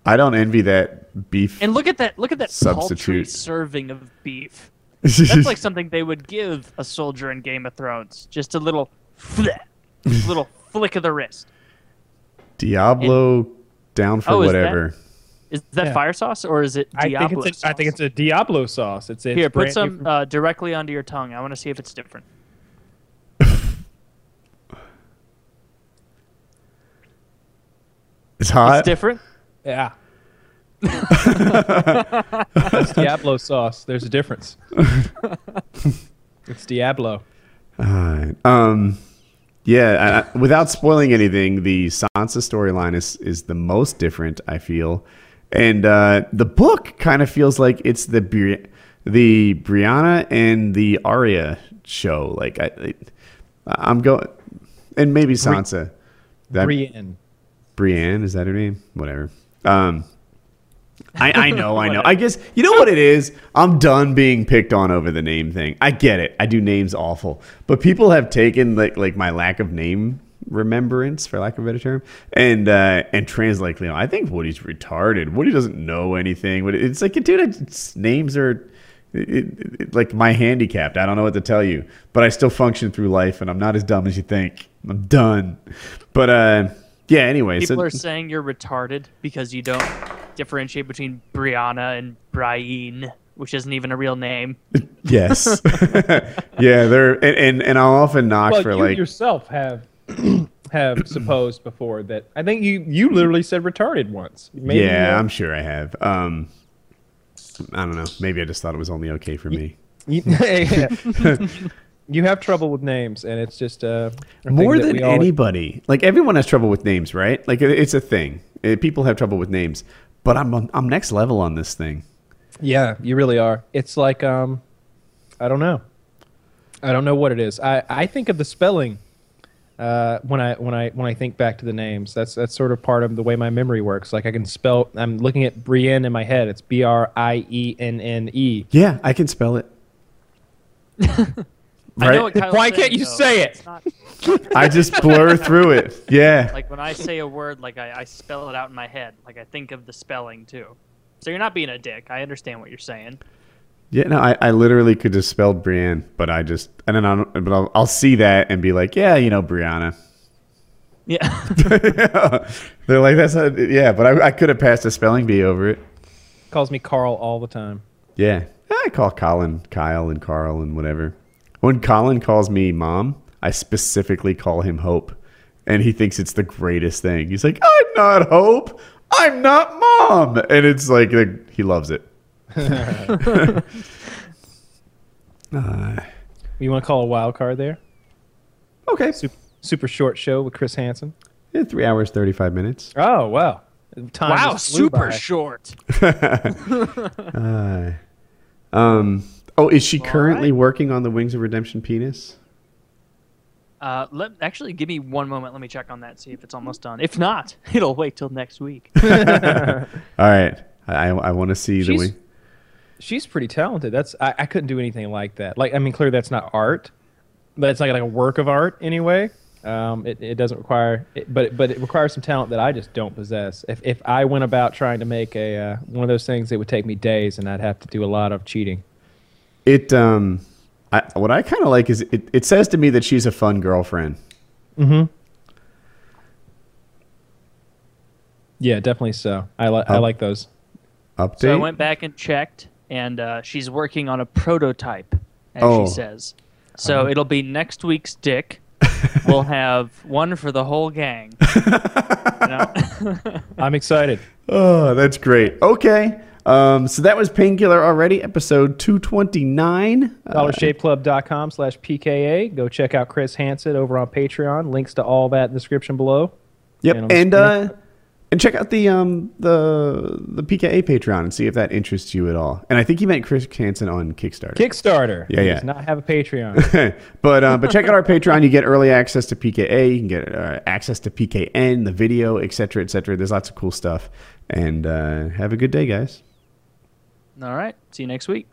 I don't envy that beef. And look at that. Look at that Substitute. serving of beef. That's like something they would give a soldier in Game of Thrones. Just a little, flick, little flick of the wrist. Diablo down for Oh, is that- whatever. Is that Yeah. fire sauce or is it I Diablo think it's a, I think it's a Diablo sauce. It's, it's Here, put some from- uh, directly onto your tongue. I want to see if it's different. It's hot. It's different. yeah. That's Diablo sauce. There's a difference. it's Diablo. Alright. Um, yeah. I, I- without spoiling anything, the Sansa storyline is is the most different. I feel, and uh, the book kind of feels like it's the Bri- the Brianna and the Arya show. Like I, I I'm going, and maybe Sansa. That Brienne. Brienne is that her name? Whatever. Um, I, I know, I know. I guess you know what it is. I'm done being picked on over the name thing. I get it. I do names awful, but people have taken like like my lack of name remembrance, for lack of a better term, and uh, and translate. You know, I think Woody's retarded. Woody doesn't know anything. But it's like, dude, it's, names are. It, it- it- like my handicapped, I don't know what to tell you, but I still function through life, and I'm not as dumb as you think. I'm done. But uh, yeah. Anyway, People so are saying you're retarded because you don't differentiate between Brianna and Brian, which isn't even a real name. Yes. yeah, they're and, and and I'll often knock Well, for you like yourself have have supposed before that. I think you you literally said retarded once. Maybe yeah, I'm sure I have. Um, I don't know. Maybe I just thought it was only okay for me. You, you have trouble with names, and it's just uh, More than we all- anybody, like everyone has trouble with names, right? Like it- it's a thing. Uh, People have trouble with names, but I'm I'm next level on this thing. Yeah, you really are. It's like um, I don't know. I don't know what it is. I, I think of the spelling uh, when I when I when I think back to the names. That's that's sort of part of the way my memory works. Like I can spell. I'm looking at Brienne in my head. It's B R I E N N E. Yeah, I can spell it. I know what Why saying, can't you though. say it? Not I just blur through it. Yeah. like when I say a word, like I, I spell it out in my head. Like I think of the spelling too. So you're not being a dick. I understand what you're saying. Yeah, no, I, I literally could just spell Brienne, but I just and then I don't know, but I'll, I'll see that and be like, yeah, you know, Brianna. Yeah. They're like, that's not, yeah, but I, I could have passed a spelling bee over it. Calls me Carl all the time. Yeah, I call Colin Kyle and Carl and whatever. When Colin calls me mom, I specifically call him Hope, and he thinks it's the greatest thing. He's like, I'm not Hope, I'm not mom, and it's like, like, he loves it. Uh, You want to call a wild card there? okay, Super, super short show with Chris Hansen. yeah, three hours thirty five minutes. Oh wow! Time wow, super by. short. Uh, um. Oh, is she currently working on the Wings of Redemption penis? Uh, let actually give me one moment. Let me check on that. See if it's almost done. If not, it'll wait till next week. All right, I I, want to see the She's- wing. She's pretty talented. That's I, I couldn't do anything like that. Like I mean, clearly that's not art, but it's like like a work of art anyway. Um, it, it doesn't require, it, but but it requires some talent that I just don't possess. If if I went about trying to make a uh, one of those things, it would take me days, and I'd have to do a lot of cheating. It um, I, what I kind of like is it, it says to me that she's a fun girlfriend. Mm-hmm. Yeah, definitely so. I like I like those. Update. so I went back and checked, and uh, she's working on a prototype, as Oh. she says. So it'll be next week's dick. we'll have one for the whole gang. I'm excited. Oh, that's great. Okay. Um, so that was Painkiller already, episode 229. Uh, DollarShaveClub.com slash PKA. Go check out Chris Hansen over on Patreon. Links to all that in the description below. yep. and And, uh, and check out the um the the PKA Patreon and see if that interests you at all. And I think you meant Chris Hansen on Kickstarter. Kickstarter. Yeah, He yeah. Does not have a Patreon. but uh, but check out our Patreon. You get early access to PKA. You can get uh, access to PKN, the video, etc., etc. There's lots of cool stuff. And uh, have a good day, guys. All right. See you next week.